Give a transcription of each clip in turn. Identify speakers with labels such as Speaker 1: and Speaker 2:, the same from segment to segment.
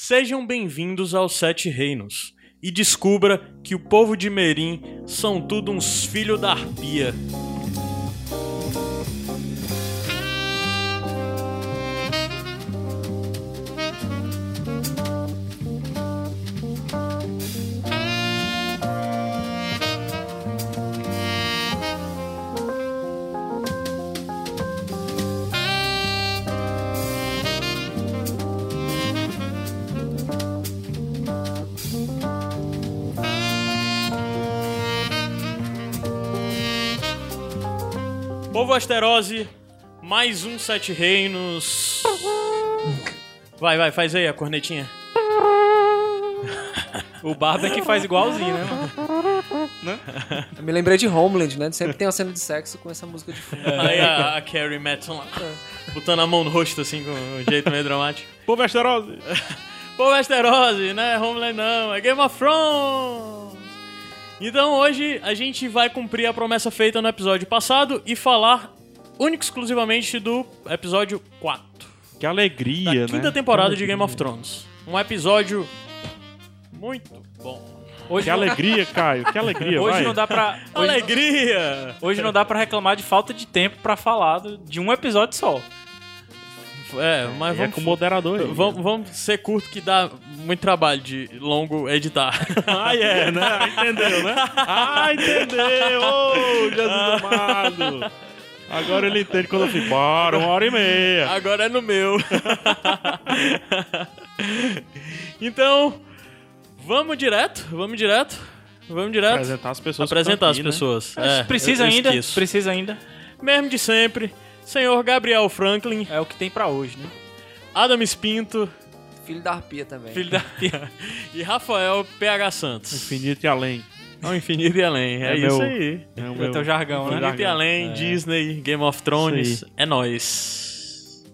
Speaker 1: Sejam bem-vindos aos Sete Reinos e descubra que o povo de Merim são tudo uns filhos da arpia. Povo Asterose, mais um Sete Reinos. Vai, vai, faz aí a cornetinha.
Speaker 2: O Barba é que faz igualzinho, né, mano?
Speaker 3: Eu me lembrei de Homeland, né? Sempre tem uma cena de sexo com essa música de fundo.
Speaker 1: Aí a, a Carrie Madison lá, botando a mão no rosto assim, com um jeito meio dramático.
Speaker 2: Povo Asterose!
Speaker 1: Povo Asterose, né? Homeland não, é Game of Thrones. Então hoje a gente vai cumprir a promessa feita no episódio passado e falar único e exclusivamente do episódio 4.
Speaker 2: Que alegria,
Speaker 1: da
Speaker 2: né?
Speaker 1: quinta temporada de Game of Thrones. Um episódio muito bom.
Speaker 2: Que alegria, Caio. Que alegria,
Speaker 4: Hoje
Speaker 2: vai.
Speaker 4: não dá pra. Hoje,
Speaker 1: Alegria!
Speaker 4: hoje não dá pra reclamar de falta de tempo pra falar de um episódio só.
Speaker 1: É, mas
Speaker 2: E é
Speaker 1: vamos,
Speaker 2: com o moderador aí.
Speaker 1: vamos, vamos ser curto que dá muito trabalho de longo editar.
Speaker 2: Ah, é, né? Entendeu, né? Ah, entendeu! Ô, Jesus amado! Agora ele entende quando eu fico, bora, uma hora e meia.
Speaker 1: Agora é no meu. então, vamos direto, vamos direto, vamos direto.
Speaker 2: Apresentar as pessoas. que
Speaker 1: Apresentar
Speaker 2: estão
Speaker 1: as
Speaker 2: aqui, né?
Speaker 1: pessoas. É,
Speaker 4: precisa ainda,
Speaker 1: esqueço.
Speaker 4: precisa ainda.
Speaker 1: Mesmo de sempre, senhor Gabriel Franklin,
Speaker 4: É o que tem pra hoje, né?
Speaker 1: Adam Espinto
Speaker 3: Filho da arpia também.
Speaker 4: Filho da.
Speaker 1: e Rafael PH Santos.
Speaker 2: Infinito e além.
Speaker 1: Ao infinito e além, é,
Speaker 2: É
Speaker 1: isso
Speaker 2: meu-
Speaker 1: aí.
Speaker 2: É o
Speaker 4: É
Speaker 2: meu...
Speaker 4: teu jargão, né?
Speaker 1: Infinito e além, Disney, Game of Thrones, é nóis.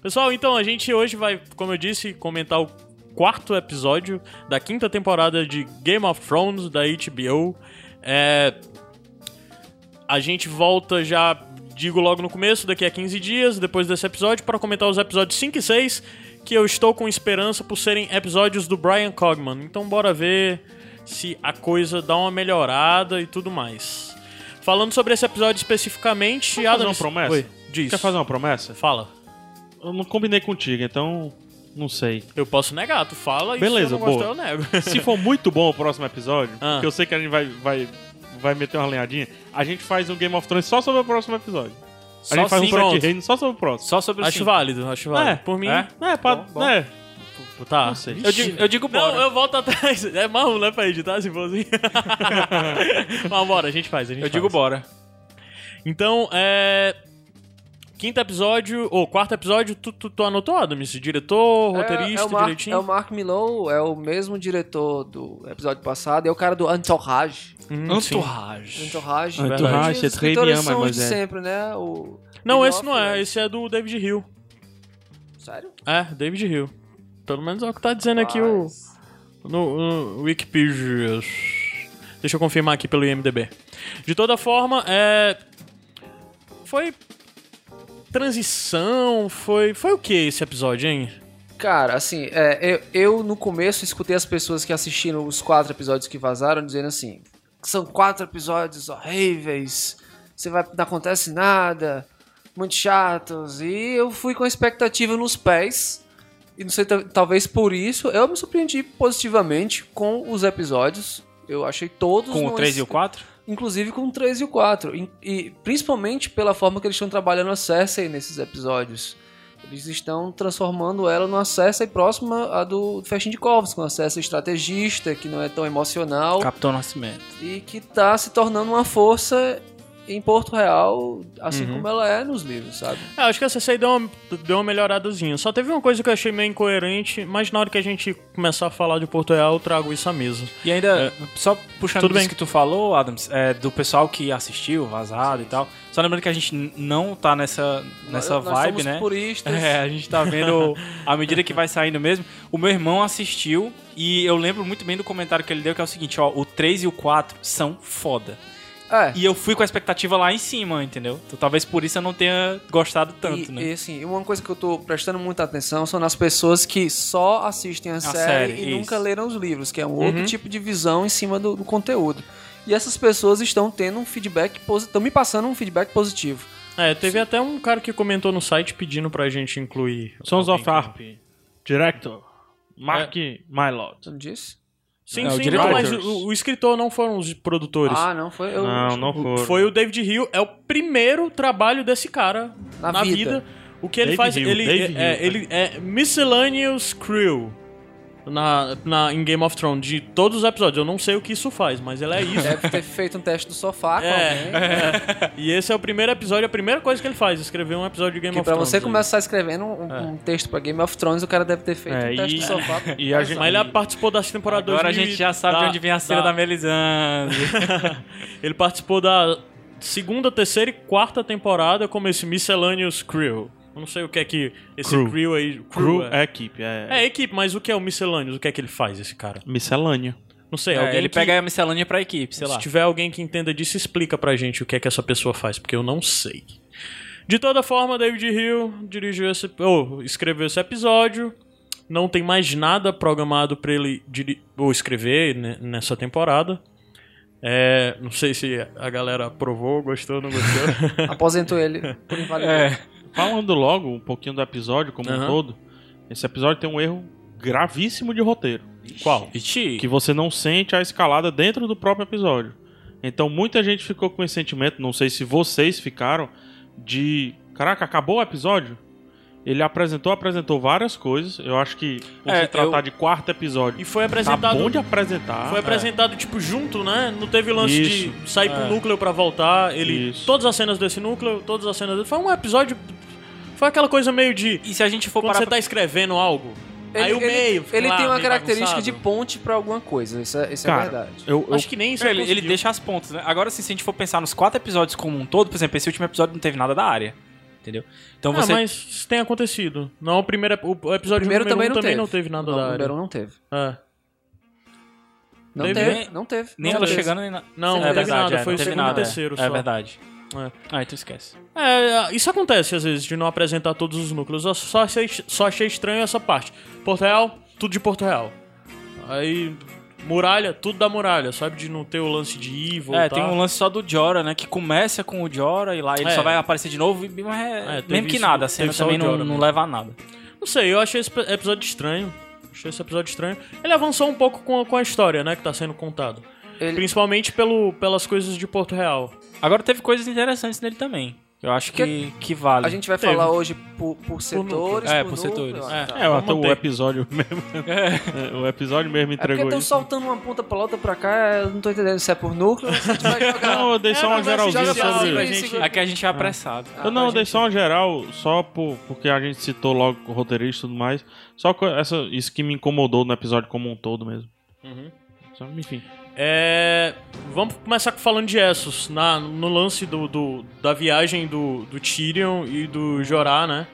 Speaker 1: Pessoal, então a gente hoje vai, como eu disse, comentar o quarto episódio da quinta temporada de Game of Thrones da HBO. É, a gente volta já, digo logo no começo, daqui a 15 dias, depois desse episódio, para comentar os episódios 5 e 6, que eu estou com esperança por serem episódios do Brian Cogman. Então bora ver se a coisa dá uma melhorada e tudo mais. Falando sobre esse episódio especificamente,
Speaker 2: fazer
Speaker 1: Adam-
Speaker 2: uma promessa?
Speaker 1: Oi, diz.
Speaker 2: Quer fazer uma promessa?
Speaker 1: Fala.
Speaker 2: Eu não combinei contigo, então não sei.
Speaker 1: Eu posso negar, tu fala
Speaker 2: Beleza,
Speaker 1: e se eu não gostar,
Speaker 2: boa.
Speaker 1: eu nego.
Speaker 2: Se for muito bom o próximo episódio,
Speaker 1: Ah.
Speaker 2: que eu sei que a gente vai, vai, vai meter uma lenhadinha, a gente faz um Game of Thrones só sobre o próximo episódio. A
Speaker 4: Só
Speaker 2: gente faz um
Speaker 1: Pronto.
Speaker 2: Reinos só sobre o próximo.
Speaker 4: Só sobre o
Speaker 1: acho
Speaker 4: cinco.
Speaker 1: válido, acho válido.
Speaker 2: É,
Speaker 1: Por mim,
Speaker 4: é?
Speaker 2: É, pra,
Speaker 4: Bom, bom.
Speaker 2: é,
Speaker 1: tá.
Speaker 2: não sei.
Speaker 4: Eu digo, eu digo
Speaker 1: Não,
Speaker 4: bora.
Speaker 1: eu volto atrás. É marrom, né, pra editar, se for assim. Mas bora, a gente faz, a gente
Speaker 4: Eu
Speaker 1: faz.
Speaker 4: digo bora.
Speaker 1: Então, é... Quinto episódio, ou quarto episódio, tu, tu, tu anotou, Adams? Diretor, roteirista,
Speaker 3: é, o Mark,
Speaker 1: direitinho?
Speaker 3: é o Mark Millow, é o mesmo diretor do episódio passado, é o cara do Entourage.
Speaker 1: Hum.
Speaker 4: Entourage.
Speaker 3: Entourage.
Speaker 2: Entourage,
Speaker 3: Os
Speaker 2: é très bien,
Speaker 3: são os de
Speaker 2: mademoiselle.
Speaker 3: sempre, né? O...
Speaker 1: Não, esse não é, esse é do David Hill.
Speaker 3: Sério?
Speaker 1: É, David Hill. Pelo menos é o que tá dizendo aqui o...
Speaker 3: Mas-
Speaker 1: No, no Wikipedia. Deixa eu confirmar aqui pelo IMDB. De toda forma, é. Foi. Transição? Foi. Foi o que esse episódio, hein?
Speaker 3: Cara, assim, é, eu, eu no começo escutei as pessoas que assistiram os quatro episódios que vazaram dizendo assim: são quatro episódios horríveis, você vai, não acontece nada, muito chatos. E eu fui com a expectativa nos pés. E não sei, ta- talvez por isso, eu me surpreendi positivamente com os episódios. Eu achei todos.
Speaker 4: Com o
Speaker 3: numa
Speaker 4: 3 e o
Speaker 3: es-
Speaker 4: 4?
Speaker 3: Inclusive com o 3 e o 4. E, e principalmente pela forma que eles estão trabalhando a Cersei nesses episódios. Eles estão transformando ela numa Cersei próxima à do Festim de Corvos, com uma Cersei estrategista, que não é tão emocional
Speaker 4: Capitão Nascimento.
Speaker 3: e que tá se tornando uma força em Porto Real, assim
Speaker 1: Uhum.
Speaker 3: como ela é nos livros, sabe?
Speaker 1: É, acho que essa aí deu uma, deu uma melhoradazinha. Só teve uma coisa que eu achei meio incoerente, mas na hora que a gente começar a falar de Porto Real, eu trago isso à mesa.
Speaker 4: E ainda, só puxando
Speaker 1: Tudo
Speaker 4: isso
Speaker 1: bem.
Speaker 4: que tu falou, Adams, é, do pessoal que assistiu, vazado e tal. Só lembrando que a gente não tá nessa, nessa
Speaker 3: Nós- nós
Speaker 4: vibe,
Speaker 3: somos
Speaker 4: né?
Speaker 3: puristas.
Speaker 4: É, a gente tá vendo à medida que vai saindo mesmo. O meu irmão assistiu e eu lembro muito bem do comentário que ele deu, que é o seguinte, ó, o 3 e o 4 são foda.
Speaker 3: É.
Speaker 4: E eu fui com a expectativa lá em cima, entendeu? Então talvez por isso eu não tenha gostado tanto,
Speaker 3: e,
Speaker 4: né?
Speaker 3: e, assim, uma coisa que eu tô prestando muita atenção são nas pessoas que só assistem a, série,
Speaker 4: série,
Speaker 3: e
Speaker 4: isso.
Speaker 3: nunca leram os livros, que é um
Speaker 1: Uhum.
Speaker 3: outro tipo de visão em cima do, do conteúdo. E essas pessoas estão tendo um feedback positivo, estão me passando um feedback positivo.
Speaker 1: É, teve até um cara que comentou no site pedindo pra gente incluir.
Speaker 2: Sons of Harp. Director. Mark Mylod.
Speaker 3: Você não disse?
Speaker 1: Sim,
Speaker 4: É,
Speaker 1: sim, não, mas o, o escritor não foram os produtores.
Speaker 3: Ah, não, foi eu.
Speaker 2: Não, não foram.
Speaker 1: Foi o David Hill, é o primeiro trabalho desse cara
Speaker 3: Na
Speaker 1: na,
Speaker 3: vida.
Speaker 1: vida. O que ele
Speaker 2: David
Speaker 1: faz,
Speaker 2: Hill,
Speaker 1: ele, é,
Speaker 2: Hill.
Speaker 1: ele é Miscellaneous Crew na, na, em Game of Thrones, de todos os episódios. Eu não sei o que isso faz, mas ele é isso.
Speaker 3: Deve ter feito um teste do sofá com
Speaker 1: É,
Speaker 3: alguém.
Speaker 1: e esse é o primeiro episódio, a primeira coisa que ele faz, escrever um episódio de Game
Speaker 3: Que
Speaker 1: of
Speaker 3: pra
Speaker 1: Thrones.
Speaker 3: você
Speaker 1: aí.
Speaker 3: começar escrevendo um, um texto pra Game of Thrones, o cara deve ter feito
Speaker 2: É,
Speaker 3: um teste
Speaker 2: e-
Speaker 3: do sofá.
Speaker 2: E a gente,
Speaker 1: Mas ele participou da temporada
Speaker 4: Agora a
Speaker 1: 2000
Speaker 4: gente já sabe de onde vem a cera da, Melisandre.
Speaker 1: Ele participou da segunda, terceira e quarta temporada como esse Miscellaneous Crew. Eu não sei o que é que esse
Speaker 2: Crew.
Speaker 1: crew, aí.
Speaker 2: Crew
Speaker 1: é.
Speaker 2: é equipe, é,
Speaker 1: É equipe, mas o que é o Miscellaneous? O que é que ele faz, esse cara?
Speaker 2: miscelânea.
Speaker 1: Não sei,
Speaker 4: É,
Speaker 1: alguém
Speaker 4: ele
Speaker 1: que-
Speaker 4: pega a miscelânea pra equipe, sei lá.
Speaker 1: Se tiver alguém que entenda disso, explica pra gente o que é que essa pessoa faz, porque eu não sei. De toda forma, David Hill dirigiu esse, ou escreveu esse episódio. Não tem mais nada programado pra ele diri- ou escrever né, nessa temporada. É, não sei se a galera aprovou, gostou, não gostou.
Speaker 3: Aposentou ele por invalidez.
Speaker 4: É.
Speaker 2: Falando logo um pouquinho do episódio como um
Speaker 1: Aham.
Speaker 2: todo, esse episódio tem um erro gravíssimo de roteiro.
Speaker 1: Qual?
Speaker 4: Ixi.
Speaker 2: Que você não sente a escalada dentro do próprio episódio. Então muita gente ficou com esse sentimento, não sei se vocês ficaram, de. Caraca, acabou o episódio? Ele apresentou, apresentou várias coisas. Eu acho que por
Speaker 4: É,
Speaker 2: se tratar
Speaker 4: eu-
Speaker 2: de quarto episódio.
Speaker 1: E foi
Speaker 2: Tá
Speaker 1: apresentado.
Speaker 2: bom de apresentar.
Speaker 1: Foi apresentado, tipo, junto, né? Não teve lance
Speaker 2: Isso.
Speaker 1: de sair pro
Speaker 4: É.
Speaker 1: núcleo pra voltar. Ele.
Speaker 2: Isso.
Speaker 1: Todas as cenas desse núcleo, todas as cenas dele. Foi um episódio. Foi aquela coisa meio de.
Speaker 4: E se a gente for
Speaker 1: Quando
Speaker 4: parar
Speaker 1: você
Speaker 4: pra...
Speaker 1: tá escrevendo algo.
Speaker 3: Ele,
Speaker 1: aí o meio.
Speaker 3: ele
Speaker 1: lá,
Speaker 3: tem uma característica
Speaker 1: bagunçado.
Speaker 3: de ponte pra alguma coisa. Isso é, isso é
Speaker 2: Cara,
Speaker 3: verdade.
Speaker 2: Eu, eu-
Speaker 1: Acho que nem isso
Speaker 4: ele, ele deixa as pontas, né? Agora, assim, se a gente for pensar nos quatro episódios como um todo, por exemplo, esse último episódio não teve nada da área. Entendeu? Então
Speaker 1: Ah,
Speaker 4: você.
Speaker 1: mas isso tem acontecido. Não, o primeiro. O o episódio
Speaker 3: primeiro
Speaker 1: número
Speaker 3: também
Speaker 1: um
Speaker 3: não
Speaker 1: também
Speaker 3: teve.
Speaker 1: não teve nada
Speaker 3: Não,
Speaker 1: da
Speaker 3: o
Speaker 1: área.
Speaker 3: número um não teve.
Speaker 1: É.
Speaker 3: Não
Speaker 1: Teve?
Speaker 3: teve, não teve.
Speaker 4: Nem
Speaker 3: não
Speaker 4: ela
Speaker 3: teve.
Speaker 4: chegando nem na...
Speaker 1: Não, não
Speaker 3: é
Speaker 1: teve
Speaker 4: verdade,
Speaker 1: nada.
Speaker 4: é,
Speaker 1: foi o segundo
Speaker 4: nada,
Speaker 1: e
Speaker 4: é.
Speaker 1: terceiro
Speaker 4: É
Speaker 1: só.
Speaker 4: verdade.
Speaker 1: É.
Speaker 4: Ah, então esquece.
Speaker 1: É, isso acontece às vezes, de não apresentar todos os núcleos. Eu só achei, só achei estranho essa parte. Porto Real, tudo de Porto Real. Aí, muralha, tudo da muralha, sabe? De não ter o lance de ir, voltar.
Speaker 4: É, tem um lance só do Jora, né? Que começa com o Jora e lá ele
Speaker 1: É.
Speaker 4: só vai aparecer de novo, e- mas é,
Speaker 1: É,
Speaker 4: mesmo que
Speaker 1: isso,
Speaker 4: nada, a cena também não, não leva a nada.
Speaker 1: Não sei, eu achei esse episódio estranho. Achei esse episódio estranho. Ele avançou um pouco com, a- com a história, né? Que tá sendo contado.
Speaker 3: Ele-
Speaker 1: Principalmente pelo, pelas coisas de Porto Real.
Speaker 4: Agora teve coisas interessantes nele também. Eu acho que, que vale.
Speaker 3: A gente vai
Speaker 1: Teve.
Speaker 3: falar hoje por, por setores,
Speaker 4: É,
Speaker 3: por,
Speaker 4: por setores.
Speaker 3: núcleo,
Speaker 1: É.
Speaker 3: ah, tá.
Speaker 2: é, até o episódio mesmo. É, o episódio mesmo
Speaker 3: É porque
Speaker 2: entregou
Speaker 3: estão
Speaker 2: isso.
Speaker 3: soltando uma ponta pra outra pra cá, eu não tô entendendo se é por núcleo ou se a gente vai jogar.
Speaker 2: Não, eu dei só
Speaker 1: É,
Speaker 2: uma geralzinha sobre.
Speaker 3: isso.
Speaker 1: gente.
Speaker 4: Aqui a gente é apressado.
Speaker 2: Eu não, eu
Speaker 3: pra
Speaker 2: dei
Speaker 3: gente-
Speaker 2: só uma geral, só por, porque a gente citou logo o roteirista e tudo mais. Só essa, isso que me incomodou no episódio como um todo mesmo. Só, enfim.
Speaker 1: É, vamos começar falando de Essos, na, no lance do, do- da viagem do, do Tyrion e do Jorah, né?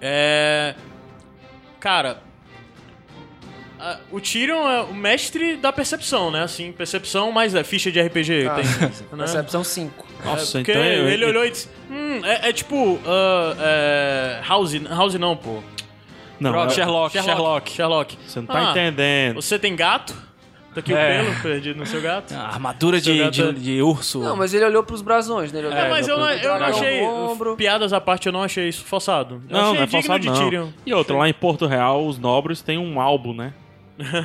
Speaker 1: É, cara, a- o Tyrion é o mestre da percepção, né? Assim, percepção, mas é ficha de RPG.
Speaker 3: Ah,
Speaker 1: tem, né?
Speaker 3: Percepção 5.
Speaker 2: Nossa,
Speaker 1: É, porque
Speaker 2: então eu-
Speaker 1: ele olhou e disse: Hum, é, é tipo. ah, é, House, House não, pô.
Speaker 2: Não,
Speaker 1: Droga,
Speaker 2: é-
Speaker 4: Sherlock,
Speaker 1: Sherlock. Sherlock.
Speaker 2: você não tá
Speaker 1: Ah,
Speaker 2: entendendo.
Speaker 1: Você tem gato? Tá aqui
Speaker 4: É.
Speaker 1: o pelo perdido no seu gato?
Speaker 4: A armadura de,
Speaker 1: Seu
Speaker 4: de,
Speaker 1: gato-
Speaker 4: de urso.
Speaker 3: Não, mas ele olhou pros brasões, né? Ele olhou
Speaker 1: É, mas eu eu não achei. Piadas à parte, eu não achei isso forçado. Eu
Speaker 2: Não,
Speaker 1: achei
Speaker 2: não é
Speaker 1: digno
Speaker 2: forçado
Speaker 1: de
Speaker 2: não. E outra, lá em Porto Real, os nobres têm um álbum, né?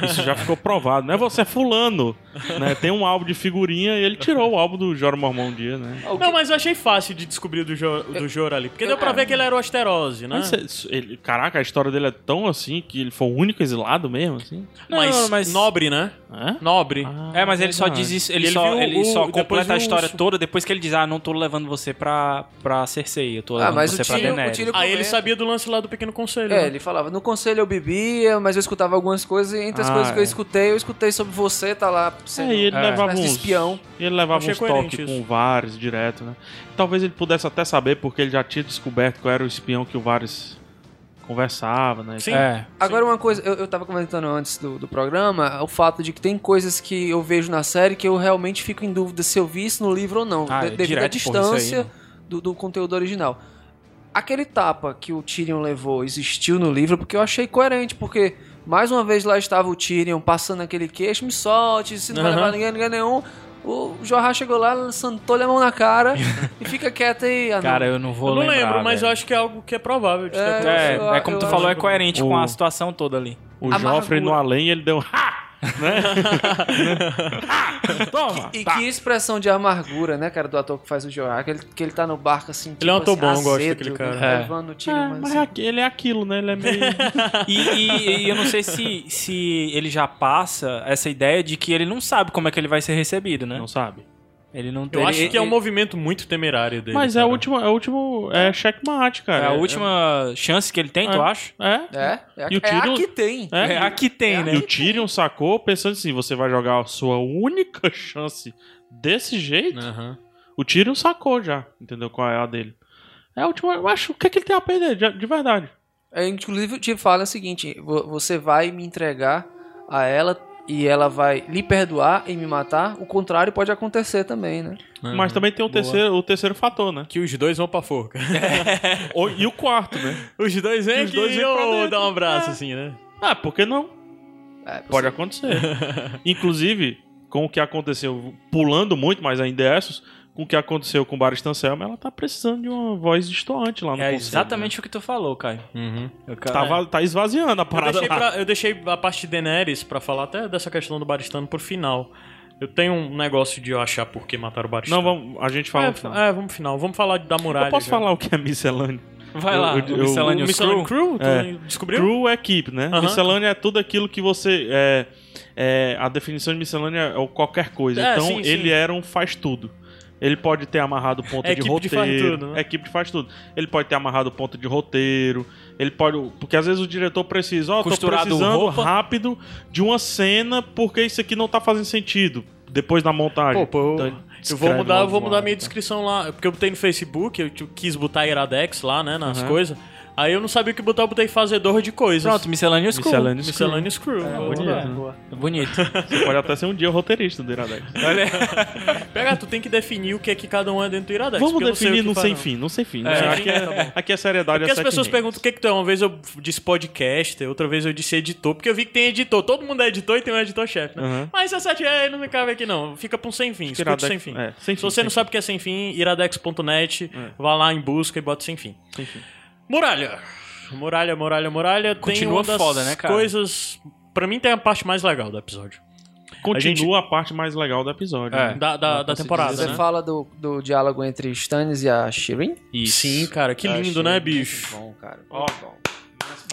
Speaker 2: Isso já ficou provado. Não é você, é fulano. Né? Tem um álbum de figurinha e ele tirou o álbum do Jorah Mormont um dia, né?
Speaker 1: Não, mas eu achei fácil de descobrir do, jo do Jorah ali. Porque deu pra ver que ele era o Asterose, né?
Speaker 2: Mas ele, caraca, a história dele é tão assim que ele foi o único exilado mesmo, assim.
Speaker 1: Mas,
Speaker 4: Não, mas-
Speaker 1: nobre, né?
Speaker 2: É?
Speaker 1: Nobre.
Speaker 4: É, mas ele só diz isso, ele,
Speaker 1: ele
Speaker 4: só,
Speaker 1: viu
Speaker 4: ele
Speaker 1: o-
Speaker 4: só completa a
Speaker 1: o
Speaker 4: história
Speaker 1: urso.
Speaker 4: toda depois que ele diz, ah, não tô levando você pra, pra Cersei, eu tô
Speaker 3: Ah,
Speaker 4: levando
Speaker 3: mas
Speaker 4: você
Speaker 3: o
Speaker 4: pra
Speaker 3: o
Speaker 4: Daenerys.
Speaker 3: Tyrion-
Speaker 1: Aí ele sabia do lance lá do Pequeno Conselho.
Speaker 3: É,
Speaker 1: né?
Speaker 3: ele falava, no conselho eu bebia, mas eu escutava algumas coisas, e entre as
Speaker 2: Ah,
Speaker 3: coisas que eu
Speaker 2: é.
Speaker 3: escutei, eu escutei sobre você, tá lá sendo
Speaker 2: É, ele
Speaker 4: É.
Speaker 2: levava uns.
Speaker 3: espião.
Speaker 2: E ele levava
Speaker 1: Achei
Speaker 2: uns toques com o Varys direto, né? Talvez ele pudesse até saber, porque ele já tinha descoberto qual era o espião que o Varys conversava, né?
Speaker 1: Sim.
Speaker 4: É.
Speaker 3: Agora, uma coisa, eu, eu tava comentando antes do, do programa, o fato de que tem coisas que eu vejo na série que eu realmente fico em dúvida se eu vi isso no livro ou não,
Speaker 4: Ah,
Speaker 3: de-
Speaker 4: é
Speaker 3: devido à
Speaker 4: aí,
Speaker 3: distância
Speaker 4: né?
Speaker 3: do, do conteúdo original. Aquele tapa que o Tyrion levou existiu no livro porque eu achei coerente, porque mais uma vez lá estava o Tyrion passando aquele queixo, me solte, se não vai
Speaker 1: Aham.
Speaker 3: levar ninguém, ninguém nenhum. O Jorah chegou lá, santou-lhe a mão na cara e fica quieto aí. ah.
Speaker 4: Cara, eu não vou
Speaker 1: Eu não
Speaker 4: lembrar,
Speaker 1: lembro, mas
Speaker 4: velho.
Speaker 1: eu acho que é algo que é provável de ter
Speaker 3: É,
Speaker 1: acontecido.
Speaker 4: É, é como
Speaker 3: eu
Speaker 4: tu falou, é coerente com a situação toda ali.
Speaker 2: O. Joffrey no além, ele deu. Né? Toma!
Speaker 3: E
Speaker 2: tá.
Speaker 3: que expressão de amargura, né, cara, do ator que faz o Jorah, que ele, que ele tá no barco assim, tipo
Speaker 1: Ele é um ator
Speaker 3: assim,
Speaker 1: bom, eu gosto
Speaker 3: azedo,
Speaker 1: daquele cara.
Speaker 3: né,
Speaker 4: É.
Speaker 3: Levando tiro,
Speaker 2: É,
Speaker 3: mas,
Speaker 2: mas
Speaker 3: assim,
Speaker 2: é ele é aquilo, né? Ele é meio.
Speaker 4: E, e- e eu não sei se, se ele já passa essa ideia de que ele não sabe como é que ele vai ser recebido, né?
Speaker 2: Não sabe.
Speaker 4: Ele não
Speaker 1: Eu
Speaker 4: ele-
Speaker 1: acho que é um movimento muito temerário dele.
Speaker 2: Mas é
Speaker 1: cara.
Speaker 2: o último. É o último. É checkmate,
Speaker 4: É
Speaker 2: cara.
Speaker 4: a última chance que ele tem, tu
Speaker 2: É.
Speaker 4: acha?
Speaker 2: É.
Speaker 3: É, é,
Speaker 2: E o
Speaker 3: é
Speaker 2: Tyrion-
Speaker 3: aqui tem.
Speaker 2: É.
Speaker 4: É, aqui tem,
Speaker 3: É
Speaker 4: né?
Speaker 2: E o Tyrion sacou pensando assim: você vai jogar a sua única chance desse jeito?
Speaker 1: Aham.
Speaker 2: O Tyrion sacou já, entendeu? Qual é a dele. É a última. Eu acho. O que, é que ele tem a perder, de, de verdade?
Speaker 3: É, inclusive, o Tyrion fala o seguinte, vo- você vai me entregar a ela e ela vai lhe perdoar e me matar, o contrário pode acontecer também, né?
Speaker 2: Mas também tem o
Speaker 1: Boa.
Speaker 2: terceiro, o terceiro fator, né?
Speaker 1: Que os dois vão pra forca.
Speaker 2: E o quarto, né?
Speaker 1: os dois vêm aqui
Speaker 2: dois pra
Speaker 1: ou dá um abraço
Speaker 2: É.
Speaker 1: assim, né?
Speaker 2: Ah, por que não?
Speaker 3: É,
Speaker 2: Pode acontecer. Inclusive, com o que aconteceu, pulando muito, mas ainda é essos, com o que aconteceu com Baristan Selma, ela tá precisando de uma voz destoante lá no
Speaker 4: É
Speaker 2: conselho,
Speaker 4: exatamente o que tu falou, Caio.
Speaker 1: Uhum.
Speaker 4: Eu,
Speaker 2: né? Tava, tá esvaziando a
Speaker 1: Eu
Speaker 2: parada
Speaker 1: deixei,
Speaker 2: lá.
Speaker 1: pra- eu deixei a parte de Daenerys pra falar até dessa questão do Baristano por final. Eu tenho um negócio de eu achar por que mataram o Baristano.
Speaker 2: Não, vamos, a gente fala.
Speaker 1: É,
Speaker 2: no final.
Speaker 1: é, vamos pro final. Vamos falar da muralha.
Speaker 2: eu posso
Speaker 1: já.
Speaker 2: falar o que é miscelâneo?
Speaker 4: Vai
Speaker 2: Eu-
Speaker 4: lá,
Speaker 2: eu-
Speaker 4: o
Speaker 2: eu-
Speaker 1: O Miscellaneous
Speaker 4: Crew.
Speaker 1: Crew?
Speaker 2: É.
Speaker 1: descobriu?
Speaker 2: Crew é equipe, né?
Speaker 1: Aham.
Speaker 2: Miscelânea é tudo aquilo que você. É, é, a definição de miscelânea é o qualquer coisa.
Speaker 1: É,
Speaker 2: então
Speaker 1: sim, sim.
Speaker 2: ele era um faz tudo. Ele pode ter amarrado ponto
Speaker 1: É
Speaker 2: de
Speaker 1: equipe de
Speaker 2: roteiro.
Speaker 1: faz tudo, né?
Speaker 2: É equipe de faz tudo. Ele pode ter amarrado ponto de roteiro. Ele pode. Porque às vezes o diretor precisa, ó, tô
Speaker 4: Costurado
Speaker 2: precisando
Speaker 4: roupa.
Speaker 2: rápido de uma cena porque isso aqui não tá fazendo sentido. Depois da montagem.
Speaker 1: Pô, pô,
Speaker 2: Então,
Speaker 1: eu vou mudar, eu vou
Speaker 2: lá,
Speaker 1: mudar minha
Speaker 2: tá?
Speaker 1: descrição lá. Porque eu botei no Facebook, eu quis botar Iradex lá, né, nas
Speaker 2: Aham.
Speaker 1: coisas. Aí eu não sabia o que botar, eu botei fazedor de coisas.
Speaker 4: Pronto, Miscellaneous Crew.
Speaker 2: Miscellaneous.
Speaker 1: Miscellaneous Crew.
Speaker 2: É, bonito,
Speaker 1: mudar.
Speaker 2: né?
Speaker 4: Bonito.
Speaker 2: Você pode até ser um dia o roteirista do Iradex.
Speaker 4: Olha.
Speaker 1: Pega, tu tem que definir o que é que cada um é dentro do Iradex.
Speaker 2: Vamos definir no sem fim, no sem fim.
Speaker 1: É, sem
Speaker 2: aqui,
Speaker 1: fim,
Speaker 2: é,
Speaker 1: tá
Speaker 2: aqui é seriedade,
Speaker 1: Porque
Speaker 2: é
Speaker 1: as pessoas
Speaker 2: reis.
Speaker 1: perguntam o que que tu é. Uma vez eu disse podcast, outra vez eu disse editor, porque eu vi que tem editor. Todo mundo é editor e tem um editor-chefe, né?
Speaker 2: Uhum.
Speaker 1: Mas essa sete aí não me cabe aqui, não. Fica pra um sem fim. Escuta o
Speaker 2: Iradex-
Speaker 1: sem fim.
Speaker 2: é, sem
Speaker 1: Se
Speaker 2: fim,
Speaker 1: você
Speaker 2: sem
Speaker 1: não
Speaker 2: fim.
Speaker 1: sabe o que é sem fim, iradex.net, vá lá em busca e bota sem fim.
Speaker 2: Sem fim.
Speaker 1: Muralha. Muralha, muralha, muralha. tem
Speaker 4: Continua
Speaker 1: uma das
Speaker 4: foda, né, cara?
Speaker 1: coisas... Pra mim tem a parte mais legal do episódio.
Speaker 2: Continua a, parte mais legal do episódio.
Speaker 4: É.
Speaker 2: né?
Speaker 1: Da, da, da temporada,
Speaker 2: dizer
Speaker 3: Você
Speaker 1: né?
Speaker 3: fala do, do diálogo entre Stannis e a Shireen?
Speaker 1: Sim, cara. Que
Speaker 3: Eu
Speaker 1: lindo, né,
Speaker 3: muito
Speaker 1: bicho?
Speaker 3: Bom, cara.
Speaker 2: Ó.
Speaker 3: Muito bom.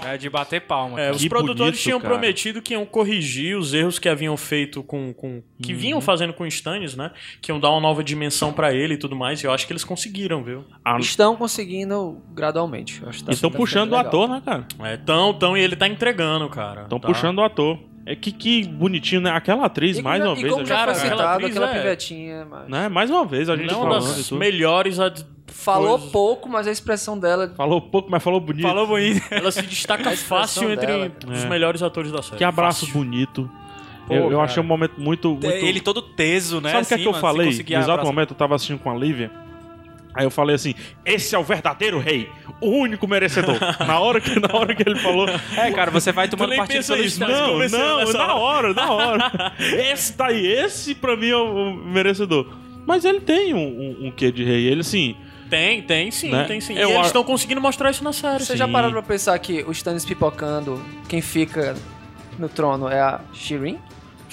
Speaker 4: É de bater palma.
Speaker 1: É, os
Speaker 2: Que
Speaker 1: produtores
Speaker 2: bonito,
Speaker 1: tinham
Speaker 2: cara.
Speaker 1: prometido que iam corrigir os erros que haviam feito com. com que
Speaker 2: Uhum.
Speaker 1: vinham fazendo com o Stannis, né? Que iam dar uma nova dimensão pra ele e tudo mais. E eu acho que eles conseguiram, viu?
Speaker 2: Ah,
Speaker 3: Estão conseguindo gradualmente. eu acho que tá-
Speaker 2: Estão puxando o ator, né, cara?
Speaker 1: É, tão, tão, e ele tá entregando, cara.
Speaker 2: Estão
Speaker 1: Tá.
Speaker 2: puxando o ator. É que, que bonitinho, né? Aquela atriz,
Speaker 3: E
Speaker 2: mais uma
Speaker 3: já-
Speaker 2: vez.
Speaker 3: E como
Speaker 2: a
Speaker 3: já
Speaker 1: Cara,
Speaker 2: falando,
Speaker 1: aquela
Speaker 3: citado,
Speaker 1: atriz
Speaker 3: aquela
Speaker 1: é-
Speaker 3: pivetinha... mas-
Speaker 2: né? Mais uma vez a gente
Speaker 1: Não é uma
Speaker 2: falando e
Speaker 1: das melhores. ad-
Speaker 3: Falou
Speaker 1: coisas.
Speaker 3: pouco, mas a expressão dela...
Speaker 2: Falou pouco, mas falou bonito.
Speaker 4: Falou bonito.
Speaker 1: Ela se destaca fácil entre
Speaker 3: dela.
Speaker 1: os
Speaker 2: É.
Speaker 1: melhores atores da série.
Speaker 2: Que abraço
Speaker 1: Fácil.
Speaker 2: bonito.
Speaker 1: Pô,
Speaker 2: eu eu achei um momento muito. muito...
Speaker 4: Ele todo teso, né?
Speaker 2: Sabe o que é
Speaker 4: assim,
Speaker 2: que eu
Speaker 4: mano, sem
Speaker 2: falei? No exato momento eu tava assistindo com a Lívia. Aí eu falei assim: esse é o verdadeiro rei, o único merecedor. na, hora que, na hora que ele falou.
Speaker 4: É, cara, você vai tomando partido pelo
Speaker 1: isso?
Speaker 2: Não, não, na hora, na hora. Esse daí, esse pra mim é o, o merecedor. Mas ele tem um, um, um quê de rei. Ele assim.
Speaker 1: Tem, tem sim,
Speaker 2: Né?
Speaker 1: tem sim.
Speaker 2: Eu
Speaker 1: e eles estão conseguindo mostrar isso na série.
Speaker 3: Você já parou pra pensar que o Stannis pipocando, quem fica no trono é a Shireen?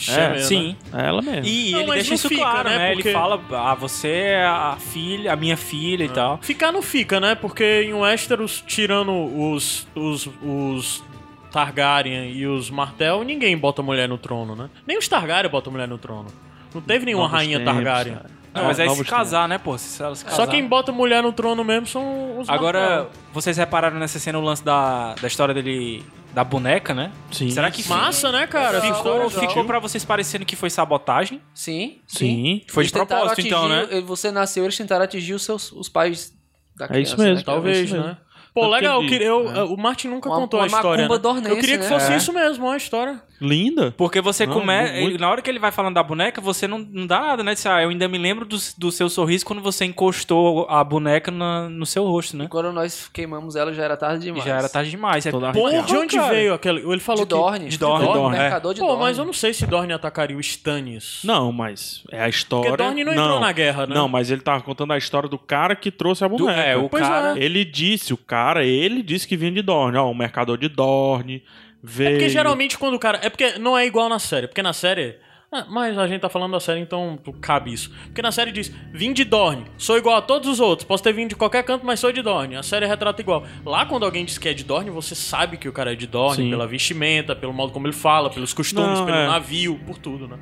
Speaker 1: É, né?
Speaker 4: Sim.
Speaker 2: É ela mesmo.
Speaker 4: E
Speaker 1: Não,
Speaker 4: ele deixa isso
Speaker 1: fica,
Speaker 4: claro,
Speaker 1: né?
Speaker 4: né?
Speaker 1: Porque-
Speaker 4: Ele fala, ah, você é a filha, a minha filha e tal.
Speaker 1: Ficar não fica, né? Porque em Westeros, tirando os, os, os Targaryen e os Martel, ninguém bota mulher no trono, né? Nem os Targaryen botam mulher no trono. Não teve nenhuma
Speaker 2: Novos
Speaker 1: rainha
Speaker 2: tempos,
Speaker 1: Targaryen.
Speaker 2: cara.
Speaker 4: Não, mas aí se casar, né, pô? Se ela se
Speaker 1: Só quem bota mulher no trono mesmo são os
Speaker 4: Agora, vocês repararam nessa cena o lance da, da história dele, da boneca, né?
Speaker 2: Sim.
Speaker 4: Será que
Speaker 1: Massa, né, cara? Ficou-
Speaker 4: ficou pra vocês parecendo que foi sabotagem?
Speaker 3: Sim,
Speaker 2: Sim.
Speaker 4: Foi de
Speaker 3: Eles tentaram
Speaker 4: propósito, então, né?
Speaker 3: atingir- Você nasceu, eles tentaram atingir os seus os pais da
Speaker 2: É
Speaker 3: criança.
Speaker 2: isso mesmo.
Speaker 3: né?
Speaker 1: Talvez,
Speaker 2: É isso
Speaker 1: né? Pô, legal, que eu,
Speaker 2: é.
Speaker 1: o Martin nunca
Speaker 3: Uma-
Speaker 1: contou
Speaker 3: uma
Speaker 1: a história.
Speaker 3: macumba
Speaker 1: né?
Speaker 3: dornense,
Speaker 1: Eu queria que
Speaker 3: né?
Speaker 1: fosse
Speaker 3: É.
Speaker 1: isso mesmo, uma história.
Speaker 2: Linda.
Speaker 4: Porque você
Speaker 2: Não,
Speaker 4: começa.
Speaker 2: muito-
Speaker 4: Na hora que ele vai falando da boneca, você não, não dá nada, né? Diz, Ah, eu ainda me lembro do, do seu sorriso quando você encostou a boneca na- no seu rosto, né?
Speaker 3: Quando nós queimamos ela, já era tarde demais.
Speaker 4: Já era tarde demais. É
Speaker 2: Toda arrepiado.
Speaker 1: de onde
Speaker 4: cara.
Speaker 1: veio aquele. Ele falou
Speaker 3: De Dorne.
Speaker 4: De Dorne,
Speaker 3: Dorne,
Speaker 2: Dorne,
Speaker 3: mercador
Speaker 1: que.
Speaker 3: de
Speaker 1: Pô,
Speaker 3: Dorne.
Speaker 1: mas eu não sei se Dorne atacaria o Stannis.
Speaker 2: Não, mas é a história.
Speaker 1: Porque Dorne não entrou na guerra, né?
Speaker 2: Não, mas ele tava contando a história do cara que trouxe a
Speaker 4: Do-
Speaker 2: boneca.
Speaker 4: é, o
Speaker 1: Pois
Speaker 4: cara.
Speaker 2: Ele disse, o cara, ele disse que vinha de Dorne. Ó, o mercador de Dorne veio.
Speaker 1: É porque geralmente quando o cara. É porque não é igual na série. Porque na série. Ah, mas a gente tá falando da série, então cabe isso. Porque na série diz: vim de Dorne, sou igual a todos os outros. Posso ter vindo de qualquer canto, mas sou de Dorne. A série retrata igual. Lá, quando alguém diz que é de Dorne, você sabe que o cara é de Dorne
Speaker 2: Sim.
Speaker 1: pela vestimenta, pelo modo como ele fala, pelos costumes,
Speaker 2: Não,
Speaker 1: pelo
Speaker 2: é.
Speaker 1: navio, por tudo, né?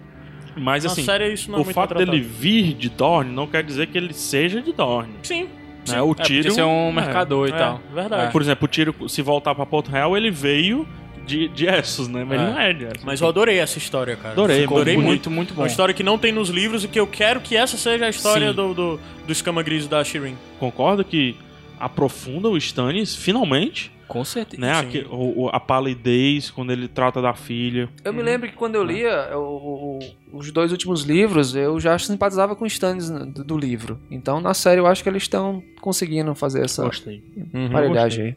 Speaker 2: Mas
Speaker 1: Na
Speaker 2: assim,
Speaker 1: série isso não é
Speaker 2: o
Speaker 1: muito
Speaker 2: fato
Speaker 1: retratado.
Speaker 2: dele vir de Dorne não quer dizer que ele seja de Dorne.
Speaker 1: Sim. sim.
Speaker 2: Né? O
Speaker 4: É, podia
Speaker 2: tiro.
Speaker 4: ser um
Speaker 2: é.
Speaker 4: mercador e
Speaker 1: É,
Speaker 4: tal.
Speaker 1: verdade.
Speaker 2: Por exemplo, o tiro, se voltar pra Porto Real, ele veio de, de Essos, né? Mas
Speaker 1: É.
Speaker 2: ele não é de Essos.
Speaker 1: Mas eu adorei essa história, cara.
Speaker 2: Adorei,
Speaker 1: Ficou
Speaker 2: adorei
Speaker 1: muito.
Speaker 4: muito, muito bom.
Speaker 1: Uma história que não tem nos livros e que eu quero que essa seja a história
Speaker 4: Sim.
Speaker 1: do, do, do escama gris da Shirin.
Speaker 2: Concorda que aprofunda o Stannis, finalmente,
Speaker 4: Com certeza.
Speaker 2: né?
Speaker 1: Sim.
Speaker 2: Aque- o- o- a palidez, quando ele trata da filha.
Speaker 3: Eu me lembro que quando eu lia o- o- os dois últimos livros, eu já simpatizava com os Stannis do, do livro. Então, na série, eu acho que eles estão conseguindo fazer essa
Speaker 2: Gostei.
Speaker 3: paridade aí.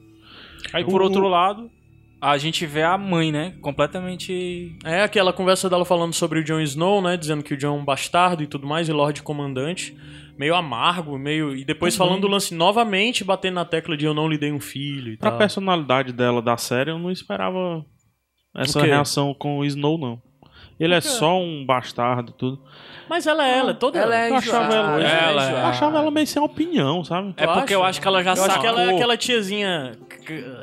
Speaker 4: Aí, por
Speaker 2: O-
Speaker 4: outro lado, a gente vê a mãe, né? Completamente.
Speaker 1: É aquela conversa dela falando sobre o Jon Snow, né? Dizendo que o Jon é um bastardo e tudo mais, e Lorde Comandante. Meio amargo, meio. E depois falando do lance novamente, batendo na tecla de eu não lhe dei um filho e
Speaker 2: Pra
Speaker 1: tal.
Speaker 2: personalidade dela da série, eu não esperava essa reação com o Snow, não. Ele é só um bastardo e tudo.
Speaker 1: Mas ela é, ela é toda.
Speaker 3: Ela é
Speaker 2: Eu achava ela,
Speaker 1: é
Speaker 4: ela-
Speaker 2: eu achava ela meio sem opinião, sabe?
Speaker 4: É porque eu acho que ela já
Speaker 1: Eu
Speaker 4: sacou.
Speaker 1: acho que ela é aquela tiazinha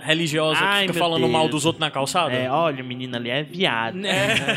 Speaker 1: religiosa
Speaker 2: Ai,
Speaker 1: que fica falando
Speaker 2: Deus.
Speaker 1: mal dos outros na calçada.
Speaker 2: olha, menina ali é viado.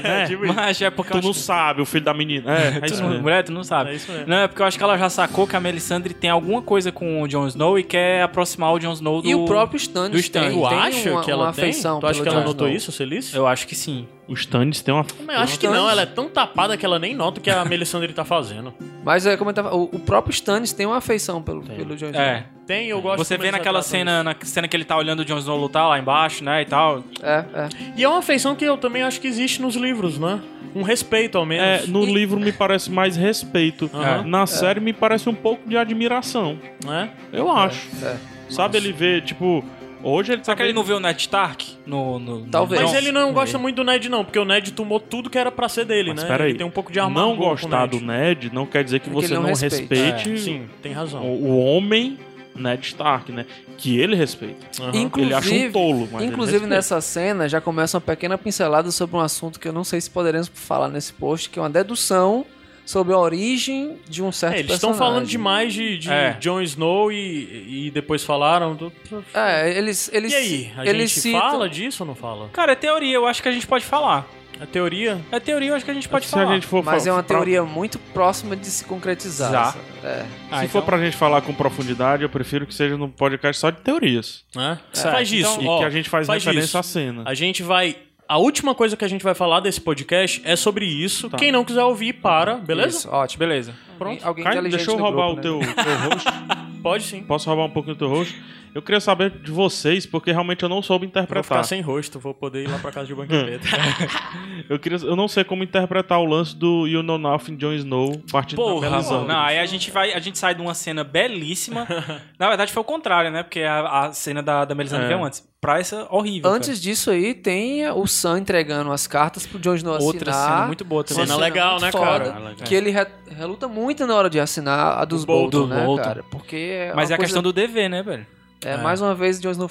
Speaker 4: É,
Speaker 1: tipo isso.
Speaker 4: mas é porque
Speaker 2: Tu
Speaker 4: eu
Speaker 2: não
Speaker 4: acho
Speaker 2: sabe, o filho da menina. É, é
Speaker 4: que...
Speaker 2: isso
Speaker 4: não,
Speaker 2: mesmo.
Speaker 4: mulher, tu não sabe.
Speaker 1: É isso mesmo.
Speaker 4: Não, é porque eu acho que ela já sacou que a Melisandre tem alguma coisa com o Jon Snow e quer aproximar o Jon Snow do...
Speaker 3: E o próprio Stannis
Speaker 4: do Stannis.
Speaker 3: tem,
Speaker 1: Tu
Speaker 3: tem
Speaker 1: acha
Speaker 3: uma,
Speaker 1: que ela tem? Tu acha que ela notou
Speaker 3: Snow.
Speaker 1: isso, Celice?
Speaker 4: Eu acho que sim.
Speaker 2: O Stannis tem uma.
Speaker 1: Mas acho que não, ela é tão tapada que ela nem nota o que a Melisandre tá fazendo.
Speaker 3: Mas é como eu tava, o, o próprio Stannis tem uma afeição pelo, pelo Jon Snow.
Speaker 4: É.
Speaker 1: Tem, eu gosto
Speaker 4: Você vê naquela cena, na cena que ele tá olhando o Jon Snow lutar lá embaixo, né, e tal.
Speaker 3: É, é.
Speaker 1: E é uma afeição que eu também acho que existe nos livros, né? Um respeito, ao menos.
Speaker 2: É, no
Speaker 3: E-
Speaker 2: livro me parece mais respeito.
Speaker 1: Aham.
Speaker 2: Na série me parece um pouco de admiração.
Speaker 1: né?
Speaker 2: Eu acho.
Speaker 3: é.
Speaker 2: Sabe, ele vê, tipo. Hoje ele tá.
Speaker 4: Só que ele não vê o Ned Stark no... no no
Speaker 3: Talvez.
Speaker 1: Mas ele não gosta muito do Ned, não, porque o Ned tomou tudo que era pra ser dele,
Speaker 2: Mas
Speaker 1: né?
Speaker 2: peraí,
Speaker 1: Ele tem um pouco de amargor
Speaker 2: Não
Speaker 1: com o
Speaker 2: gostar
Speaker 1: Ned.
Speaker 2: do Ned não quer dizer que
Speaker 3: É
Speaker 2: você
Speaker 3: não
Speaker 2: não
Speaker 3: respeita.
Speaker 2: respeite
Speaker 1: É, sim, tem razão.
Speaker 2: o, o homem Ned Stark, né? Que ele respeita.
Speaker 1: Aham.
Speaker 3: Inclusive,
Speaker 2: ele acha um tolo, mas
Speaker 3: inclusive nessa cena já começa uma pequena pincelada sobre um assunto que eu não sei se poderemos falar nesse post, que é uma dedução sobre a origem de um certo
Speaker 1: É, eles estão
Speaker 3: personagem.
Speaker 1: falando demais de, de
Speaker 4: É.
Speaker 1: Jon Snow e, e depois falaram. Do...
Speaker 3: É, eles eles
Speaker 1: E aí? A
Speaker 3: eles
Speaker 1: gente
Speaker 3: citam-
Speaker 1: fala disso ou não fala?
Speaker 4: Cara, é teoria, eu acho que a gente pode falar.
Speaker 1: A teoria.
Speaker 4: É teoria, eu acho que a gente pode
Speaker 2: Se
Speaker 4: falar.
Speaker 2: a gente for
Speaker 3: Mas é uma
Speaker 2: pra-
Speaker 3: teoria muito próxima de se concretizar.
Speaker 4: Já.
Speaker 3: É.
Speaker 4: Ah,
Speaker 2: Se
Speaker 4: então-
Speaker 2: for pra gente falar com profundidade, eu prefiro que seja num podcast só de teorias.
Speaker 1: Né?
Speaker 4: Certo,
Speaker 1: Faz isso.
Speaker 2: E
Speaker 1: ó,
Speaker 2: que a gente faz,
Speaker 1: faz
Speaker 2: referência
Speaker 1: isso.
Speaker 2: à cena.
Speaker 1: A gente vai. A última coisa que a gente vai falar desse podcast é sobre isso.
Speaker 2: Tá.
Speaker 1: Quem não quiser ouvir, para, beleza?
Speaker 3: Isso, ótimo.
Speaker 4: Beleza.
Speaker 1: Pronto.
Speaker 3: Alguém
Speaker 2: Caio,
Speaker 3: inteligente
Speaker 2: deixa eu roubar
Speaker 3: grupo,
Speaker 2: o
Speaker 3: né?
Speaker 2: teu, teu host.
Speaker 1: Pode sim.
Speaker 2: Posso roubar um pouquinho do teu host? Eu queria saber de vocês, porque realmente eu não soube
Speaker 1: Vou ficar
Speaker 2: interpretar.
Speaker 1: sem rosto, vou poder ir lá pra casa de banquete.
Speaker 2: Eu, queria, eu não sei como interpretar o lance do You Know Nothing, Jon Snow, partindo da
Speaker 4: Porra,
Speaker 2: Melisandre.
Speaker 4: não, aí a gente vai, a gente sai de uma cena belíssima. Na verdade foi o contrário, né? Porque a, a cena da, da Melisandre
Speaker 2: É.
Speaker 4: veio antes. Pra essa horrível.
Speaker 3: Antes disso aí, tem o Sam entregando as cartas pro Jon Snow
Speaker 4: cara. outra
Speaker 3: assinar.
Speaker 4: cena muito boa também.
Speaker 1: Cena legal, né,
Speaker 3: foda,
Speaker 1: cara?
Speaker 3: Que ele re- reluta muito na hora de assinar a dos
Speaker 1: Do Bolton.
Speaker 3: Né,
Speaker 4: Bolton.
Speaker 3: cara? Porque é
Speaker 4: Mas é a questão do dever, né, velho?
Speaker 3: É, mais uma vez, Jon Snow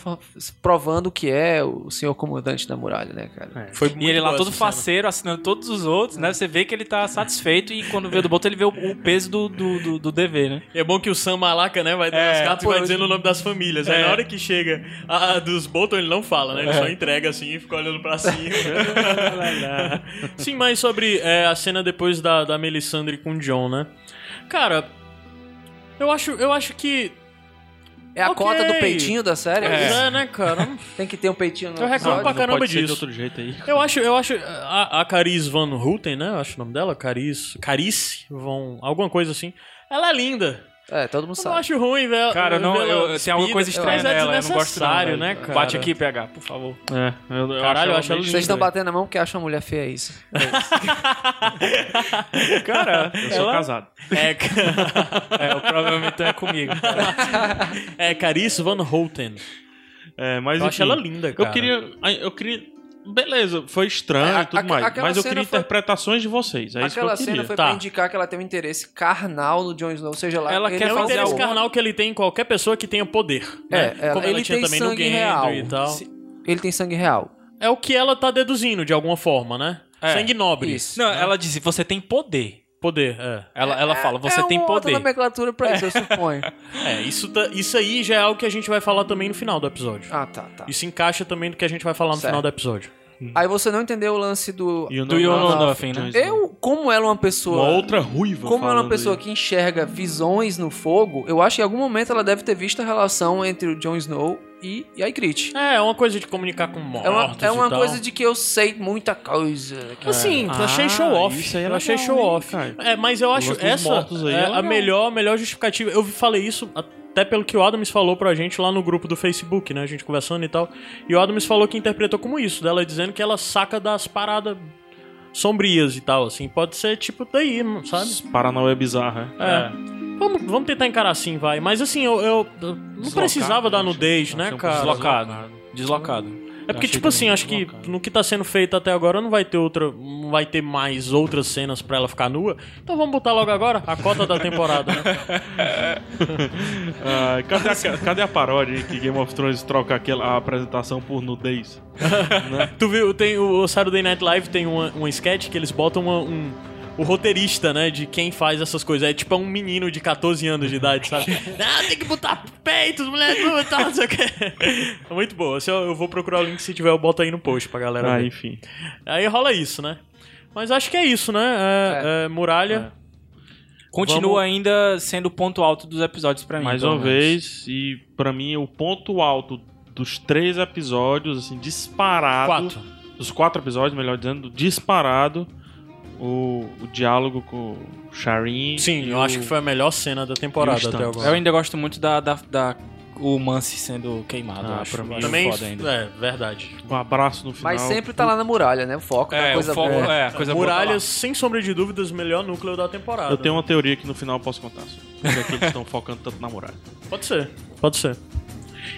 Speaker 3: provando que é o senhor comandante da muralha, né, cara?
Speaker 1: Foi
Speaker 4: E ele lá todo faceiro, assinando todos os outros, né? Você vê que ele tá satisfeito e quando vê o do Bolton, ele vê o, o peso do, do, do, do dever, né?
Speaker 1: E é bom que o Sam Malaca, né, vai dando
Speaker 4: É,
Speaker 1: as cartas e
Speaker 3: pô,
Speaker 1: vai
Speaker 3: eu-
Speaker 1: dizendo o nome das famílias. Aí
Speaker 4: É.
Speaker 1: na hora que chega a, a dos Bolton, ele não fala, né? Ele só entrega assim e fica olhando pra cima. Sim, mas sobre é, a cena depois da, da Melisandre com o John, né? Cara, eu acho, eu acho que.
Speaker 3: É a
Speaker 1: Ok.
Speaker 3: cota do peitinho da série?
Speaker 1: É,
Speaker 3: isso?
Speaker 1: né, cara?
Speaker 3: Tem que ter um peitinho no
Speaker 1: Eu reclamo
Speaker 3: episódio.
Speaker 1: pra
Speaker 2: Não
Speaker 1: caramba
Speaker 2: pode ser de
Speaker 1: disso.
Speaker 2: outro jeito aí.
Speaker 1: Eu acho, eu acho. A, a Caris Van Houten, né? Eu acho o nome dela. Caris. Carice Von. Alguma coisa assim. Ela é linda.
Speaker 3: É, todo mundo
Speaker 1: Eu não
Speaker 3: sabe.
Speaker 1: acho ruim, velho.
Speaker 4: Cara, não, eu, tem alguma coisa estranha
Speaker 1: mas é
Speaker 4: nela, eu não gosto não,
Speaker 1: né, cara?
Speaker 4: Bate aqui, PH, por favor.
Speaker 2: É, eu, eu
Speaker 1: Caralho, eu acho ela
Speaker 3: Vocês estão batendo a mão porque acham a mulher feia, é isso.
Speaker 4: Cara,
Speaker 2: Eu sou
Speaker 4: ela-
Speaker 2: casado.
Speaker 1: É,
Speaker 4: É, o problema então é comigo.
Speaker 1: é Carice Van Houten.
Speaker 2: É, mas
Speaker 1: Eu acho
Speaker 2: enfim,
Speaker 1: ela linda, cara.
Speaker 2: Eu queria. Eu queria. Beleza, foi estranho
Speaker 3: É,
Speaker 2: e tudo
Speaker 3: a-
Speaker 2: mais. Mas eu queria
Speaker 3: foi-
Speaker 2: interpretações de vocês. É isso que eu
Speaker 3: Aquela
Speaker 2: queria.
Speaker 3: cena foi
Speaker 1: Tá.
Speaker 3: pra indicar que ela tem um interesse carnal no Jon Snow, seja lá.
Speaker 4: Ela
Speaker 3: ele
Speaker 4: quer
Speaker 1: É o interesse carnal que ele tem em qualquer pessoa que tenha poder.
Speaker 3: É,
Speaker 1: Né?
Speaker 3: ela-
Speaker 1: Como ela
Speaker 3: ele
Speaker 1: tinha
Speaker 3: tem
Speaker 1: também no
Speaker 3: sangue
Speaker 1: Gendry
Speaker 3: real.
Speaker 1: e tal.
Speaker 3: Ele tem sangue real.
Speaker 1: É o que ela tá deduzindo, de alguma forma, né?
Speaker 4: É.
Speaker 1: Sangue nobre.
Speaker 3: Isso.
Speaker 4: Não, ela disse, você tem poder.
Speaker 1: Poder, é.
Speaker 4: Ela, ela fala, você
Speaker 3: é
Speaker 4: tem
Speaker 3: uma outra
Speaker 4: poder.
Speaker 3: nomenclatura pra isso, eu suponho.
Speaker 1: É, isso, tá- isso aí já é algo que a gente vai falar também no final do episódio.
Speaker 3: Ah, tá, tá.
Speaker 1: Isso encaixa também no que a gente vai falar no
Speaker 3: Certo.
Speaker 1: final do episódio.
Speaker 3: Aí você não entendeu o lance do.
Speaker 2: You
Speaker 4: Do You
Speaker 2: know
Speaker 4: Know
Speaker 2: nothing,
Speaker 4: Nothing, né?
Speaker 3: Eu, como ela é uma pessoa.
Speaker 2: Uma outra ruiva.
Speaker 3: Como ela é uma pessoa
Speaker 2: aí.
Speaker 3: que enxerga visões no fogo, eu acho que em algum momento ela deve ter visto a relação entre o Jon Snow e, e Ygritte.
Speaker 1: É, é uma coisa de comunicar com mortos
Speaker 3: É uma, é
Speaker 1: e
Speaker 3: uma
Speaker 1: tal.
Speaker 3: coisa de que eu sei muita coisa.
Speaker 1: Assim,
Speaker 2: É.
Speaker 1: eu achei
Speaker 2: Ah,
Speaker 1: show off.
Speaker 2: isso aí é
Speaker 1: eu achei
Speaker 2: legal,
Speaker 1: show
Speaker 2: hein,
Speaker 1: off.
Speaker 2: cara?
Speaker 1: É, mas eu acho essa é
Speaker 2: é
Speaker 1: a melhor, melhor justificativa. Eu falei isso até pelo que o Adams falou pra gente lá no grupo do Facebook, né? A gente conversando e tal. E o Adams falou que interpretou como isso, dela dizendo que ela saca das paradas sombrias e tal, assim. Pode ser tipo daí, sabe?
Speaker 2: Paranauê bizarro, é.
Speaker 1: É. Vamos, vamos tentar encarar assim, vai. Mas assim, eu, eu- eu não precisava da nudez, né, cara?
Speaker 4: Deslocado. Deslocado.
Speaker 1: É porque, tipo assim, acho que no que tá sendo feito até agora não vai ter outra. Não vai ter mais outras cenas pra ela ficar nua. Então vamos botar logo agora a cota da temporada, né?
Speaker 2: Ah, cadê, a, cadê a paródia que Game of Thrones troca aquela a apresentação por nudez?
Speaker 1: tu viu, tem o, Saturday Night Live tem uma, um sketch que eles botam uma- um. O roteirista, né, de quem faz essas coisas. É tipo um menino de 14 anos de idade, sabe? ah, tem que botar peitos, mulher, tal, não sei o quê. É muito boa. Se eu, eu vou procurar o link, se tiver, eu boto aí no post pra galera
Speaker 2: Ah,
Speaker 1: ver.
Speaker 2: enfim.
Speaker 1: Aí rola isso, né? Mas acho que é isso, né? É, é, muralha.
Speaker 4: Continua
Speaker 1: Vamos-
Speaker 4: ainda sendo o ponto alto dos episódios pra mim.
Speaker 2: Mais uma
Speaker 4: menos.
Speaker 2: vez, e pra mim o ponto alto dos três episódios, assim, disparado.
Speaker 1: Quatro.
Speaker 2: Dos quatro episódios, melhor dizendo, disparado. O, o diálogo com o Sharin.
Speaker 1: Sim, eu
Speaker 2: o-
Speaker 1: acho que foi a melhor cena da temporada até agora.
Speaker 4: Eu ainda gosto muito da, da, da- o Mance sendo queimado.
Speaker 2: Ah,
Speaker 4: acho
Speaker 2: pra mim
Speaker 1: Também,
Speaker 4: foda ainda.
Speaker 1: é, verdade.
Speaker 2: Um abraço no final.
Speaker 3: Mas sempre tá lá na muralha, né? O foco
Speaker 4: É,
Speaker 3: da
Speaker 4: o
Speaker 3: coisa
Speaker 4: fogo,
Speaker 3: boa.
Speaker 4: é, a coisa boa tá
Speaker 1: sem sombra de dúvidas, melhor núcleo da temporada.
Speaker 2: Eu tenho uma teoria que no final eu posso contar. só. Por que é que eles estão focando tanto na muralha?
Speaker 1: Pode ser, pode ser.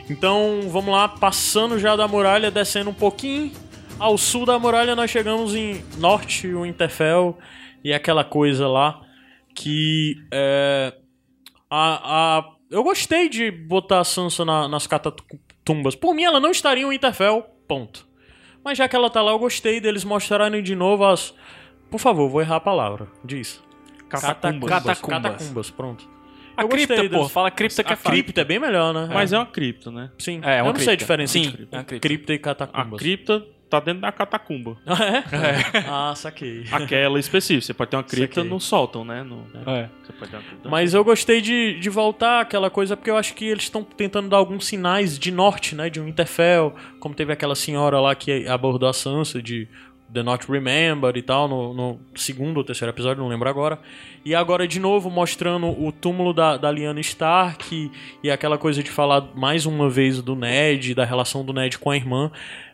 Speaker 1: Então, vamos lá, passando já da muralha, descendo um pouquinho ao sul da muralha, nós chegamos em norte, o Interfell e aquela coisa lá que é, a, a- eu gostei de botar a Sansa na- nas catatumbas. Por mim, ela não estaria em Winterfell, ponto. Mas já que ela tá lá, eu gostei deles mostrarem de novo as... Por favor, vou errar a palavra. Diz.
Speaker 2: Catacumbas.
Speaker 4: Catacumbas.
Speaker 1: Catacumbas, pronto.
Speaker 4: A
Speaker 1: Eu
Speaker 4: cripta, pô. Fala cripta que é
Speaker 1: A
Speaker 4: fácil.
Speaker 1: cripta é bem melhor, né?
Speaker 2: Mas é uma cripta, né?
Speaker 1: Sim.
Speaker 4: É, é uma
Speaker 1: eu não sei a
Speaker 4: cripta.
Speaker 1: diferença
Speaker 4: Sim,
Speaker 1: entre
Speaker 4: é cripta.
Speaker 1: cripta e
Speaker 2: A
Speaker 1: catacumbas.
Speaker 2: cripta tá dentro da catacumba.
Speaker 1: Ah, é? Ah, saquei.
Speaker 2: Aquela específica. Você pode ter uma cripta
Speaker 1: Saquei.
Speaker 2: no sótão, né? No-
Speaker 4: É.
Speaker 2: Você pode ter uma cripta.
Speaker 1: Mas eu gostei de, de voltar aquela coisa, porque eu acho que eles estão tentando dar alguns sinais de norte, né? De um Interfell, como teve aquela senhora lá que abordou a Sansa de The Not Remember e tal, no, no segundo ou terceiro episódio, não lembro agora. E agora, de novo, mostrando o túmulo da, da Lyanna Stark e, e aquela coisa de falar mais uma vez do Ned, da relação do Ned com a irmã.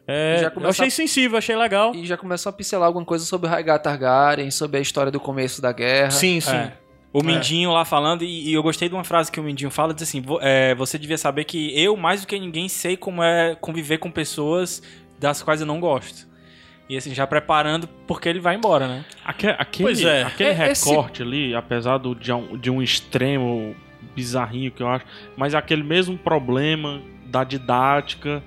Speaker 1: É,
Speaker 3: Já
Speaker 1: eu achei
Speaker 3: a-
Speaker 1: sensível, achei legal.
Speaker 3: E já começou a pincelar alguma coisa sobre Rhaegar Targaryen, sobre a história do começo da guerra.
Speaker 1: Sim, sim.
Speaker 4: É. O Mindinho lá falando, e, e eu gostei de uma frase que o Mindinho fala, diz assim, "Vo- é, você devia saber que eu, mais do que ninguém, sei como é conviver com pessoas das quais eu não gosto. E assim, já preparando porque ele vai embora, né?
Speaker 2: Aque- aquele
Speaker 1: Pois é.
Speaker 2: aquele
Speaker 3: É, esse-
Speaker 2: recorte ali, apesar do, de, um, de um extremo bizarrinho que eu acho, mas aquele mesmo problema da didática,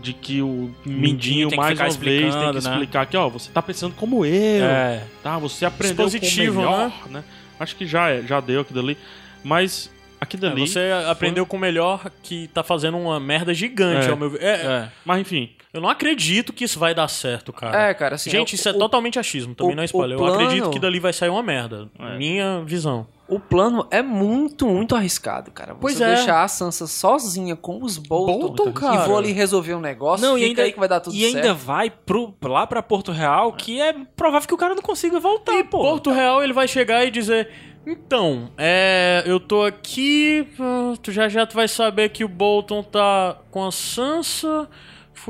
Speaker 2: de que o Mindinho,
Speaker 4: tem que
Speaker 2: mais
Speaker 4: ficar
Speaker 2: uma vez tem que
Speaker 4: né?
Speaker 2: explicar que, ó, você tá pensando como eu,
Speaker 4: É.
Speaker 2: tá? Você aprendeu
Speaker 1: Expositivo,
Speaker 2: com o melhor, né? Acho que já, é- já deu aquilo ali, mas aquilo
Speaker 1: É,
Speaker 2: ali...
Speaker 1: Você aprendeu com o melhor que tá fazendo uma merda gigante,
Speaker 2: É.
Speaker 1: ao meu ver. É,
Speaker 4: É.
Speaker 2: Mas enfim,
Speaker 1: Eu não acredito que isso vai dar certo, cara.
Speaker 3: É, cara, assim.
Speaker 1: Gente,
Speaker 3: o-
Speaker 1: isso é
Speaker 3: o-
Speaker 1: totalmente achismo, também
Speaker 3: o-
Speaker 1: não é spoiler.
Speaker 3: o
Speaker 1: Eu acredito
Speaker 3: plano-
Speaker 1: que dali vai sair uma merda.
Speaker 2: É.
Speaker 1: Minha visão.
Speaker 3: O plano é muito, muito arriscado, cara. Você
Speaker 1: Pois é.
Speaker 3: deixar a Sansa sozinha com os Bolton,
Speaker 1: Bolton, cara.
Speaker 3: e vou ali resolver um negócio,
Speaker 4: Não, e ainda,
Speaker 3: aí que vai dar tudo
Speaker 4: e
Speaker 3: certo.
Speaker 4: ainda vai pro, lá pra Porto Real, que é provável que o cara não consiga voltar, pô.
Speaker 1: Porto Real, ele vai chegar e dizer: Então, é, eu tô aqui, ah, tu já já tu vai saber que o Bolton tá com a Sansa.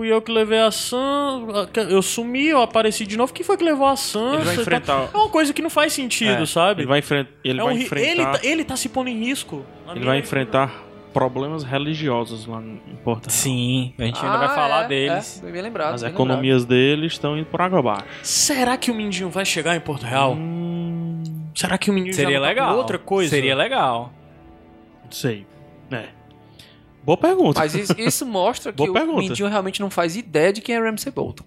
Speaker 1: Fui eu que levei a Sansa. Eu sumi, eu apareci de novo. Quem foi que levou a Sansa?
Speaker 2: Ele vai
Speaker 1: tal?
Speaker 2: enfrentar-
Speaker 1: É uma coisa que não faz sentido,
Speaker 2: É,
Speaker 1: sabe?
Speaker 2: Ele vai, enfren- ele
Speaker 1: É um
Speaker 2: vai enfrentar.
Speaker 1: ele, tá, ele tá se pondo em risco.
Speaker 2: Ele vai enfrentar problemas religiosos lá em Porto.
Speaker 4: Sim, a gente ainda
Speaker 3: Ah,
Speaker 4: vai falar
Speaker 3: é,
Speaker 4: deles.
Speaker 3: É, bem lembrado.
Speaker 2: As
Speaker 3: bem
Speaker 2: economias dele estão indo por água abaixo.
Speaker 1: Será que o Mindinho vai chegar em Porto Real?
Speaker 2: Hum,
Speaker 1: Será que o Mindinho
Speaker 4: Seria
Speaker 1: tá
Speaker 4: legal.
Speaker 1: outra coisa?
Speaker 4: Seria legal.
Speaker 2: não sei. É. Boa pergunta.
Speaker 3: Mas isso, isso mostra que
Speaker 2: Boa
Speaker 3: o
Speaker 2: pergunta.
Speaker 3: Mindinho realmente não faz ideia de quem é Ramsay Bolton.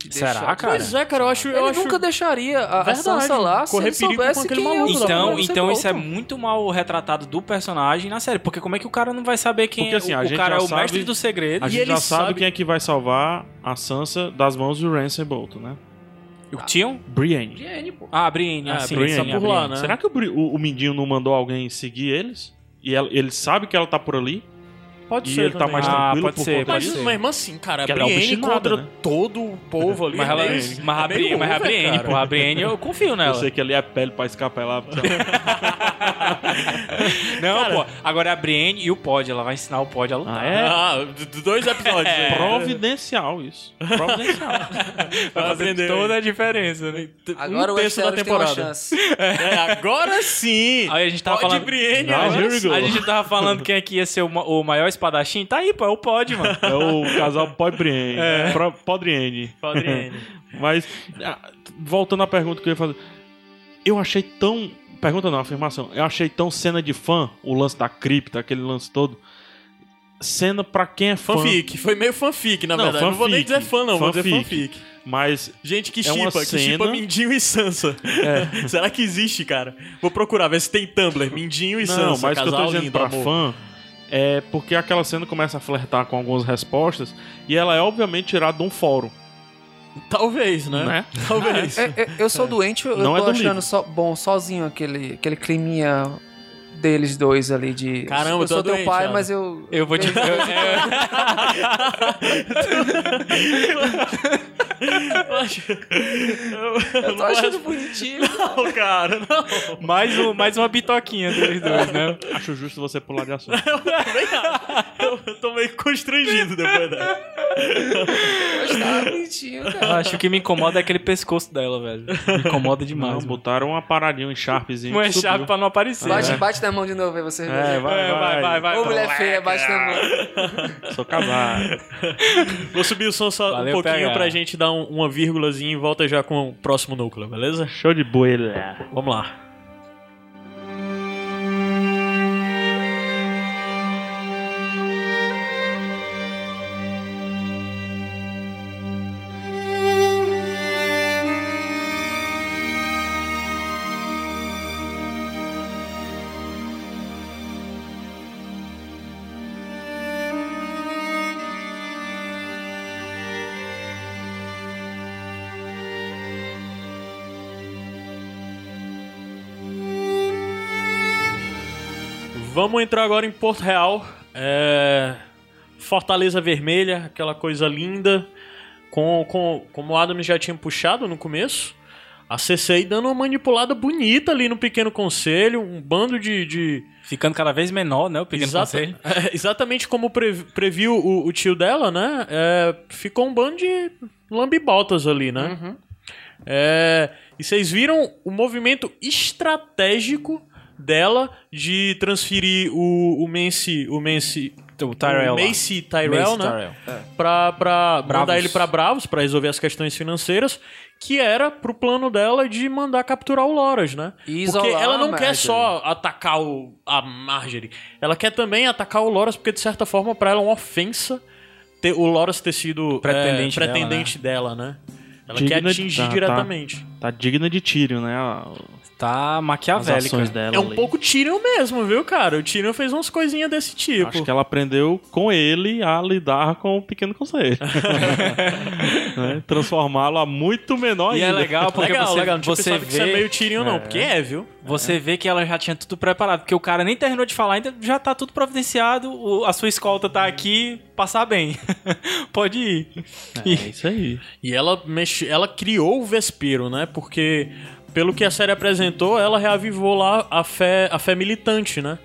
Speaker 3: De
Speaker 4: Será,
Speaker 3: deixar-
Speaker 4: cara?
Speaker 1: Pois é, cara, eu acho.
Speaker 3: Ele
Speaker 1: Eu acho...
Speaker 3: nunca deixaria a, a
Speaker 1: Verdade,
Speaker 3: Sansa lá se
Speaker 1: correr
Speaker 3: ele soubesse
Speaker 1: aquele
Speaker 3: quem é o
Speaker 1: maluco.
Speaker 4: Então, então isso é muito mal retratado do personagem na série. Porque como é que o cara não vai saber quem
Speaker 2: Porque,
Speaker 4: é?
Speaker 2: assim,
Speaker 4: o,
Speaker 2: a
Speaker 4: o
Speaker 2: gente
Speaker 4: cara
Speaker 2: já
Speaker 4: é o
Speaker 2: sabe-
Speaker 4: mestre do segredo.
Speaker 2: A
Speaker 1: E
Speaker 2: gente
Speaker 1: ele
Speaker 2: já sabe,
Speaker 1: sabe-
Speaker 2: quem é que vai salvar a Sansa das mãos do Ramsay Bolton, né?
Speaker 4: O Tion?
Speaker 2: Brienne.
Speaker 3: Brienne, pô.
Speaker 4: Ah, Brienne.
Speaker 1: Ah,
Speaker 4: Ah, sim,
Speaker 2: Brienne.
Speaker 1: Tá por lá, né?
Speaker 2: Será que o- o Mindinho não mandou alguém seguir eles? E ela- ele sabe que ela tá por ali?
Speaker 1: Pode
Speaker 2: e
Speaker 1: ser.
Speaker 2: ele tá
Speaker 1: também.
Speaker 2: mais
Speaker 4: Ah,
Speaker 2: tranquilo
Speaker 4: pode
Speaker 2: por
Speaker 4: ser,
Speaker 2: conta
Speaker 4: pode
Speaker 1: Mas,
Speaker 2: disso?
Speaker 1: mas mesmo assim, cara, a
Speaker 2: Que ela é uma
Speaker 1: Brienne
Speaker 2: obstinada,
Speaker 1: contra
Speaker 2: né?
Speaker 1: todo o povo ali.
Speaker 4: Mas, ela,
Speaker 1: é meio-
Speaker 4: mas, a
Speaker 1: é meio
Speaker 4: Brienne, mas a
Speaker 1: over,
Speaker 4: Brienne,
Speaker 1: cara.
Speaker 4: pô, a Brienne eu confio
Speaker 2: Eu
Speaker 4: nela.
Speaker 2: sei que ali é pele pra escapar lá.
Speaker 4: Não,
Speaker 1: Cara-
Speaker 4: pô. Agora é a Brienne e o Pod. Ela vai ensinar o Pod a lutar.
Speaker 2: Ah, é?
Speaker 1: Ah, d- d- dois episódios. aí.
Speaker 2: Providencial isso. Providencial.
Speaker 4: Vai fazer
Speaker 1: aprender.
Speaker 4: toda a diferença, né?
Speaker 3: Agora
Speaker 1: um
Speaker 3: o
Speaker 1: terço da
Speaker 3: Westeros tem uma
Speaker 1: temporada.
Speaker 3: chance.
Speaker 1: É, agora sim!
Speaker 4: Aí a gente tava
Speaker 1: Pode
Speaker 4: falando-
Speaker 1: Brienne,
Speaker 2: Não,
Speaker 1: agora
Speaker 2: here we
Speaker 1: sim.
Speaker 2: go.
Speaker 4: A gente tava falando quem é que ia ser o, ma- o maior espadachim. Tá aí, pô. É o Pod, mano.
Speaker 2: É o casal Podriene. É. Podriene. Mas, ah, voltando à pergunta que eu ia fazer. Eu achei tão. Pergunta não, afirmação. Eu achei tão cena de fã, o lance da cripta, aquele lance todo. Cena pra quem é fã.
Speaker 1: Fanfic. Foi meio fanfic, na
Speaker 2: Não,
Speaker 1: verdade. Não vou nem
Speaker 2: fanfic.
Speaker 1: dizer fã, não. Vou dizer
Speaker 2: Fanfic.
Speaker 1: fanfic.
Speaker 2: Mas
Speaker 1: Gente que
Speaker 2: É
Speaker 1: chipa, que
Speaker 2: cena-
Speaker 1: chipa Mindinho e Sansa. Será que existe, cara? Vou procurar, ver se tem Tumblr. Mindinho e
Speaker 2: Não,
Speaker 1: Sansa.
Speaker 2: mas o que eu tô
Speaker 1: casal
Speaker 2: dizendo
Speaker 1: lindo,
Speaker 2: pra
Speaker 1: amor.
Speaker 2: fã é porque aquela cena começa a flertar com algumas respostas e ela é obviamente tirada de um fórum,
Speaker 1: Talvez, né?
Speaker 2: né?
Speaker 1: Talvez.
Speaker 3: É, é, eu sou doente, eu
Speaker 2: Não
Speaker 3: tô
Speaker 2: é do
Speaker 3: achando só, bom sozinho aquele, aquele climinha deles dois ali de.
Speaker 1: Caramba,
Speaker 3: eu sou
Speaker 1: é
Speaker 3: teu
Speaker 1: doente,
Speaker 3: pai, mas eu.
Speaker 4: Eu vou te. eu-
Speaker 1: eu acho. Eu,
Speaker 3: Eu tô achando bonitinho.
Speaker 1: Não, cara, não.
Speaker 4: é, mais, um, mais uma bitoquinha deles dois, né?
Speaker 2: Acho justo você pular de assunto.
Speaker 1: Eu também acho. Eu, eu tô meio constrangido depois.
Speaker 3: Mas tá bonitinho, cara.
Speaker 4: acho que o que me incomoda é aquele pescoço dela, velho. Me incomoda demais.
Speaker 2: Não, botaram uma paradinha, um sharpzinho.
Speaker 4: É
Speaker 2: subiu.
Speaker 4: chave pra não aparecer.
Speaker 3: Bate,
Speaker 4: né?
Speaker 3: bate na mão de novo aí você.
Speaker 2: É, vai,
Speaker 4: É, vai, vai, vai.
Speaker 3: Ô, mulher feia, bate na mão.
Speaker 2: Sou casado.
Speaker 1: Vou subir o som só
Speaker 4: Valeu,
Speaker 1: um pouquinho pra gente dar um- uma vírgulazinha e volta já com o próximo núcleo, beleza?
Speaker 2: Show de bola.
Speaker 1: Vamos lá. Vamos entrar agora em Porto Real. É, Fortaleza Vermelha, aquela coisa linda. Com, com, como o Adam já tinha puxado no começo. A CCI dando uma manipulada bonita ali no Pequeno Conselho. Um bando de. de...
Speaker 4: Ficando cada vez menor, né? O pequeno
Speaker 1: Exata-
Speaker 4: conselho.
Speaker 1: é, exatamente como pre- previu o, o tio dela, né? É, ficou um bando de lambibotas ali, né?
Speaker 3: Uhum.
Speaker 1: É, e vocês viram o movimento estratégico dela de transferir o, o Mance, o Mance,
Speaker 4: O Tyrell.
Speaker 1: o
Speaker 4: lá.
Speaker 1: Mace Tyrell,
Speaker 4: Mace
Speaker 1: né?
Speaker 4: Tyrell.
Speaker 1: Pra, pra
Speaker 4: Bravos.
Speaker 1: mandar ele pra Bravos pra resolver as questões financeiras, que era pro plano dela de mandar capturar o Loras, né?
Speaker 3: E
Speaker 1: porque ela não quer só atacar o, a Marjorie, ela quer também atacar o Loras, porque de certa forma pra ela é uma ofensa ter, o Loras ter sido
Speaker 4: Pretendente
Speaker 1: é,
Speaker 4: dela,
Speaker 1: pretendente dela, né? Ela
Speaker 2: Digna
Speaker 1: quer
Speaker 2: de-
Speaker 1: atingir
Speaker 2: tá, tá.
Speaker 1: diretamente.
Speaker 2: Tá digna de Tyrion, né?
Speaker 4: Tá
Speaker 2: As
Speaker 4: maquiavélica.
Speaker 2: ações dela
Speaker 1: É um
Speaker 2: ali.
Speaker 1: pouco Tyrion mesmo, viu, cara? O Tyrion fez umas coisinhas desse tipo.
Speaker 2: Acho que ela aprendeu com ele a lidar com o pequeno conselho. Né? Transformá-lo a muito menor
Speaker 4: E é
Speaker 2: ainda.
Speaker 4: legal porque
Speaker 1: legal,
Speaker 4: você,
Speaker 1: legal.
Speaker 4: Você
Speaker 1: pensado que isso é
Speaker 4: vê...
Speaker 1: meio Tyrion, não. Porque é, viu?
Speaker 4: Você vê que ela já tinha tudo preparado, porque o cara nem terminou de falar, ainda já tá tudo providenciado, o- a sua escolta tá aqui, passar bem. Pode ir.
Speaker 2: É isso aí.
Speaker 1: E ela mexe, ela criou o Vespero, né? Porque pelo que a série apresentou, ela reavivou lá a fé, a fé militante, né?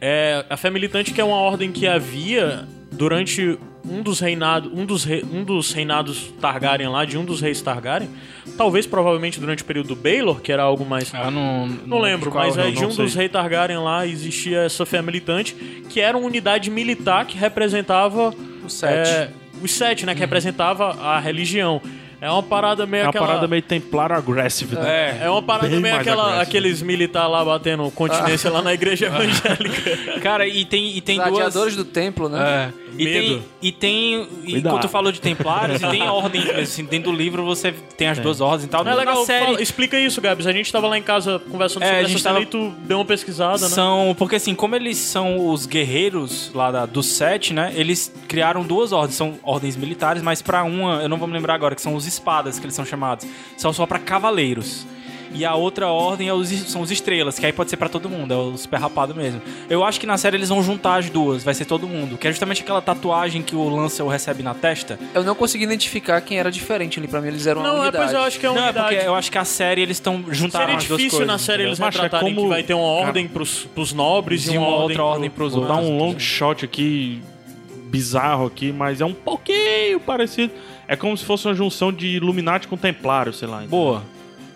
Speaker 1: É, a fé militante que é uma ordem que havia durante um dos reinados, um dos, re- um dos reinados Targaryen lá, de um dos reis Targaryen, talvez provavelmente durante o período do Baelor, que era algo mais
Speaker 4: Ah, não,
Speaker 1: não lembro,
Speaker 4: qual
Speaker 1: mas
Speaker 4: é
Speaker 1: de um
Speaker 2: não
Speaker 1: dos
Speaker 2: sei.
Speaker 1: reis Targaryen lá existia essa fé militante, que era uma unidade militar que representava
Speaker 3: O sete.
Speaker 1: é, os sete, né, que representava a religião. É uma parada meio
Speaker 2: É uma
Speaker 1: aquela
Speaker 2: parada meio templar aggressive. né?
Speaker 1: é, é uma parada
Speaker 2: Bem
Speaker 1: meio aquela, aqueles militares lá batendo continência lá na igreja evangélica.
Speaker 4: Cara, e tem, e tem
Speaker 3: Os
Speaker 4: duas...
Speaker 3: gladiadores do templo, né?
Speaker 4: É. E
Speaker 1: Medo.
Speaker 4: tem, e tem. E quando tu falou de templários, e tem ordens mesmo. Assim, dentro do livro você tem as duas ordens e tal.
Speaker 1: É legal,
Speaker 4: série.
Speaker 1: fala- explica isso, Gabs. A gente tava lá em casa conversando
Speaker 4: É,
Speaker 1: sobre
Speaker 4: a
Speaker 1: essa
Speaker 4: gente
Speaker 1: série
Speaker 4: tava-
Speaker 1: e tu deu uma pesquisada, né?
Speaker 4: São. Porque assim, como eles são os guerreiros lá da, do sete, né? Eles criaram duas ordens. São ordens militares, mas pra uma, eu não vou me lembrar agora, que são os espadas, que eles são chamados. São só pra cavaleiros. E a outra ordem é os, são os estrelas, que aí pode ser pra todo mundo, é o super rapado mesmo. Eu acho que na série eles vão juntar as duas, vai ser todo mundo. Que é justamente aquela tatuagem que o Lancel recebe na testa.
Speaker 3: Eu não consegui identificar quem era diferente ali. Pra mim, eles eram uma
Speaker 1: Não, é,
Speaker 3: unidade.
Speaker 1: pois eu acho que é uma
Speaker 4: Não, é porque eu acho que a série eles estão
Speaker 1: Seria
Speaker 4: as duas
Speaker 1: difícil
Speaker 4: coisas,
Speaker 1: na série eles
Speaker 2: Macho, é
Speaker 1: retratarem
Speaker 2: como-
Speaker 1: que vai ter uma ordem pros, pros nobres e,
Speaker 4: E
Speaker 1: uma,
Speaker 4: uma
Speaker 1: ordem
Speaker 4: outra ordem pros
Speaker 2: Vou dar
Speaker 4: outros.
Speaker 2: um long shot aqui, bizarro aqui, mas é um pouquinho parecido. É como se fosse uma junção de Illuminati com Templário, sei lá.
Speaker 4: Boa,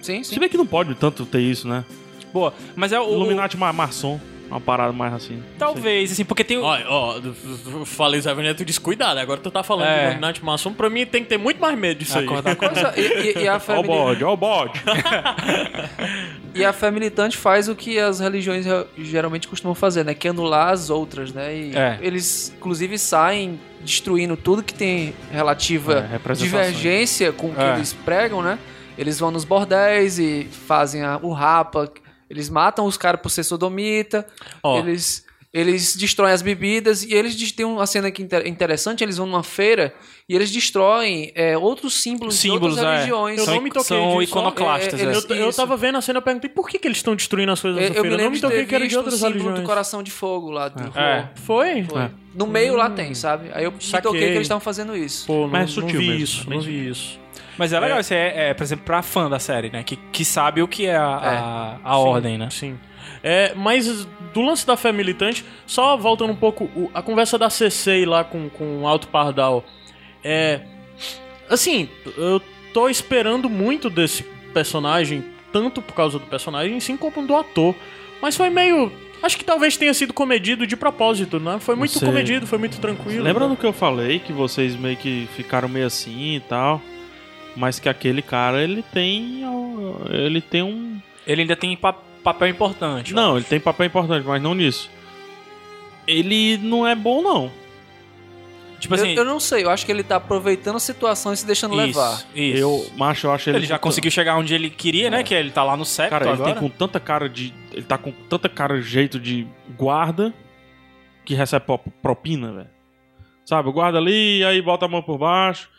Speaker 3: Sim, sim.
Speaker 2: Se bem que não pode tanto ter isso, né?
Speaker 4: boa. Mas é o.
Speaker 2: Illuminati ma maçom, uma parada mais assim.
Speaker 4: Talvez, assim, porque tem o.
Speaker 1: Ó, ó, eu falei Zé Veneto, tu disse cuidado. Agora tu tá falando
Speaker 4: É.
Speaker 1: de Illuminati maçom. Pra mim tem que ter muito mais medo disso aí.
Speaker 4: Acordar com
Speaker 3: Coisa- e, e- e a fé
Speaker 2: Ó o
Speaker 3: mili-
Speaker 2: bode, ó o bode.
Speaker 3: e a fé militante faz o que as religiões re- geralmente costumam fazer, né? Que é anular as outras, né? E
Speaker 4: É.
Speaker 3: eles, inclusive, saem destruindo tudo que tem relativa
Speaker 2: É,
Speaker 3: divergência com o que
Speaker 4: É.
Speaker 3: eles pregam, né? Eles vão nos bordéis e fazem a- o rapa. Eles matam os caras por ser sodomita.
Speaker 1: Ó.
Speaker 3: Eles, eles destroem as bebidas. E eles tem uma cena que é inter- interessante. Eles vão numa feira e eles destroem é, outros símbolos,
Speaker 4: Símbolos,
Speaker 3: de outras
Speaker 4: é.
Speaker 3: religiões.
Speaker 1: Eu
Speaker 4: São,
Speaker 1: não me toquei
Speaker 4: são
Speaker 1: disso,
Speaker 4: iconoclastas.
Speaker 3: é,
Speaker 4: é.
Speaker 3: eles-
Speaker 1: Eu, eu tava vendo a cena e perguntei por que, que eles estão destruindo as coisas
Speaker 3: Eu,
Speaker 1: da
Speaker 3: eu
Speaker 1: feira.
Speaker 3: me
Speaker 1: não
Speaker 3: lembro
Speaker 1: me
Speaker 3: de
Speaker 1: toquei que era de
Speaker 3: o
Speaker 1: outras
Speaker 3: símbolo
Speaker 1: religiões.
Speaker 3: do coração de fogo lá do
Speaker 4: É.
Speaker 1: Foi?
Speaker 3: Foi.
Speaker 2: É.
Speaker 3: No meio lá tem, sabe? Aí eu me toquei que eles estavam fazendo isso.
Speaker 1: Pô, não,
Speaker 2: Mas é
Speaker 1: não
Speaker 2: sutil
Speaker 1: vi
Speaker 2: mesmo,
Speaker 1: isso, não vi isso.
Speaker 4: Mas é legal,
Speaker 1: É.
Speaker 4: isso é, é, por exemplo, pra fã da série, né? Que, que sabe o que é a, a, a
Speaker 1: Sim,
Speaker 4: ordem, né?
Speaker 1: Sim. É, mas do lance da fé militante, só voltando um pouco, o- a conversa da CC lá com, com o Alto Pardal. É. Assim, eu tô esperando muito desse personagem, tanto por causa do personagem, sim como do ator. Mas foi meio. Acho que talvez tenha sido comedido de propósito, né? Foi muito
Speaker 2: Você-
Speaker 1: comedido, foi muito tranquilo.
Speaker 2: Lembra do que eu falei, que vocês meio que ficaram meio assim e tal, mas que aquele cara, ele tem ele tem um
Speaker 4: Ele ainda tem pa- papel importante. eu
Speaker 2: Não,
Speaker 4: acho.
Speaker 2: ele tem papel importante, mas não nisso. Ele não é bom não.
Speaker 4: Tipo
Speaker 3: Eu,
Speaker 4: assim,
Speaker 3: eu não sei, eu acho que ele tá aproveitando a situação e se deixando
Speaker 4: isso,
Speaker 3: levar.
Speaker 4: isso.
Speaker 2: Eu, macho, eu acho ele
Speaker 4: Ele já conseguiu chegar onde ele queria, né? Que ele tá lá no set
Speaker 2: Cara, ele
Speaker 4: agora.
Speaker 2: tem com tanta cara de. Ele tá com tanta cara de jeito de guarda que recebe pro- propina, velho. Sabe, o guarda ali, aí bota a mão por baixo.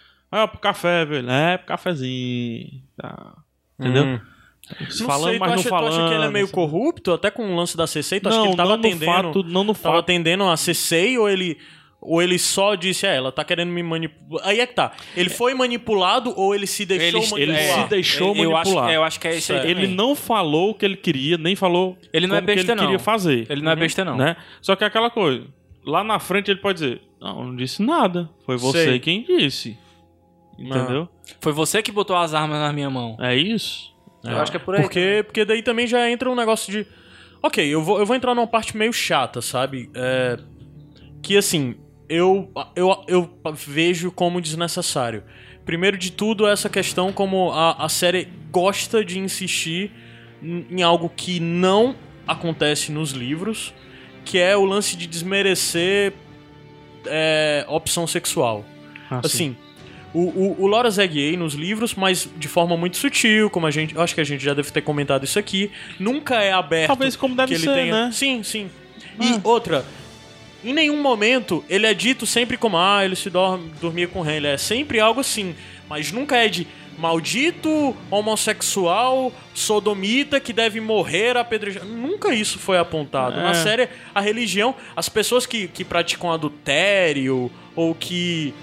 Speaker 2: Ah, pro café, velho. É, pro cafezinho. Tá. Entendeu?
Speaker 1: Hum. Não
Speaker 2: Falando,
Speaker 1: sei, tu
Speaker 2: mas não
Speaker 1: acha, tu
Speaker 2: falando.
Speaker 1: acha que ele é meio
Speaker 2: assim.
Speaker 1: corrupto, até com o lance da CC? Tu acha
Speaker 2: Não,
Speaker 1: que ele tava
Speaker 2: não no
Speaker 1: atendendo.
Speaker 2: fato, não no
Speaker 1: Tava
Speaker 2: fato.
Speaker 1: atendendo a CC ou ele. Ou ele só disse, é, ela tá querendo me manipular. Aí é que tá. Ele foi manipulado ou ele se deixou
Speaker 4: Ele-
Speaker 1: manipular?
Speaker 2: ele se deixou
Speaker 4: eu acho,
Speaker 2: manipular.
Speaker 4: eu acho que é isso aí.
Speaker 2: Ele
Speaker 4: também.
Speaker 2: não falou o que ele queria, nem falou
Speaker 4: Ele não é
Speaker 2: como que
Speaker 4: besta,
Speaker 2: ele queria
Speaker 4: não.
Speaker 2: fazer.
Speaker 4: Ele não é besta, não.
Speaker 2: Né? Só que é aquela coisa. Lá na frente ele pode dizer, não, não disse nada. Foi você
Speaker 1: Sei.
Speaker 2: quem disse. Entendeu?
Speaker 4: Foi você que botou as armas na minha mão.
Speaker 2: É isso.
Speaker 3: Eu acho que é por aí.
Speaker 1: Porque, porque daí também já entra um negócio de. Ok, eu vou, eu vou entrar numa parte meio chata, sabe? É, que assim, eu, eu, eu vejo como desnecessário. Primeiro de tudo, essa questão como a, a série gosta de insistir em em algo que não acontece nos livros, que é o lance de desmerecer é, opção sexual. Assim, o, o, o Loras é gay nos livros, mas de forma muito sutil, como a gente. Eu acho que a gente já deve ter comentado isso aqui. Nunca é aberto.
Speaker 2: Talvez como deve
Speaker 1: que ele
Speaker 2: ser,
Speaker 1: tenha.
Speaker 2: né?
Speaker 1: Sim, sim. E outra. Em nenhum momento ele é dito sempre como, ah, ele se dorme, dormia com rei. Ele é sempre algo assim. Mas nunca é de maldito homossexual sodomita que deve morrer apedrejado. Nunca isso foi apontado. Na
Speaker 2: É.
Speaker 1: série, a religião, as pessoas que, que praticam adultério ou que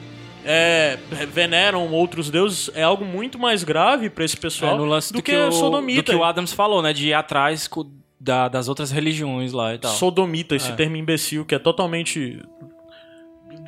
Speaker 1: é, veneram outros deuses é algo muito mais grave pra esse pessoal
Speaker 4: É,
Speaker 1: do,
Speaker 4: do,
Speaker 1: que,
Speaker 4: que, o,
Speaker 1: sodomita.
Speaker 4: do que o Adams falou, né? De ir atrás da- das outras religiões lá e tal.
Speaker 1: Sodomita, esse
Speaker 4: É.
Speaker 1: termo imbecil, que é totalmente.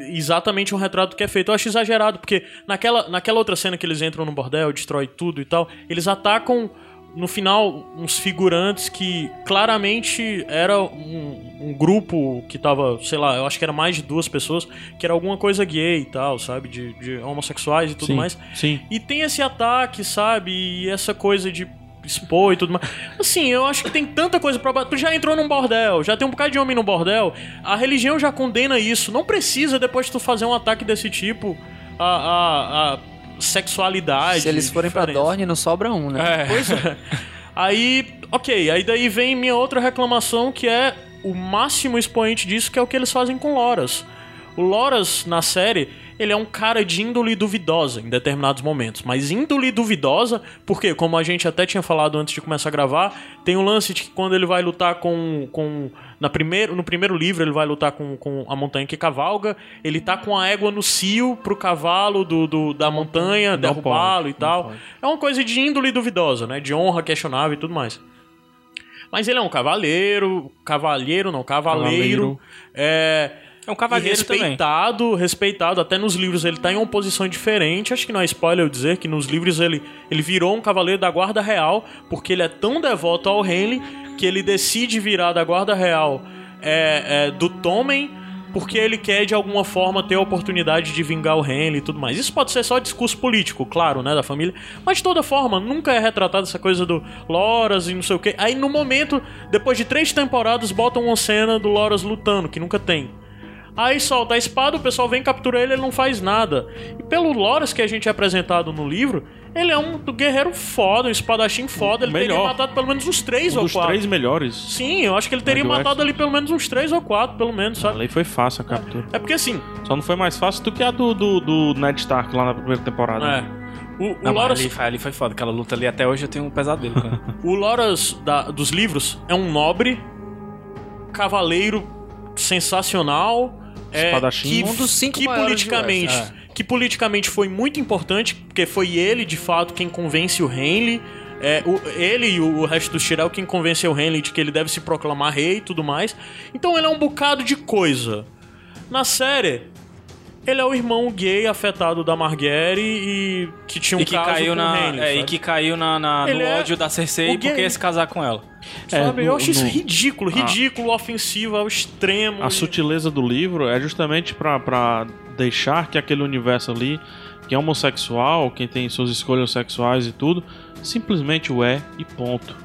Speaker 1: Exatamente um retrato que é feito. Eu acho exagerado, porque naquela, naquela outra cena que eles entram no bordel, destrói tudo e tal, eles atacam no final uns figurantes que claramente era um, um grupo que tava, sei lá, eu acho que era mais de duas pessoas, que era alguma coisa gay e tal, sabe? De, de homossexuais e tudo
Speaker 2: sim,
Speaker 1: mais.
Speaker 2: sim.
Speaker 1: E tem esse ataque, sabe? E essa coisa de expor e tudo mais. Assim, eu acho que tem tanta coisa pra. Tu já entrou num bordel, já tem um bocado de homem no bordel. A religião já condena isso. Não precisa, depois de tu fazer um ataque desse tipo, a, a, a sexualidade.
Speaker 3: Se eles forem pra
Speaker 1: diferença.
Speaker 3: Dorne, não sobra um, né?
Speaker 4: É.
Speaker 1: Pois é. Aí, ok, aí daí vem minha outra reclamação que é o máximo expoente disso, que é o que eles fazem com Loras. O Loras, na série, ele é um cara de índole duvidosa em determinados momentos. Mas índole duvidosa, porque, como a gente até tinha falado antes de começar a gravar, tem o lance de que quando ele vai lutar com. com na primeiro, no primeiro livro, ele vai lutar com, com a montanha que cavalga. Ele tá com a égua no cio pro cavalo do, do- da montanha, derrubá-lo e tal. É uma coisa de índole duvidosa, né? De honra questionável e tudo mais. Mas ele é um cavaleiro, cavalheiro não, cavaleiro,
Speaker 2: Cavaleiro.
Speaker 1: é,
Speaker 4: É um
Speaker 1: e
Speaker 4: cavalheiro também.
Speaker 1: respeitado, respeitado, até nos livros ele tá em uma posição diferente, acho que não é spoiler eu dizer que nos livros ele, ele virou um cavaleiro da guarda real, porque ele é tão devoto ao Henley que ele decide virar da guarda real é, é, do Tommen porque ele quer de alguma forma ter a oportunidade de vingar o Henley e tudo mais. Isso pode ser só discurso político, claro, né, da família, mas de toda forma, nunca é retratado essa coisa do Loras e não sei o que. Aí no momento, depois de três temporadas, botam uma cena do Loras lutando, que nunca tem. Aí solta a espada, o pessoal vem capturar ele, ele não faz nada. E pelo Loras que a gente é apresentado no livro, ele é um guerreiro foda, um espadachim foda, ele teria
Speaker 2: Melhor.
Speaker 1: matado pelo menos uns três
Speaker 2: Um
Speaker 1: ou
Speaker 2: dos
Speaker 1: quatro.
Speaker 2: três melhores.
Speaker 1: Sim, eu acho que ele teria
Speaker 2: Mas
Speaker 1: matado ali pelo menos uns três ou quatro, pelo menos, sabe?
Speaker 2: lei foi fácil a captura.
Speaker 1: É porque assim,
Speaker 2: Só não foi mais fácil do que a do, do, do Ned Stark lá na primeira temporada.
Speaker 1: é. O, o
Speaker 4: Não,
Speaker 1: Loras,
Speaker 4: ali, foi- ali foi foda. Aquela luta ali até hoje eu tenho um pesadelo, cara.
Speaker 1: o Loras da- dos livros é um nobre, cavaleiro sensacional. É,
Speaker 2: Espadachim.
Speaker 1: que,
Speaker 3: Um dos cinco
Speaker 1: que politicamente,
Speaker 3: Westeros,
Speaker 1: que politicamente foi muito importante, porque foi ele de fato quem convence o Henley. É, o- ele e o, o resto do Tyrell quem convence o Henley de que ele deve se proclamar rei e tudo mais. Então ele é um bocado de coisa. Na série, ele é o irmão gay afetado da Marguerite e que tinha um
Speaker 4: e que
Speaker 1: caso
Speaker 4: caiu
Speaker 1: com
Speaker 4: na,
Speaker 1: Henley,
Speaker 4: é, e que caiu na, na- no
Speaker 1: é
Speaker 4: ódio da Cersei porque ia se casar com ela.
Speaker 2: É,
Speaker 1: Sabe? eu
Speaker 2: no-
Speaker 1: acho isso
Speaker 2: no-
Speaker 1: ridículo, ridículo, ofensivo ao extremo.
Speaker 2: A
Speaker 1: e-
Speaker 2: sutileza do livro é justamente pra deixar que aquele universo ali, que é homossexual, quem tem suas escolhas sexuais e tudo, simplesmente o é e ponto.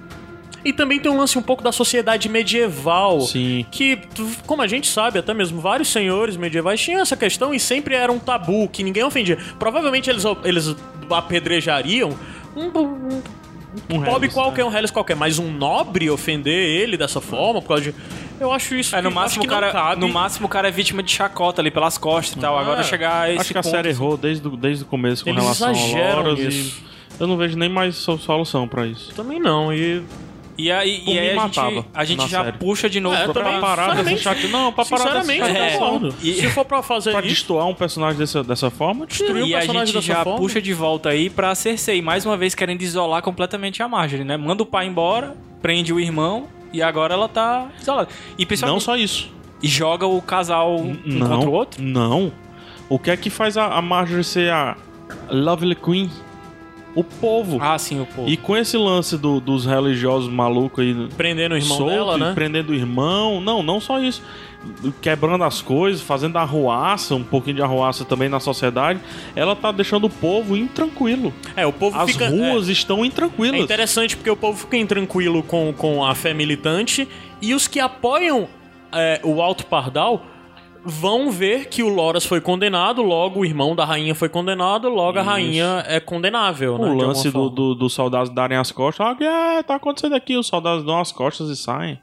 Speaker 1: E também tem um lance um pouco da sociedade medieval.
Speaker 2: Sim.
Speaker 1: Que, como a gente sabe, até mesmo vários senhores medievais tinham essa questão e sempre era um tabu, que ninguém ofendia. Provavelmente eles, eles apedrejariam um, um,
Speaker 2: Um
Speaker 1: pobre qualquer,
Speaker 2: né?
Speaker 1: um Hellis qualquer, mas um nobre ofender ele dessa forma, por causa de. Eu acho isso.
Speaker 4: É, no
Speaker 1: que-
Speaker 4: máximo,
Speaker 1: acho
Speaker 4: o
Speaker 1: que não
Speaker 4: cara,
Speaker 1: cabe.
Speaker 4: no máximo o cara é vítima de chacota ali pelas costas e tal.
Speaker 1: Ah,
Speaker 4: Agora chegar a esse
Speaker 2: Acho que a
Speaker 4: ponto,
Speaker 2: série
Speaker 4: assim,
Speaker 2: errou desde, o- desde o começo com
Speaker 1: Eles
Speaker 2: relação
Speaker 1: nisso.
Speaker 2: e eu não vejo nem mais so- solução pra isso.
Speaker 1: Também não, e.
Speaker 4: E aí,
Speaker 2: Por
Speaker 4: e aí a gente,
Speaker 2: matava
Speaker 4: a gente já
Speaker 2: série.
Speaker 4: puxa de novo
Speaker 1: É,
Speaker 4: pra,
Speaker 1: também,
Speaker 2: pra parar dessa
Speaker 1: sinceramente,
Speaker 2: chate... Não, pra parar dessa
Speaker 1: Sinceramente,
Speaker 4: É.
Speaker 1: concordo.
Speaker 4: E-
Speaker 1: Se for pra fazer
Speaker 2: Pra
Speaker 1: isso.
Speaker 2: destoar um personagem dessa, dessa forma, destruir.
Speaker 1: o
Speaker 4: E a
Speaker 1: personagem
Speaker 4: gente
Speaker 1: dessa
Speaker 4: já
Speaker 1: forma.
Speaker 4: puxa de volta aí pra Cersei, mais uma vez querendo isolar completamente a Marjorie, né? Manda o pai embora, prende o irmão e agora ela tá isolada. E,
Speaker 2: Não
Speaker 4: principalmente,
Speaker 2: só isso.
Speaker 4: e joga o casal um
Speaker 2: não,
Speaker 4: contra o outro.
Speaker 2: Não. O que é que faz a, a Marjorie ser a Lovely Queen? O povo.
Speaker 4: Ah, sim, o povo.
Speaker 2: E com esse lance do- dos religiosos malucos aí
Speaker 1: Prendendo o irmão
Speaker 2: solto,
Speaker 1: dela, né?
Speaker 2: prendendo o irmão. Não, não só isso. Quebrando as coisas, fazendo arruaça, um pouquinho de arruaça também na sociedade. Ela tá deixando o povo intranquilo.
Speaker 1: É, o povo
Speaker 2: As
Speaker 1: fica.
Speaker 2: ruas estão
Speaker 1: É, é
Speaker 2: intranquilas.
Speaker 1: interessante porque o povo fica intranquilo com, com a fé militante e os que apoiam é, o Alto Pardal vão ver que o Loras foi condenado, logo o irmão da rainha foi condenado, logo a
Speaker 2: Isso.
Speaker 1: rainha é condenável, né?
Speaker 2: o lance do, do- dos soldados darem as costas. Ah, que é, tá acontecendo aqui. Os soldados dão as costas e saem.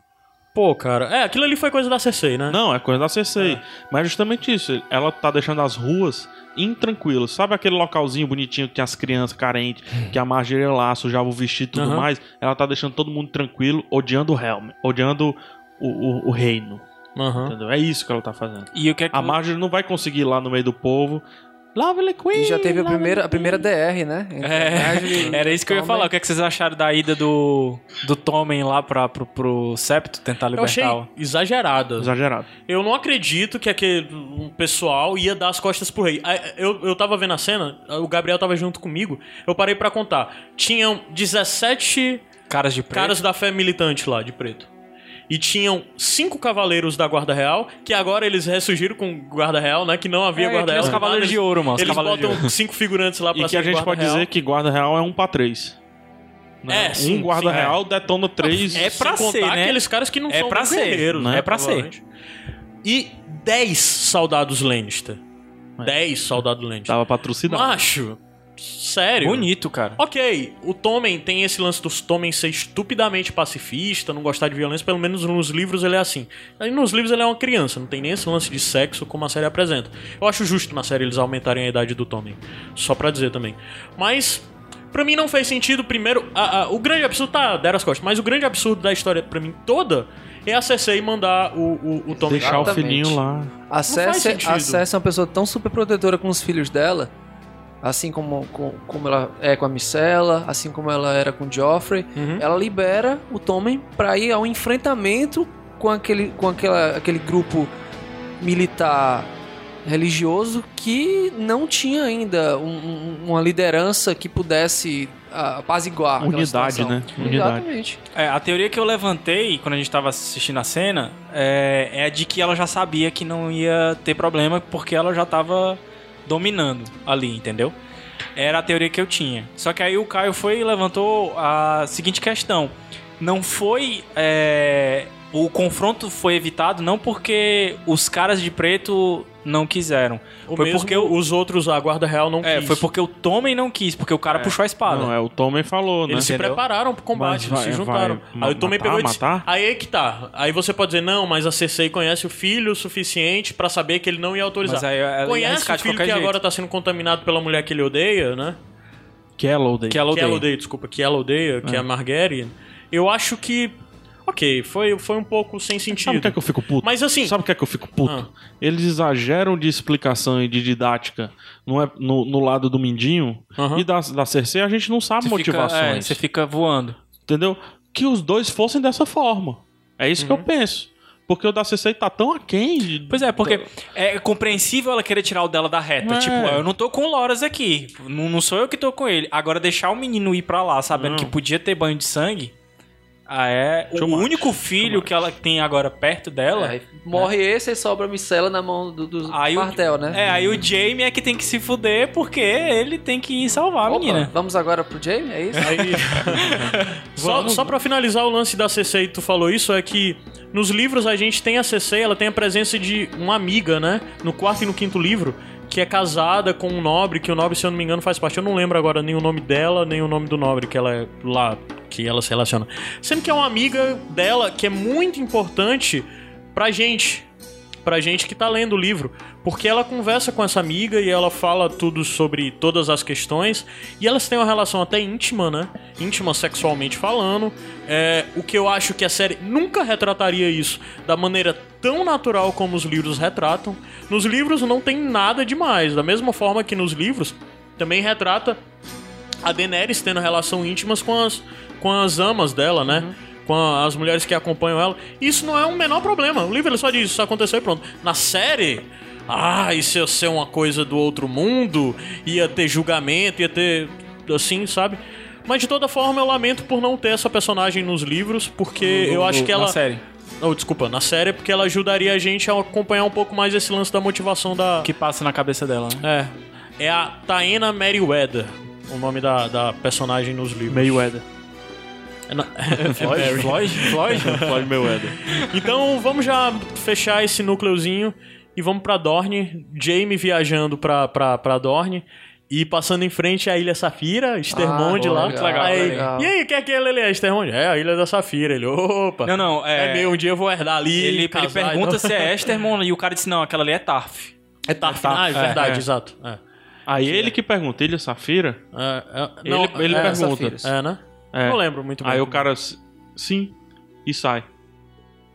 Speaker 1: Pô, cara. É, aquilo ali foi coisa da Cersei, né?
Speaker 2: Não, é coisa da Cersei.
Speaker 1: É.
Speaker 2: Mas justamente isso. Ela tá deixando as ruas intranquilas. Sabe aquele localzinho bonitinho que tinha as crianças carentes, que a Marjorie ia lá, sujava o vestido e tudo
Speaker 1: Aham.
Speaker 2: mais? Ela tá deixando todo mundo tranquilo, odiando o Helm, odiando o, o- o reino.
Speaker 1: Aham.
Speaker 2: Entendeu? É isso que ela tá fazendo.
Speaker 4: E o que é que
Speaker 2: A Marjorie não vai conseguir ir lá no meio do povo Lovely Queen.
Speaker 3: E já teve a primeira, a primeira DR, né? Entre
Speaker 4: É, era isso que eu ia falar. O que, é que vocês acharam da ida do, do Tommen lá pra, pro, pro Septo tentar
Speaker 1: Eu achei
Speaker 4: libertar? o-
Speaker 1: exagerada.
Speaker 2: Exagerado.
Speaker 1: Eu não acredito que aquele um pessoal ia dar as costas pro rei. Eu, eu tava vendo a cena, o Gabriel tava junto comigo, eu parei pra contar. Tinham 17
Speaker 4: Caras de preto.
Speaker 1: caras da fé militante lá, de preto. E tinham cinco cavaleiros da Guarda Real, que agora eles ressurgiram com Guarda Real, né? Que não havia
Speaker 4: É,
Speaker 1: Guarda Real.
Speaker 4: os Cavaleiros de Ouro, mano,
Speaker 1: Eles botam cinco figurantes lá pra
Speaker 2: E que a gente pode
Speaker 1: Real.
Speaker 2: dizer que guarda real é um pra três.
Speaker 1: É, sim,
Speaker 2: um guarda
Speaker 1: sim,
Speaker 2: real detona três.
Speaker 4: É pra ser, né?
Speaker 1: aqueles caras que não
Speaker 4: É
Speaker 1: são
Speaker 4: pra ser,
Speaker 1: guerreiros,
Speaker 2: né?
Speaker 1: né?
Speaker 4: É pra ser.
Speaker 1: E 10 soldados Lannister. 10 soldados Lannister.
Speaker 2: Dava patrocinado.
Speaker 1: Macho, sério.
Speaker 4: Bonito, cara.
Speaker 1: Ok, o Tommen tem esse lance dos Tommen ser estupidamente pacifista, não gostar de violência, pelo menos nos livros ele é assim. Aí nos livros ele é uma criança, não tem nem esse lance de sexo como a série apresenta. Eu acho justo na série eles aumentarem a idade do Tommen, só pra dizer também. Mas, pra mim não fez sentido, primeiro, a- a- o grande absurdo tá, deram as costas, mas o grande absurdo da história pra mim toda é a Cersei mandar o, o, o Tommen...
Speaker 2: Deixar o
Speaker 3: Exatamente.
Speaker 2: filhinho lá.
Speaker 3: A
Speaker 1: faz
Speaker 3: Cersei, a Cersei é uma pessoa tão super protetora com os filhos dela, assim como, com- como ela é com a Micela, assim como ela era com o Joffrey.
Speaker 1: Uhum.
Speaker 3: Ela libera o Tommen pra ir ao enfrentamento com aquele, com aquela, aquele grupo militar religioso que não tinha ainda um- um- uma liderança que pudesse ah, apaziguar aquela
Speaker 2: Unidade, né? Unidade.
Speaker 3: Exatamente.
Speaker 4: É, a teoria que eu levantei quando a gente tava assistindo a cena é, é de que ela já sabia que não ia ter problema porque ela já tava dominando ali, entendeu? Era a teoria que eu tinha. Só que aí o Caio foi e levantou a seguinte questão. Não foi. é, o confronto foi evitado não porque os caras de preto não quiseram.
Speaker 1: O
Speaker 4: foi porque o,
Speaker 1: os outros, a Guarda Real não
Speaker 4: é,
Speaker 1: quis.
Speaker 4: foi porque o Tommen não quis, porque o cara puxou a espada.
Speaker 2: Não, é, o Tommen falou, né?
Speaker 1: Eles se
Speaker 4: Entendeu?
Speaker 1: prepararam pro combate, eles se
Speaker 2: vai-
Speaker 1: juntaram.
Speaker 2: vai
Speaker 1: aí o Tommen pegou e disse,
Speaker 2: matar?
Speaker 1: Aí é que tá. Aí você pode dizer, não, mas a Cersei conhece o filho o suficiente pra saber que ele não ia autorizar.
Speaker 4: Mas aí ela ia
Speaker 1: conhece
Speaker 4: arriscar
Speaker 1: o filho que
Speaker 4: jeito.
Speaker 1: agora tá sendo contaminado pela mulher que ele odeia, né?
Speaker 2: Que ela odeia.
Speaker 4: Que ela
Speaker 1: Que ela
Speaker 4: odeia.
Speaker 1: odeia, desculpa, que ela odeia, que é a Marguerite. Eu acho que... Ok, foi, foi um pouco sem
Speaker 2: Sabe o
Speaker 1: sentido.
Speaker 2: que é que eu fico puto?
Speaker 1: Mas assim...
Speaker 2: Sabe o que é que eu fico puto?
Speaker 1: Ah.
Speaker 2: Eles exageram de explicação e de didática no, é- no, no lado do Mindinho
Speaker 1: Aham.
Speaker 2: e da, da Cersei a gente não sabe
Speaker 4: Você fica, é,
Speaker 2: motivações.
Speaker 4: você fica voando.
Speaker 2: Entendeu? Que os dois fossem dessa forma. É isso que
Speaker 1: Uhum.
Speaker 2: eu penso. Porque o da Cersei tá tão aquém. de-
Speaker 4: Pois é, porque é compreensível ela querer tirar o dela da reta.
Speaker 2: É.
Speaker 4: Tipo, eu não tô com o Loras aqui. Não, não sou eu que tô com ele. Agora, deixar o menino ir pra lá, sabendo
Speaker 2: Não.
Speaker 4: que podia ter banho de sangue. Ah, é. O
Speaker 2: Too much.
Speaker 4: único filho que ela tem agora perto dela.
Speaker 3: Aí morre esse e sobra a Micela na mão do, do
Speaker 4: Aí o-
Speaker 3: martel, né?
Speaker 4: É, aí o Jamie é que tem que se fuder porque ele tem que ir salvar a
Speaker 3: Opa,
Speaker 4: menina.
Speaker 3: vamos agora pro Jamie, é isso?
Speaker 1: Aí... só, só pra finalizar o lance da CC, tu falou isso, é que nos livros a gente tem a CC, ela tem a presença de uma amiga, né? No quarto e no quinto livro, que é casada com um nobre, que o nobre, se eu não me engano, faz parte. Eu não lembro agora nem o nome dela, nem o nome do nobre que ela é lá, que ela se relaciona. Sendo que é uma amiga dela que é muito importante pra gente. Pra gente que tá lendo o livro. Porque ela conversa com essa amiga e ela fala tudo sobre todas as questões. E elas têm uma relação até íntima, né? Íntima sexualmente falando. É, o que eu acho que a série nunca retrataria isso da maneira tão natural como os livros retratam. Nos livros não tem nada demais. Da mesma forma que nos livros também retrata a Daenerys tendo relação íntimas com as, com as amas dela, né? Com a- as mulheres que acompanham ela. Isso não é um menor problema. O livro ele só diz, isso aconteceu e pronto. Na série, ah, isso ia ser uma coisa do outro mundo, ia ter julgamento, ia ter. assim, sabe? Mas de toda forma, eu lamento por não ter essa personagem nos livros, porque eu acho que ela.
Speaker 4: Na série.
Speaker 1: Oh, desculpa, na série, porque ela ajudaria a gente a acompanhar um pouco mais esse lance da motivação da.
Speaker 4: Que passa na cabeça dela, né?
Speaker 1: É. É a Taena Merryweather, o nome da, da personagem nos livros.
Speaker 2: Mayweather.
Speaker 1: É
Speaker 4: Floyd?
Speaker 1: é Mary.
Speaker 4: Floyd? Floyd?
Speaker 2: Floyd Mayweather.
Speaker 1: Então vamos já fechar esse núcleozinho e vamos pra Dorne. Jamie viajando pra, pra, pra Dorne. E passando em frente à Ilha Safira, Estermonde
Speaker 3: Ah,
Speaker 1: lá.
Speaker 3: legal,
Speaker 1: Aí,
Speaker 3: legal.
Speaker 1: E aí, o que é que ele é? Estermonde? É, a Ilha da Safira. Ele, opa.
Speaker 4: Não, não, é-
Speaker 1: É meu, um dia eu vou herdar ali.
Speaker 4: Ele, ele
Speaker 1: casar,
Speaker 4: pergunta
Speaker 1: então.
Speaker 4: se é Estermon e o cara disse: não, aquela ali é Tarf.
Speaker 1: É Tarf.
Speaker 2: Tarf,
Speaker 1: Ah, é
Speaker 2: é,
Speaker 1: verdade,
Speaker 2: é.
Speaker 1: exato. É.
Speaker 2: Aí ele que pergunta, Ilha Safira?
Speaker 1: É, é,
Speaker 2: Ele-
Speaker 1: não,
Speaker 2: ele
Speaker 1: é,
Speaker 2: pergunta.
Speaker 3: Safiras.
Speaker 1: É, né?
Speaker 2: É.
Speaker 1: Não lembro muito bem.
Speaker 2: Aí o cara, "S- sim, e sai.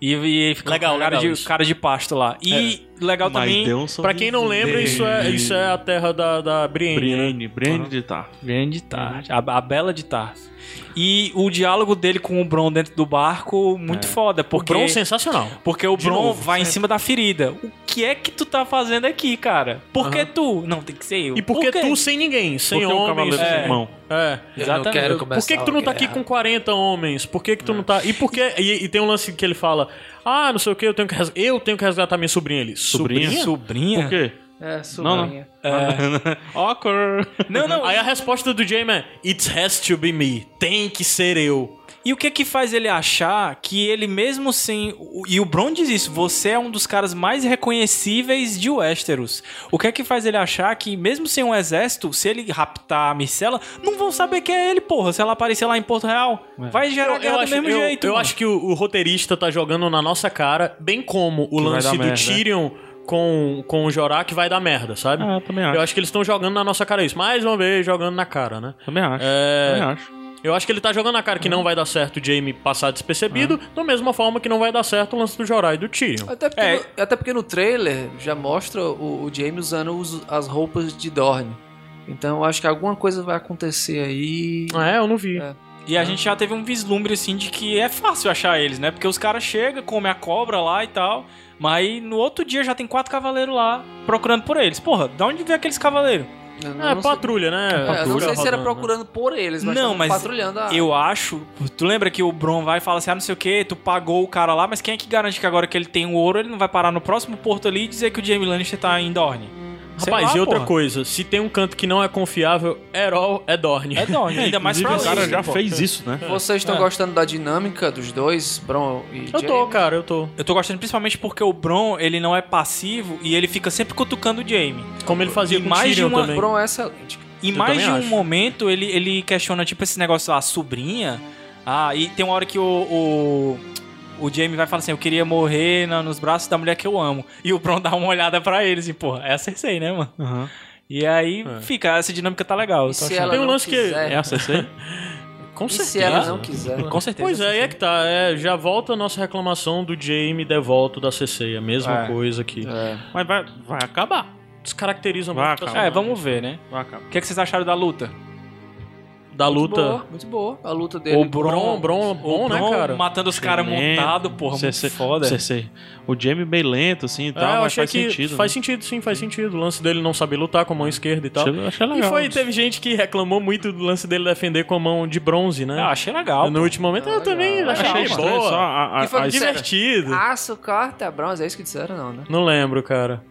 Speaker 4: E, e fica
Speaker 1: Legal,
Speaker 4: com cara,
Speaker 1: legal
Speaker 4: de, cara de pasto lá. E legal
Speaker 2: Mas
Speaker 4: também.
Speaker 2: um
Speaker 1: Pra quem não lembra, isso é, isso é a terra da, da Brienne.
Speaker 2: Brienne, Brienne de Tar.
Speaker 4: Grande Tar, a, a bela de Tar. E o diálogo dele com o Bron dentro do barco, muito foda.
Speaker 1: O
Speaker 4: Porque,
Speaker 1: Bron sensacional.
Speaker 4: porque o
Speaker 1: De
Speaker 4: Bron
Speaker 1: novo,
Speaker 4: vai em cima da ferida. O que é que tu tá fazendo aqui, cara? Por que tu? Não, tem que ser eu.
Speaker 1: E por que
Speaker 4: quê?
Speaker 1: tu sem ninguém? Sem
Speaker 2: Porque o
Speaker 1: homens?
Speaker 2: cavaleiro
Speaker 1: é.
Speaker 2: sem mão.
Speaker 1: É.
Speaker 3: Eu
Speaker 4: Exatamente.
Speaker 3: não quero
Speaker 1: Por
Speaker 3: começar
Speaker 1: que, que tu não tá aqui com 40 homens? Por que, que tu não tá. E por que. E, e tem um lance que ele fala: Ah, não sei o que, eu tenho que, res- eu tenho que resgatar minha sobrinha ali.
Speaker 2: Sobrinha?
Speaker 4: Sobrinha?
Speaker 2: Por quê?
Speaker 3: É,
Speaker 2: Não, não.
Speaker 3: sobrinha.
Speaker 2: Awkward.
Speaker 4: Não, não.
Speaker 1: Aí a resposta do Jamie é: It has to be me. Tem que ser eu.
Speaker 4: E o que que faz ele achar que ele mesmo sem... E o Bron diz isso, você é um dos caras mais reconhecíveis de Westeros. O que é que faz ele achar que mesmo sem um exército, se ele raptar a Micela, não vão saber que é ele, porra, se ela aparecer lá em Porto Real. Vai gerar guerra do
Speaker 1: acho,
Speaker 4: mesmo
Speaker 1: eu-
Speaker 4: jeito.
Speaker 1: eu
Speaker 4: mano.
Speaker 1: acho que o, o roteirista tá jogando na nossa cara, bem como o
Speaker 2: vai
Speaker 1: lance do
Speaker 2: merda,
Speaker 1: Tyrion com, com o Jorah que vai dar merda, sabe?
Speaker 2: Ah, eu também acho.
Speaker 1: Eu acho que eles estão jogando na nossa cara isso. Mais uma vez, jogando na cara, né?
Speaker 2: Também acho.
Speaker 1: É.
Speaker 2: Também acho.
Speaker 1: Eu acho que ele tá jogando na cara que não vai dar certo o Jaime passar despercebido, da mesma forma que não vai dar certo o lance do Jorah e do Tyrion.
Speaker 3: Até porque,
Speaker 4: É.
Speaker 3: no, até porque no trailer já mostra o, o Jaime usando os- as roupas de Dorne. Então eu acho que alguma coisa vai acontecer aí.
Speaker 1: Ah, é? Eu não vi.
Speaker 3: É.
Speaker 4: E a gente já teve um vislumbre, assim, de que é fácil achar eles, né? Porque os caras chegam, comem a cobra lá e tal, mas aí no outro dia já tem quatro cavaleiros lá procurando por eles. Porra, da onde veio aqueles cavaleiros?
Speaker 3: Eu
Speaker 1: É,
Speaker 3: sei-
Speaker 1: patrulha, né?
Speaker 3: É, eu não
Speaker 1: Patrulha
Speaker 3: sei se era
Speaker 1: né?
Speaker 3: procurando por eles, mas
Speaker 4: Não, mas
Speaker 3: patrulhando a...
Speaker 4: Eu acho. Tu lembra que o Bron vai e fala assim: ah, não sei o que, tu pagou o cara lá, mas quem é que garante que agora que ele tem o ouro, ele não vai parar no próximo porto ali e dizer que o Jamie Lannister tá em Dorne? Sei
Speaker 1: Rapaz,
Speaker 4: lá,
Speaker 1: e outra
Speaker 4: porra.
Speaker 1: coisa, se tem um canto que não é confiável, Herol é Dorne.
Speaker 4: É Dorne, ainda mais pra
Speaker 2: o cara já
Speaker 4: pô.
Speaker 2: fez isso, né?
Speaker 3: Vocês estão
Speaker 4: É.
Speaker 3: gostando da dinâmica dos dois, Bron e
Speaker 1: Eu tô,
Speaker 3: Jaime?
Speaker 1: cara, eu tô.
Speaker 4: Eu tô gostando principalmente porque o Bron, ele não é passivo e ele fica sempre cutucando o Jamie.
Speaker 1: Como ele fazia
Speaker 4: E
Speaker 1: com
Speaker 4: mais de
Speaker 1: Tyrion
Speaker 4: uma-
Speaker 1: também.
Speaker 3: Bron é excelente.
Speaker 4: Em mais de um
Speaker 1: acho.
Speaker 4: momento, ele, ele questiona, tipo, esse negócio lá, sobrinha. Ah, e tem uma hora que o, o, o Jamie vai falar assim: Eu queria morrer na- nos braços da mulher que eu amo. E o Bron dá uma olhada pra ele, assim, porra, é a Cersei, né, mano?
Speaker 2: Aham.
Speaker 4: E aí
Speaker 1: É.
Speaker 4: fica, essa dinâmica tá legal.
Speaker 3: E se ela
Speaker 1: Tem um
Speaker 3: não
Speaker 1: lance que-
Speaker 3: quiser?
Speaker 2: É a CC?
Speaker 1: Com
Speaker 3: E
Speaker 1: certeza.
Speaker 3: se ela não quiser?
Speaker 4: Com certeza.
Speaker 1: Pois é, aí é que tá. É, já volta a nossa reclamação do Jamie devolto da CC. A mesma
Speaker 4: É.
Speaker 1: coisa que
Speaker 3: É.
Speaker 2: Mas vai, vai acabar.
Speaker 1: descaracteriza
Speaker 2: Vai,
Speaker 1: muito.
Speaker 4: É, vamos ver, né?
Speaker 2: Vai acabar.
Speaker 4: O que, é que vocês acharam da luta?
Speaker 1: Da
Speaker 3: Muito
Speaker 1: luta.
Speaker 3: boa, muito boa. A luta dele.
Speaker 4: O
Speaker 1: Bron, Bron, bom,
Speaker 4: o
Speaker 1: né,
Speaker 4: Bron
Speaker 1: cara?
Speaker 4: matando os caras
Speaker 2: Lento.
Speaker 4: montados, porra, muito
Speaker 2: CC
Speaker 4: foda.
Speaker 2: CC. O Jamie bem lento, assim e
Speaker 1: É,
Speaker 2: tal,
Speaker 1: eu
Speaker 2: mas
Speaker 1: achei
Speaker 2: faz
Speaker 1: que
Speaker 2: sentido.
Speaker 1: faz
Speaker 2: né?
Speaker 1: sentido, sim, faz sentido. O lance dele não saber lutar com a mão esquerda e tal.
Speaker 2: Achei, achei legal.
Speaker 1: E foi, teve gente que reclamou muito do lance dele defender com a mão de bronze, né?
Speaker 4: Ah, achei legal.
Speaker 1: no
Speaker 4: pô.
Speaker 1: último momento eu também
Speaker 3: legal.
Speaker 1: achei,
Speaker 2: Achei
Speaker 1: boa.
Speaker 2: só a, a,
Speaker 3: E foi
Speaker 2: a-?
Speaker 1: Divertido.
Speaker 3: Aço, corta, bronze, é isso que disseram, não, né?
Speaker 1: Não lembro, cara.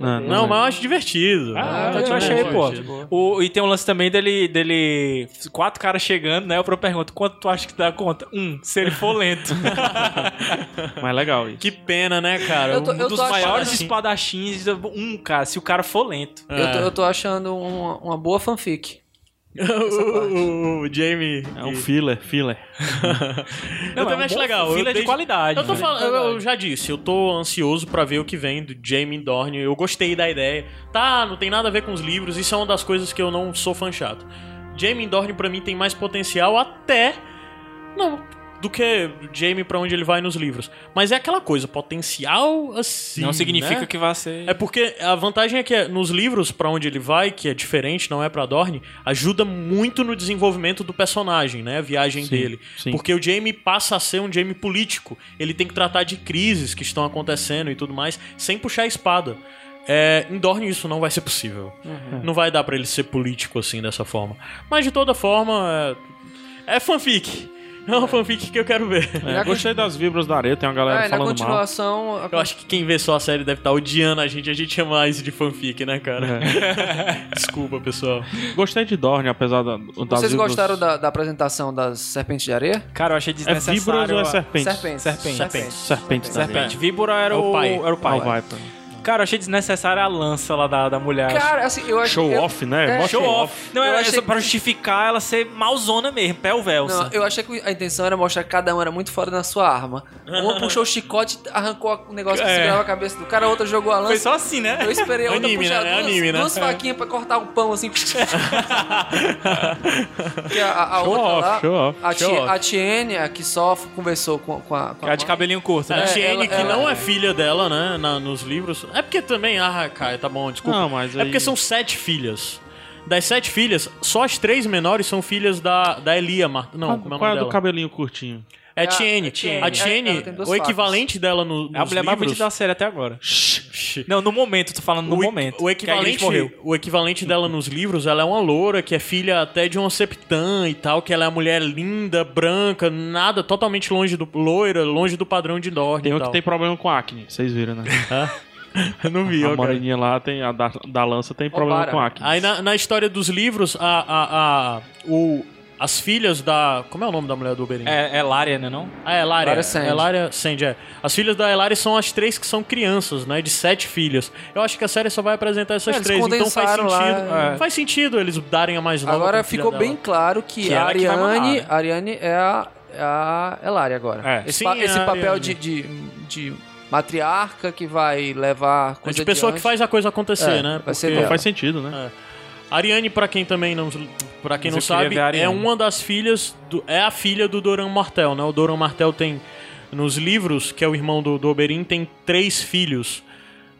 Speaker 2: Não,
Speaker 1: Não, mas eu acho divertido.
Speaker 4: Ah,
Speaker 3: Ah,
Speaker 4: eu
Speaker 3: tá
Speaker 4: achei, pô.
Speaker 3: de boa.
Speaker 4: O, e tem um lance também dele, dele. Quatro caras chegando, né? Eu pergunto, quanto tu acha que dá conta? Um, se ele for lento.
Speaker 2: mas legal isso.
Speaker 1: Que pena, né, cara?
Speaker 3: Eu tô-
Speaker 1: Um
Speaker 3: eu
Speaker 4: dos maiores
Speaker 3: assim-
Speaker 4: espadachins, um, cara, se o cara for lento.
Speaker 3: Eu, tô, eu tô achando uma, uma boa fanfic.
Speaker 1: o, Jamie.
Speaker 2: É um filler, filler.
Speaker 1: eu também acho legal. Eu,
Speaker 4: Fila de
Speaker 1: desde-
Speaker 4: qualidade.
Speaker 1: eu, tô
Speaker 4: né?
Speaker 1: falando, eu, eu já disse, eu tô ansioso pra ver o que vem do Jamie Dorne. Eu gostei da ideia. Tá, não tem nada a ver com os livros, isso é uma das coisas que eu não sou fã chato. Jamie Dorne pra mim tem mais potencial até. Não. Do que Jamie pra onde ele vai nos livros. Mas é aquela coisa, potencial assim.
Speaker 4: Não significa
Speaker 1: né?
Speaker 4: que vai ser.
Speaker 1: É porque a vantagem é que é, nos livros pra onde ele vai, que é diferente, não é pra Dorne, ajuda muito no desenvolvimento do personagem, né? A viagem
Speaker 2: Sim,
Speaker 1: dele.
Speaker 2: sim.
Speaker 1: Porque o Jamie passa a ser um Jamie político. Ele tem que tratar de crises que estão acontecendo e tudo mais, sem puxar a espada. É, em Dorne isso não vai ser possível. Não vai dar pra ele ser político assim dessa forma. Mas de toda forma, é, é fanfic. É uma fanfic que eu quero ver.
Speaker 2: É,
Speaker 3: Na
Speaker 2: gostei das vibras da areia, tem uma galera
Speaker 3: É, na
Speaker 2: falando mal.
Speaker 3: continuação. a-
Speaker 1: Eu acho que quem vê só a série deve estar odiando a gente. A gente chama isso de fanfic, né, cara?
Speaker 2: É.
Speaker 1: Desculpa, pessoal.
Speaker 2: Gostei de Dorne, apesar da, das
Speaker 3: Vocês
Speaker 2: vibras-
Speaker 3: gostaram da, da apresentação das serpentes de areia?
Speaker 4: Cara, eu achei
Speaker 2: É
Speaker 4: desnecessário.
Speaker 2: vibras ou é
Speaker 4: a-
Speaker 2: serpente?
Speaker 3: Serpentes.
Speaker 4: Serpente.
Speaker 3: Serpentes.
Speaker 2: Serpente.
Speaker 4: Serpente. Víbora era
Speaker 1: É o
Speaker 4: o,
Speaker 1: pai.
Speaker 4: Era o pai.
Speaker 2: O Viper.
Speaker 4: Cara, eu achei desnecessária a lança lá da, da mulher.
Speaker 3: Cara, assim, eu acho
Speaker 2: Show
Speaker 3: eu,
Speaker 2: off, né?
Speaker 3: é,
Speaker 4: Show off. Não,
Speaker 3: Eu
Speaker 4: é
Speaker 3: achei
Speaker 4: só pra
Speaker 3: que-
Speaker 4: justificar ela ser malzona mesmo, pé o velsa.
Speaker 3: Não, eu achei que a intenção era mostrar que cada um era muito foda na sua arma. Uma puxou o chicote, arrancou o negócio que
Speaker 4: É.
Speaker 3: segurava a cabeça do cara, a outra jogou a lança.
Speaker 4: Foi só assim, né?
Speaker 3: Eu esperei a outra
Speaker 1: Anime,
Speaker 3: puxar
Speaker 1: né? É
Speaker 3: duas,
Speaker 1: anime, né?
Speaker 3: duas
Speaker 1: É.
Speaker 3: faquinhas pra cortar o pão, assim. Porque a, a- a
Speaker 2: Show
Speaker 3: outra
Speaker 2: off,
Speaker 3: lá,
Speaker 2: show off.
Speaker 3: a,
Speaker 1: Show off.
Speaker 3: a Tiene, a que só conversou com, com a, com
Speaker 4: Que é de cabelinho curto,
Speaker 1: A
Speaker 4: né?
Speaker 3: É,
Speaker 1: Tiene, que
Speaker 3: ela-
Speaker 1: não é filha dela, né, na- nos livros. É porque também, ah, cara, tá bom, desculpa.
Speaker 2: Não, mas
Speaker 1: É
Speaker 2: aí-
Speaker 1: porque são sete filhas. Das sete filhas, só as três menores são filhas da, da Elia Mar... Não,
Speaker 2: Qual,
Speaker 1: como é o
Speaker 2: qual
Speaker 1: nome
Speaker 2: é do
Speaker 1: dela?
Speaker 2: cabelinho curtinho?
Speaker 1: É
Speaker 3: É a-
Speaker 1: Tiene.
Speaker 3: é Tiene.
Speaker 1: A
Speaker 3: É,
Speaker 1: Tiene,
Speaker 3: ela tem duas
Speaker 1: o equivalente dela no, nos
Speaker 4: É a mulher mais
Speaker 1: livros...
Speaker 4: bonita da série até agora.
Speaker 1: Shhh.
Speaker 4: Não, no momento, tô falando no
Speaker 1: o,
Speaker 4: momento.
Speaker 1: O
Speaker 4: a
Speaker 1: equivalente,
Speaker 4: morreu.
Speaker 1: o equivalente dela nos livros, ela é uma loura, que é filha até de uma septã e tal, que ela é uma mulher linda, branca, nada, totalmente longe do loira, longe do padrão de Dorne
Speaker 2: Tem um que tem problema com acne, vocês viram, né?
Speaker 1: Eu não vi,
Speaker 2: a
Speaker 1: ó, cara.
Speaker 2: moreninha lá, tem, a da, da lança tem problema
Speaker 3: Obara.
Speaker 2: com acne.
Speaker 1: Aí na, na história dos livros, a, a, a, o, as filhas da... Como é o nome da mulher do Oberyn?
Speaker 4: É, é Lária, né não?
Speaker 1: Ah, é Elaria.
Speaker 3: Elaria Sand.
Speaker 1: Elaria Sand, é. As filhas da Elaria são as três que são crianças, né? De sete filhas. Eu acho que a série só vai apresentar essas
Speaker 3: É,
Speaker 1: três. Então faz
Speaker 3: condensaram lá,
Speaker 1: sentido.
Speaker 3: é.
Speaker 1: Faz sentido eles darem a mais nova
Speaker 3: Agora ficou
Speaker 1: dela.
Speaker 3: bem claro que,
Speaker 4: Que
Speaker 3: a
Speaker 4: que
Speaker 3: Ariane,
Speaker 4: mandar, né?
Speaker 3: Ariane é a, é a Elaria agora.
Speaker 2: É.
Speaker 3: Esse,
Speaker 1: Sim,
Speaker 3: pa-
Speaker 1: é
Speaker 3: esse papel de, de, de matriarca que vai levar
Speaker 1: É
Speaker 3: coisa
Speaker 1: de pessoa
Speaker 3: adiante.
Speaker 1: que faz a coisa acontecer,
Speaker 3: É,
Speaker 1: né?
Speaker 3: vai ser dela.
Speaker 2: Faz sentido, né?
Speaker 1: Ariane, pra quem também não, para quem
Speaker 4: Mas
Speaker 1: não sabe, é uma das filhas, do, é a filha do Doran Martel, né? O Doran Martel tem nos livros, que é o irmão do, do Oberyn, tem três filhos.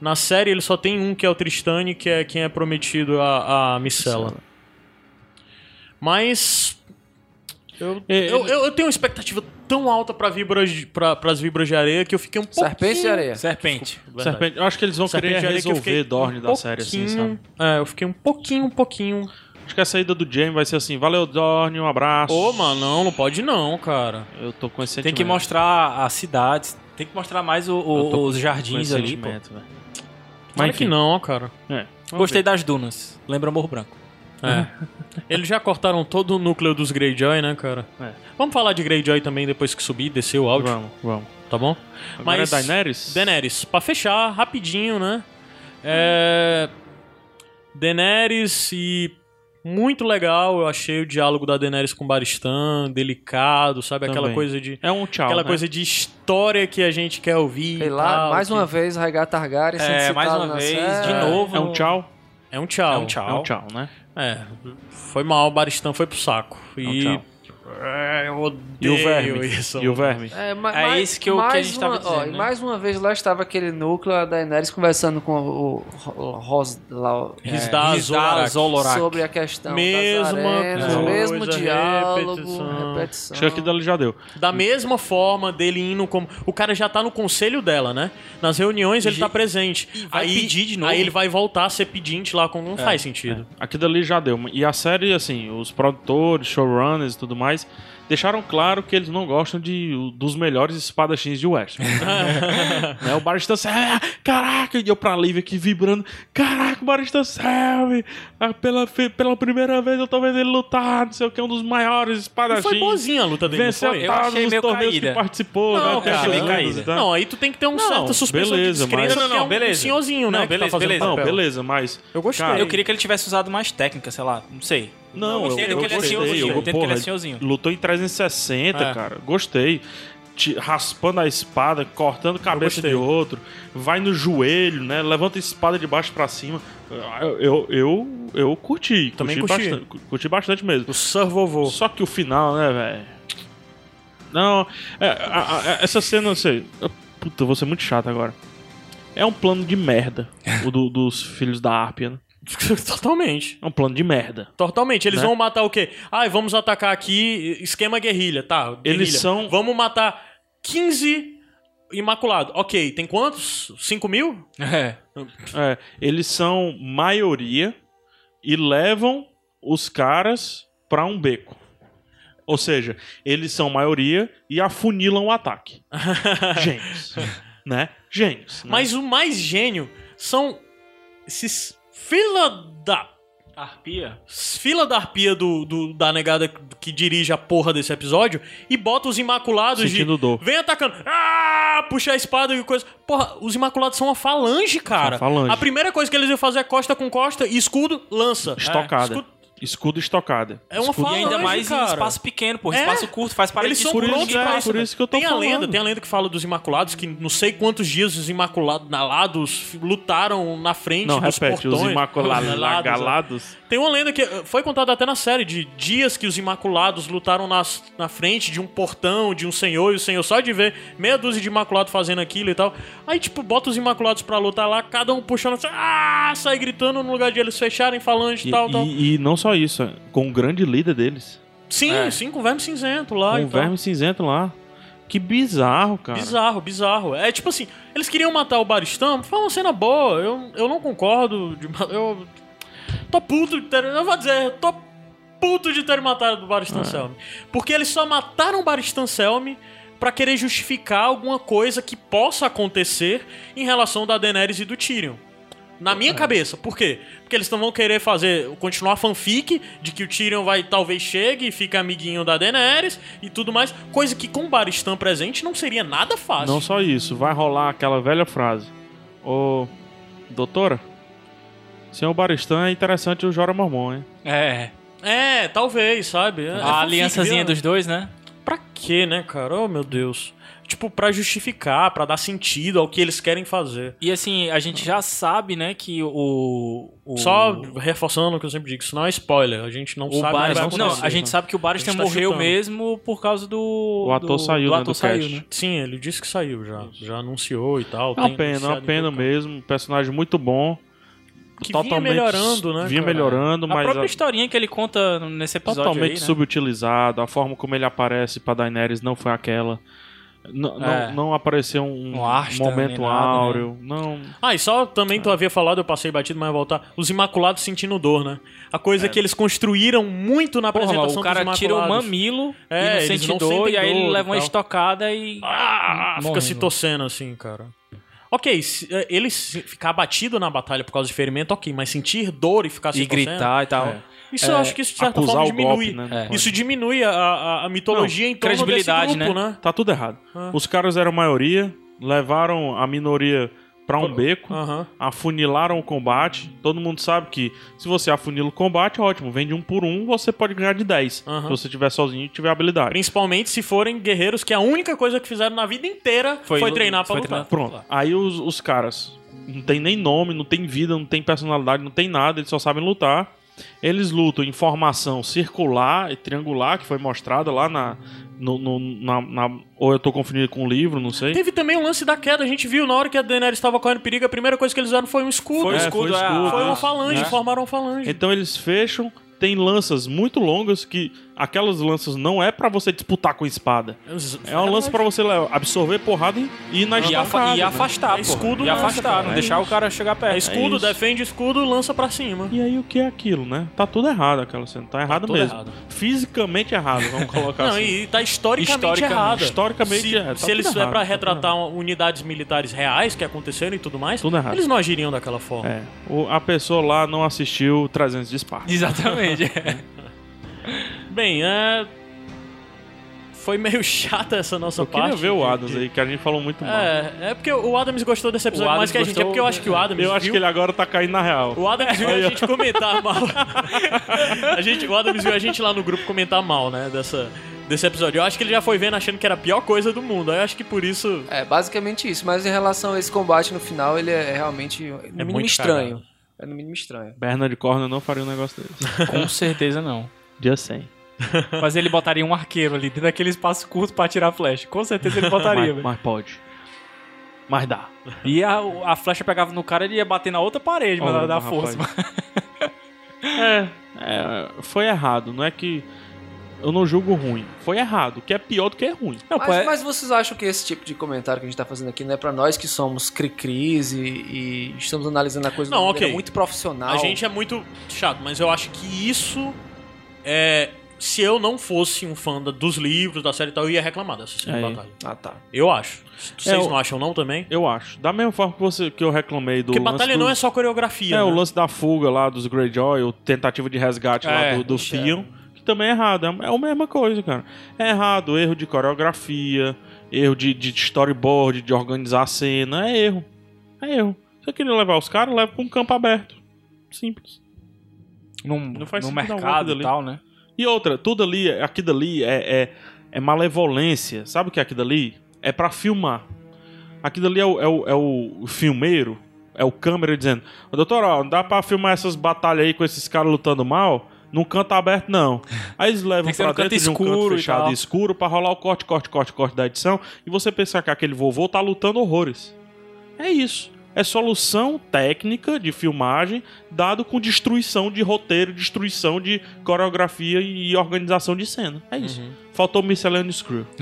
Speaker 1: Na série ele só tem um que é o Tristane, que é quem é prometido a, a Micela. Mas eu,
Speaker 2: É,
Speaker 1: eu, eu, eu tenho uma expectativa tão alta para vibras, de- pra, pras vibras de areia que eu fiquei um pouquinho...
Speaker 3: Serpente de areia.
Speaker 4: Serpente.
Speaker 1: Verdade.
Speaker 2: Serpente, eu acho que eles vão
Speaker 1: Serpente
Speaker 2: querer
Speaker 1: que
Speaker 2: resolver
Speaker 1: fiquei
Speaker 2: Dorne
Speaker 1: um
Speaker 2: da série, assim, sabe?
Speaker 1: É, eu fiquei um pouquinho, um pouquinho
Speaker 2: Acho que a saída do Jaime vai ser assim, valeu Dorne, um abraço.
Speaker 1: Ô, mano, não, não pode não, cara.
Speaker 2: Eu tô com esse
Speaker 4: Tem
Speaker 2: sentimento.
Speaker 4: que mostrar as cidades, tem que mostrar mais o- o- os jardins ali, pô.
Speaker 2: sentimento, velho.
Speaker 1: Mas
Speaker 2: enfim.
Speaker 1: que não, cara.
Speaker 2: É,
Speaker 4: Gostei
Speaker 2: ver.
Speaker 4: das dunas. Lembra Morro Branco.
Speaker 1: É. Eles já cortaram todo o núcleo dos Greyjoy, né, cara?
Speaker 2: É.
Speaker 1: Vamos falar de Greyjoy também depois que subir, descer o áudio,
Speaker 2: Vamos, vamos.
Speaker 1: tá bom?
Speaker 2: Agora
Speaker 1: Mas-
Speaker 2: é Daenerys?
Speaker 1: Daenerys, pra fechar, rapidinho, né? É... Daenerys e... Muito legal, eu achei o diálogo da Daenerys com o Baristan, delicado, sabe? Aquela
Speaker 2: Também.
Speaker 1: coisa de...
Speaker 2: É um tchau,
Speaker 1: Aquela
Speaker 2: né?
Speaker 1: coisa de história que a gente quer ouvir
Speaker 3: Sei lá,
Speaker 1: tal,
Speaker 3: mais
Speaker 1: que-
Speaker 3: uma vez, Rhaegar Targaryen
Speaker 4: É, mais uma vez,
Speaker 3: série.
Speaker 4: de novo.
Speaker 2: É um tchau?
Speaker 1: É um tchau.
Speaker 4: É um tchau.
Speaker 2: É um tchau, né?
Speaker 1: É, foi mal, o Baristan foi pro saco.
Speaker 2: Um
Speaker 1: E...
Speaker 2: tchau.
Speaker 1: É, eu odeio
Speaker 2: E o verme?
Speaker 1: isso.
Speaker 2: E o verme?
Speaker 3: É, ma-
Speaker 4: É isso que eu- que a
Speaker 3: mais
Speaker 4: gente tava
Speaker 3: uma, ó,
Speaker 4: dizendo,
Speaker 3: e
Speaker 4: né?
Speaker 3: mais uma vez lá estava aquele núcleo a Daenerys conversando com o, o Ros, lá, o-
Speaker 1: Risdar
Speaker 4: Risdar
Speaker 1: Zorak.
Speaker 4: Zolorak.
Speaker 3: sobre a questão
Speaker 1: Mesma
Speaker 3: das arenas,
Speaker 1: coisa,
Speaker 3: o mesmo diálogo,
Speaker 1: repetição.
Speaker 3: repetição.
Speaker 2: Acho que aquilo ali já deu.
Speaker 1: Da mesma forma dele indo como. O cara já tá no conselho dela, né? Nas reuniões ele tá presente.
Speaker 4: vai
Speaker 1: aí,
Speaker 4: pedir de novo.
Speaker 1: Aí ele vai voltar a ser pedinte lá, como não faz sentido.
Speaker 2: Aquilo ali já deu. E a série, assim, os produtores, showrunners e tudo mais, deixaram claro que eles não gostam de, dos melhores espadachins de Western. né? O Barista Selby, caraca, e eu pra Lívia aqui vibrando, caraca, o Barista Selby, ah, pela, fe- pela primeira vez eu tô vendo ele lutar, não sei o que, um dos maiores
Speaker 1: E
Speaker 2: espadachins.
Speaker 1: foi boazinha a luta dele, não
Speaker 2: Venceu
Speaker 1: foi?
Speaker 4: Eu achei meio
Speaker 2: torneios
Speaker 4: caída.
Speaker 2: que participou,
Speaker 1: Não,
Speaker 2: né?
Speaker 4: meio caída.
Speaker 2: e tal.
Speaker 1: Não, aí tu tem que ter um
Speaker 2: Não,
Speaker 1: certa suspensão
Speaker 2: beleza,
Speaker 1: de descrença,
Speaker 2: mas-
Speaker 4: Não, não,
Speaker 1: que é um
Speaker 4: beleza.
Speaker 1: senhorzinho, né?
Speaker 4: Não,
Speaker 1: que tá
Speaker 4: beleza, beleza.
Speaker 2: Não, beleza, mas...
Speaker 1: Eu gostei.
Speaker 2: Cara,
Speaker 4: Eu queria que ele tivesse usado mais técnica, sei lá, não sei.
Speaker 2: Não, eu, eu
Speaker 4: ele é
Speaker 2: gostei. eu,
Speaker 4: entendo que ele
Speaker 2: porra,
Speaker 4: é senhorzinho.
Speaker 2: Lutou em 360,
Speaker 1: É.
Speaker 2: cara. Gostei. Te- raspando a espada, cortando a cabeça
Speaker 1: gostei.
Speaker 2: de outro. Vai no joelho, né? Levanta a espada de baixo pra cima. Eu, eu, eu, eu curti.
Speaker 1: Também
Speaker 2: curti
Speaker 1: curti.
Speaker 2: bastante, cu- curti bastante mesmo.
Speaker 1: O Sir Vovô.
Speaker 2: Só que o final, né, velho? Não, é, a- a- essa cena, eu sei. eu- Puta, eu vou ser muito chato agora. É um plano de merda, o do- dos filhos da Árpia, né?
Speaker 1: Totalmente.
Speaker 2: É um plano de merda.
Speaker 1: Totalmente. Eles
Speaker 2: Né?
Speaker 1: vão matar o quê? Ai, vamos atacar aqui, esquema guerrilha, tá?
Speaker 2: Eles
Speaker 1: guerrilha.
Speaker 2: são-
Speaker 1: Vamos matar 15 Imaculado. Ok, tem quantos? 5 mil?
Speaker 4: É.
Speaker 2: É, eles são maioria e levam os caras pra um beco. Ou seja, eles são maioria e afunilam o ataque. Gênios. né? Gênios. né?
Speaker 1: Mas o mais gênio são esses fila da
Speaker 4: Arpia?
Speaker 1: fila da arpia do, do- da negada que dirige a porra desse episódio e bota os Imaculados
Speaker 2: Sentindo
Speaker 1: de.
Speaker 2: dor.
Speaker 1: Vem atacando. Ah! Puxa a espada e coisa. Porra, os Imaculados são uma falange, cara.
Speaker 2: Uma falange.
Speaker 1: A primeira coisa que eles iam fazer é costa com costa e escudo, lança.
Speaker 2: Estocada.
Speaker 1: Escudo-
Speaker 2: Escudo estocada.
Speaker 1: É uma
Speaker 2: Escudo-
Speaker 1: falange,
Speaker 4: E ainda mais em
Speaker 1: cara.
Speaker 4: espaço pequeno, pô.
Speaker 1: É.
Speaker 4: Espaço curto, faz parede
Speaker 1: Eles
Speaker 4: de
Speaker 1: são
Speaker 4: escudo,
Speaker 1: prontos pra
Speaker 2: é,
Speaker 1: isso.
Speaker 2: por isso que eu tô
Speaker 1: tem a
Speaker 2: falando.
Speaker 1: lenda, tem a lenda que fala dos Imaculados, que não sei quantos dias os Imaculados Nalados lutaram na frente
Speaker 2: Não,
Speaker 1: dos
Speaker 2: repete,
Speaker 1: portões.
Speaker 2: os imaculados
Speaker 1: Nalados, é. Tem uma lenda que eh, foi contada até na série de dias que os Imaculados lutaram nas, na frente de um portão, de um senhor, e o senhor só de ver meia dúzia de Imaculados fazendo aquilo e tal. Aí, tipo, bota os Imaculados pra lutar lá, cada um puxando assim, ah, sai gritando no lugar de eles fecharem falange e
Speaker 2: E,
Speaker 1: tal, tal.
Speaker 2: e- não só isso, com o grande líder deles.
Speaker 1: Sim,
Speaker 4: É.
Speaker 1: sim, com o verme cinzento lá
Speaker 2: com o
Speaker 1: tal.
Speaker 2: verme cinzento lá. Que bizarro, cara.
Speaker 1: Bizarro, bizarro. É tipo assim, eles queriam matar o Baristan, foi uma cena boa, eu, eu não concordo. eu tô puto de ter. Eu vou dizer, tô puto de ter matado o Baristan Selmy. Porque eles só mataram o Baristan Selmy pra querer justificar alguma coisa que possa acontecer em relação da Daenerys e do Tyrion. Na minha cabeça. Por quê? Porque eles não vão querer fazer, continuar fanfic de que o Tyrion vai talvez chegue e fique amiguinho da Daenerys e tudo mais. Coisa que com o Baristan presente não seria nada fácil.
Speaker 2: Não só isso, vai rolar aquela velha frase. Ô, doutora, senhor Baristan é interessante o Jora Mormon, hein?
Speaker 4: É.
Speaker 1: É, talvez, sabe? É,
Speaker 4: A aliançazinha dos dois, né?
Speaker 1: Pra quê, né, cara? Oh, meu Deus. Tipo, pra justificar, pra dar sentido ao que eles querem fazer.
Speaker 4: E assim, a gente já sabe, né, que o. o
Speaker 1: Só reforçando o que eu sempre digo, isso não é spoiler. A gente não
Speaker 4: o
Speaker 1: sabe o que vai
Speaker 4: Baristan,
Speaker 1: acontecer.
Speaker 4: não, a gente sabe que o Baristan
Speaker 1: A gente tá
Speaker 4: morreu
Speaker 1: chutando.
Speaker 4: mesmo por causa do.
Speaker 2: O ator
Speaker 4: do-
Speaker 2: saiu,
Speaker 4: do
Speaker 2: né,
Speaker 4: ator
Speaker 2: do
Speaker 4: saiu,
Speaker 2: cast.
Speaker 4: né?
Speaker 1: Sim, ele disse que saiu já. Já anunciou e tal.
Speaker 2: É uma
Speaker 1: tem
Speaker 2: pena, é uma pena mesmo. Personagem muito bom.
Speaker 1: Que vinha melhorando, né,
Speaker 2: Vinha
Speaker 1: cara?
Speaker 2: melhorando,
Speaker 4: A
Speaker 2: mas
Speaker 4: própria
Speaker 2: a-
Speaker 4: historinha que ele conta nesse episódio
Speaker 2: totalmente
Speaker 4: aí, né?
Speaker 2: subutilizado. A forma como ele aparece pra Daenerys não foi aquela. N-
Speaker 4: É.
Speaker 2: não, não apareceu um,
Speaker 4: Um Asta,
Speaker 2: momento
Speaker 4: nada, né?
Speaker 2: áureo. Não.
Speaker 1: Ah, e só também tu havia falado, eu passei batido, mas voltar. Os Imaculados sentindo dor, né? A coisa que eles construíram muito na
Speaker 4: Porra,
Speaker 1: apresentação
Speaker 4: o cara tira o mamilo
Speaker 1: É,
Speaker 4: e não sente
Speaker 1: não
Speaker 4: dor, e aí ele leva uma estocada e.
Speaker 1: Ah, fica se torcendo assim, cara. Ok, se, eh, ele ficar abatido na batalha por causa de ferimento, ok, mas sentir dor e ficar se
Speaker 4: E gritar e tal.
Speaker 2: É.
Speaker 1: Isso eu acho que isso de certa forma
Speaker 2: o golpe,
Speaker 1: diminui.
Speaker 2: né?
Speaker 4: É.
Speaker 1: Isso diminui a, a, a mitologia em torno desse
Speaker 4: credibilidade,
Speaker 1: grupo,
Speaker 4: né?
Speaker 1: né?
Speaker 2: Tá tudo errado.
Speaker 1: Ah.
Speaker 2: Os caras eram maioria, levaram a minoria pra um beco,
Speaker 1: Aham.
Speaker 2: afunilaram o combate. Todo mundo sabe que se você afunila o combate, ótimo. Vende um por um, você pode ganhar de 10.
Speaker 1: Aham.
Speaker 2: Se você estiver sozinho e tiver habilidade.
Speaker 1: Principalmente se forem guerreiros que a única coisa que fizeram na vida inteira foi,
Speaker 4: Foi-
Speaker 1: treinar pra
Speaker 4: foi
Speaker 1: lutar.
Speaker 4: treinar.
Speaker 2: Pronto. Aí os, os caras não tem nem nome, não tem vida, não tem personalidade, não tem nada, eles só sabem lutar. Eles lutam em formação circular e triangular, que foi mostrada lá na. No- no- na, na- ou eu tô confundindo com o livro, não sei.
Speaker 1: Teve também o lance da queda. A gente viu na hora que a Daenerys estava correndo perigo, a primeira coisa que eles fizeram foi um escudo.
Speaker 4: Foi o
Speaker 2: É,
Speaker 4: escudo,
Speaker 2: foi o
Speaker 4: é,
Speaker 2: escudo.
Speaker 1: Foi uma falange,
Speaker 4: né?
Speaker 1: formaram uma falange.
Speaker 2: Então eles fecham, tem lanças muito longas que aquelas lanças não é pra você disputar com espada. É um lance pra você absorver porrada e e ir na
Speaker 4: E, afa- e
Speaker 2: né?
Speaker 4: afastar,
Speaker 1: É
Speaker 4: pô.
Speaker 1: escudo
Speaker 4: e
Speaker 1: lança,
Speaker 4: afastar,
Speaker 1: cara.
Speaker 4: não
Speaker 1: É
Speaker 4: deixar o
Speaker 2: isso.
Speaker 4: cara chegar perto.
Speaker 1: É escudo,
Speaker 2: isso.
Speaker 1: defende escudo, lança pra cima.
Speaker 2: E aí o que é aquilo, né? Tá tudo errado aquela cena. Tá errado
Speaker 1: tudo
Speaker 2: mesmo.
Speaker 1: errado.
Speaker 2: Fisicamente errado, vamos colocar
Speaker 1: Não,
Speaker 2: assim.
Speaker 1: e tá historicamente,
Speaker 4: Historicamente.
Speaker 1: errado.
Speaker 2: Historicamente,
Speaker 1: se,
Speaker 2: é, tá
Speaker 1: se eles é
Speaker 2: errado,
Speaker 1: pra
Speaker 2: tá tudo
Speaker 1: retratar unidades militares reais que aconteceram e tudo mais,
Speaker 2: Tudo errado.
Speaker 1: eles não agiriam daquela forma.
Speaker 2: É, o- a pessoa lá não assistiu 300 de Esparta.
Speaker 4: Exatamente.
Speaker 1: Bem, é. Foi meio chata essa nossa
Speaker 2: Eu
Speaker 1: parte.
Speaker 2: queria ver o Adams
Speaker 1: de-
Speaker 2: aí, que a gente falou muito mal.
Speaker 1: É, é porque o Adams gostou desse episódio mais que a gente. É
Speaker 4: gostou-
Speaker 1: porque eu acho que o Adams.
Speaker 2: Eu acho
Speaker 1: viu-
Speaker 2: que ele agora tá caindo na real.
Speaker 1: O Adams viu a gente comentar mal. a gente, o Adams viu a gente lá no grupo comentar mal, né? Dessa, desse episódio. Eu acho que ele já foi vendo achando que era a pior coisa do mundo. Aí eu acho que por isso.
Speaker 3: É, basicamente isso. Mas em relação a esse combate no final, ele é realmente no mínimo
Speaker 1: muito
Speaker 3: estranho. É no mínimo estranho.
Speaker 2: Bernard Corner não faria um negócio desse.
Speaker 4: Com certeza não.
Speaker 2: Dia 100.
Speaker 4: Mas ele botaria um arqueiro ali dentro daquele espaço curto pra atirar flecha. Com certeza ele botaria,
Speaker 2: Mas,
Speaker 4: velho.
Speaker 2: mas pode. Mas dá.
Speaker 4: E a, a flecha pegava no cara e ele ia bater na outra parede, mano,
Speaker 2: Olha,
Speaker 4: da força.
Speaker 2: É, é, foi errado. Não é que eu não julgo ruim. Foi errado, que é pior do que é ruim.
Speaker 4: Não,
Speaker 3: Mas,
Speaker 4: é-
Speaker 3: mas vocês acham que esse tipo de comentário que a gente tá fazendo aqui não é pra nós que somos cri-cris e, e estamos analisando a coisa
Speaker 1: Não,
Speaker 3: de uma maneira
Speaker 1: ok.
Speaker 3: muito profissional?
Speaker 1: A gente é muito chato, mas eu acho que isso é. se eu não fosse um fã da- dos livros, da série e tal, eu ia reclamar dessa cena de
Speaker 2: É.
Speaker 1: batalha.
Speaker 3: Ah, tá.
Speaker 1: Eu acho. Vocês
Speaker 2: É,
Speaker 1: não acham não também?
Speaker 2: Eu acho. Da mesma forma que, você, que eu reclamei do.
Speaker 1: Porque batalha
Speaker 2: do-
Speaker 1: não é só coreografia,
Speaker 2: É,
Speaker 1: né?
Speaker 2: o lance da fuga lá dos Greyjoy, o tentativa de resgate lá
Speaker 4: É,
Speaker 2: do, do
Speaker 1: é.
Speaker 2: Theon, que também é errado. É, é a mesma coisa, cara. É errado, erro de coreografia, erro de, de storyboard, de organizar a cena. É erro. É erro. Se você queria levar os caras, leva pra um campo aberto. Simples.
Speaker 4: Num,
Speaker 2: Não faz algum
Speaker 4: mercado e tal, né?
Speaker 2: E outra, tudo ali, aqui dali é, é, é malevolência. Sabe o que é aqui dali? É pra filmar. Aqui dali é o, é o, é o filmeiro, é o câmera dizendo: "Ô, Doutor, ó, não dá pra filmar essas batalhas aí com esses caras lutando mal? Num canto aberto, não. Aí eles levam pra dentro de um canto fechado e escuro pra rolar o corte, corte, corte, corte da edição e você pensar que aquele vovô tá lutando horrores. É isso. É solução técnica de filmagem dado com destruição de roteiro, destruição de coreografia e organização de cena. É isso.
Speaker 1: Uhum.
Speaker 2: Faltou Miscellaneous Crew.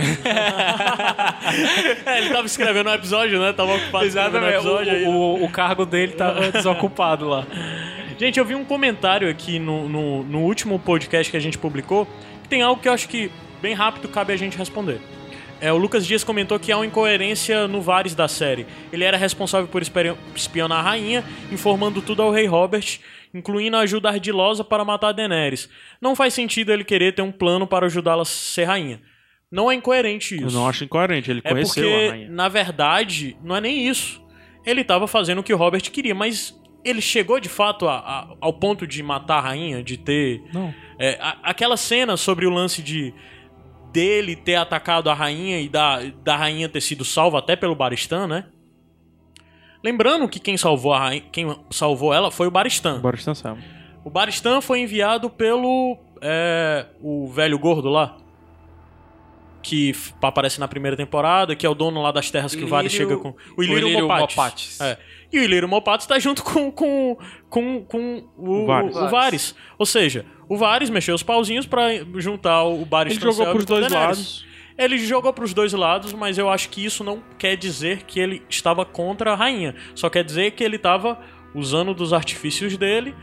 Speaker 1: é, ele tava escrevendo um episódio, né? Tava ocupado um episódio aí.
Speaker 4: O, o, o cargo dele tava desocupado lá.
Speaker 1: Gente, eu vi um comentário aqui no, no, no último podcast que a gente publicou, que tem algo que eu acho que bem rápido cabe a gente responder. É, o Lucas Dias comentou que há uma incoerência no Varys da série. Ele era responsável por espionar a rainha, informando tudo ao rei Robert, incluindo a ajuda ardilosa para matar a Daenerys. Não faz sentido ele querer ter um plano para ajudá-la a ser rainha. Não é incoerente isso.
Speaker 2: Eu não acho incoerente. Ele
Speaker 1: É
Speaker 2: conheceu a
Speaker 1: porque,
Speaker 2: rainha.
Speaker 1: na verdade, não é nem isso. Ele tava fazendo o que o Robert queria, mas ele chegou de fato a- a- ao ponto de matar a rainha, de ter.
Speaker 2: Não.
Speaker 1: É, a- aquela cena sobre o lance de dele ter atacado a rainha e da, da rainha ter sido salva até pelo Baristan, né? Lembrando que quem salvou, a rainha, quem salvou ela foi o Baristan.
Speaker 2: Bora descansar.
Speaker 1: O Baristan foi enviado pelo. é, o velho gordo lá. Que aparece na primeira temporada, que é o dono lá das terras que o
Speaker 4: Ilírio-
Speaker 1: chega com. O Ilírio,
Speaker 4: Ilírio
Speaker 1: Mopatis.
Speaker 4: Mopatis.
Speaker 1: É. E o Ilírio Mopatis tá junto com, com, com, com o,
Speaker 2: O Varys.
Speaker 1: o Varys. Ou seja, o Varys mexeu os pauzinhos pra juntar o Baristan
Speaker 2: Ele jogou pros
Speaker 1: com
Speaker 2: dois
Speaker 1: Daenerys.
Speaker 2: lados.
Speaker 1: Ele jogou pros dois lados, mas eu acho que isso não quer dizer que ele estava contra a rainha. Só quer dizer que ele estava usando dos artifícios dele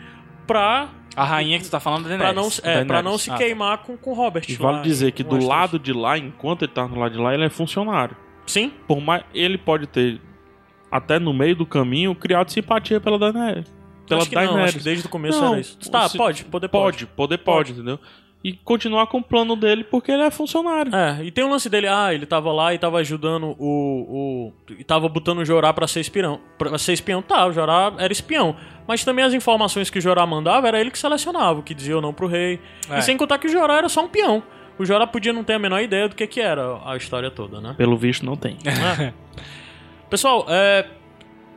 Speaker 1: pra,
Speaker 4: A rainha que tu tá falando é
Speaker 1: pra, não, se- é, pra não se
Speaker 4: Ah, tá.
Speaker 1: queimar com, com o Robert.
Speaker 2: E vale
Speaker 1: lá
Speaker 2: dizer que do lado de lá, enquanto ele tá no lado de lá, ele é funcionário.
Speaker 1: Sim,
Speaker 2: Por mais. Ele pode ter, até no meio do caminho, criado simpatia pela Daenerys. Pela
Speaker 1: acho que não,
Speaker 2: Daenerys.
Speaker 1: acho que desde o começo
Speaker 2: Não,
Speaker 1: era isso. Tá,
Speaker 2: se-
Speaker 1: pode, poder pode.
Speaker 2: Pode, poder pode, entendeu? E continuar com o plano dele porque ele é funcionário.
Speaker 1: É, e tem um lance dele, ah, ele tava lá e tava ajudando o. o e tava botando o Jorá pra ser espião. Pra ser espião, tá, o Jorá era espião. Mas também as informações que o Jorá mandava era ele que selecionava, o que dizia ou não pro rei.
Speaker 4: É.
Speaker 1: E sem contar que o Jorá era só um peão. O Jorá podia não ter a menor ideia do que, que era a história toda, né?
Speaker 2: Pelo visto, não tem.
Speaker 1: É. Pessoal, é,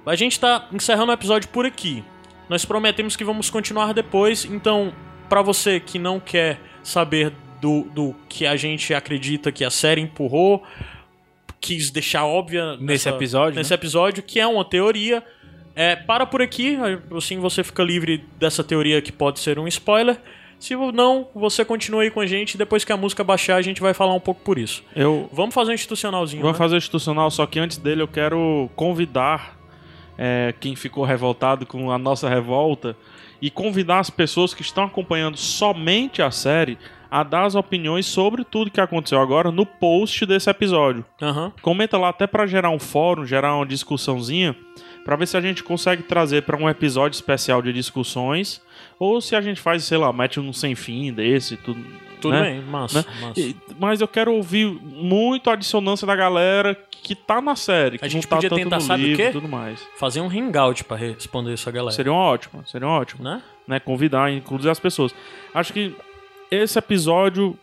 Speaker 1: a gente tá encerrando o episódio por aqui. Nós prometemos que vamos continuar depois, então, pra você que não quer saber do, do que a gente acredita que a série empurrou, quis deixar óbvia
Speaker 4: Nesse
Speaker 1: nessa-
Speaker 4: episódio,
Speaker 1: nesse
Speaker 4: né?
Speaker 1: episódio, que é uma teoria. É, para por aqui, assim você fica livre dessa teoria que pode ser um spoiler. Se não, você continua aí com a gente. Depois que a música baixar, a gente vai falar um pouco por isso.
Speaker 2: Eu
Speaker 1: Vamos fazer um institucionalzinho.
Speaker 2: vamos
Speaker 1: né?
Speaker 2: fazer o institucional, só que antes dele eu quero convidar é, quem ficou revoltado com a nossa revolta e convidar as pessoas que estão acompanhando somente a série a dar as opiniões sobre tudo que aconteceu agora no post desse episódio.
Speaker 1: Aham.
Speaker 2: Comenta lá até pra gerar um fórum, gerar uma discussãozinha, pra ver se a gente consegue trazer pra um episódio especial de discussões, ou se a gente faz, sei lá, mete um sem fim desse, tudo.
Speaker 1: Tudo
Speaker 2: né?
Speaker 1: bem, massa.
Speaker 2: Né?
Speaker 1: massa.
Speaker 2: E- Mas eu quero ouvir muito a dissonância da galera que tá na série, que
Speaker 1: A gente
Speaker 2: não tá
Speaker 1: podia
Speaker 2: tanto
Speaker 1: tentar,
Speaker 2: no
Speaker 1: sabe o
Speaker 2: livro
Speaker 1: quê?
Speaker 2: e tudo mais.
Speaker 1: Fazer um hangout pra responder essa galera.
Speaker 2: Seria ótimo, seria ótimo.
Speaker 1: Né?
Speaker 2: né, convidar, inclusive as pessoas. Acho que esse episódio,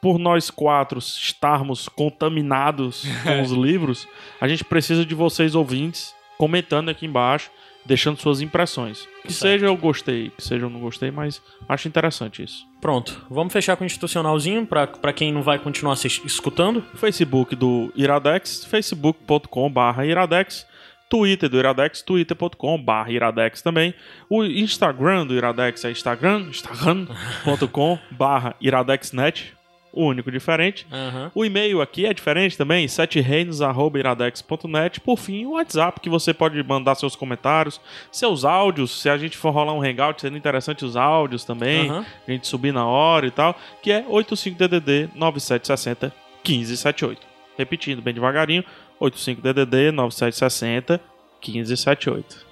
Speaker 2: por nós quatro estarmos contaminados com os livros, a gente precisa de vocês ouvintes comentando aqui embaixo, deixando suas impressões. Que
Speaker 1: Certo.
Speaker 2: seja eu gostei, que seja eu não gostei, mas acho interessante isso.
Speaker 1: Pronto. Vamos fechar com o institucionalzinho pra, pra quem não vai continuar assist- escutando.
Speaker 2: Facebook do Iradex, facebook.com.br Iradex, Twitter do Iradex, twitter.com.br Iradex também. O Instagram do Iradex é Instagram, instagram.com.br Iradexnet. O único diferente.
Speaker 1: Aham.
Speaker 2: O e-mail aqui é diferente também, setereinos.iradex.net. Por fim, o WhatsApp, que você pode mandar seus comentários, seus áudios. Se a gente for rolar um hangout, seria interessante os áudios também,
Speaker 1: Aham.
Speaker 2: a gente subir na hora e tal, que é 85DDD 9760 1578. Repetindo bem devagarinho, 85DDD 9760 1578.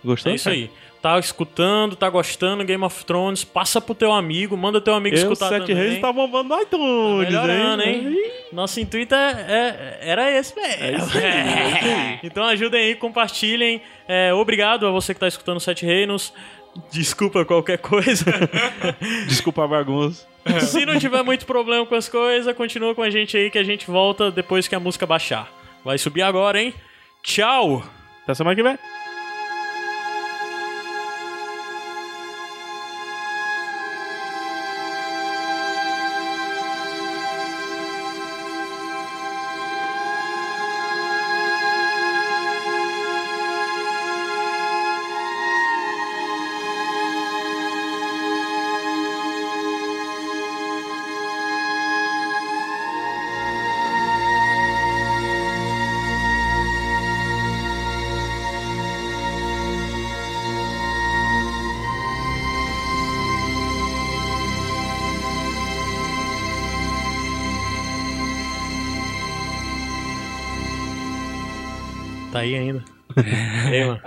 Speaker 2: Gostou?
Speaker 1: É isso
Speaker 2: cara?
Speaker 1: aí. Tá escutando, tá gostando Game of Thrones, passa pro teu amigo, manda teu amigo
Speaker 2: Eu,
Speaker 1: escutar
Speaker 2: Sete
Speaker 1: também.
Speaker 2: Reis, tá bombando no iTunes,
Speaker 1: Melhorando, hein? Nosso intuito é, é- era esse mesmo. então ajudem aí, compartilhem. É, obrigado a você que tá escutando Sete Reinos. Desculpa qualquer coisa.
Speaker 2: Desculpa a bagunça.
Speaker 1: Se não tiver muito problema com as coisas, continua com a gente aí que a gente volta depois que a música baixar. Vai subir agora, hein? Tchau!
Speaker 2: Até semana que vem.
Speaker 1: Aí ainda. Ei, mano.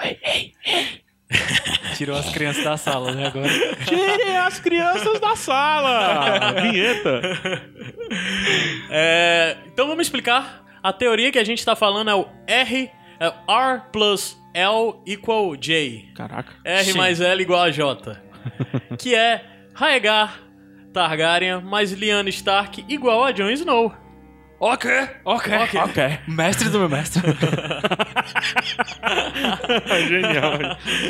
Speaker 4: Tirou as crianças da sala, né? Agora.
Speaker 2: Tirem as crianças da sala! Vinheta!
Speaker 1: É, então vamos explicar. A teoria que a gente tá falando é o R, é R plus L equal J.
Speaker 2: Caraca.
Speaker 1: R
Speaker 4: Sim.
Speaker 1: mais L igual a J. que é Raegar Targaryen mais Lyanna Stark igual a Jon Snow.
Speaker 4: Ok, ok,
Speaker 2: Ok.
Speaker 4: Mestre do meu mestre.
Speaker 2: Genial.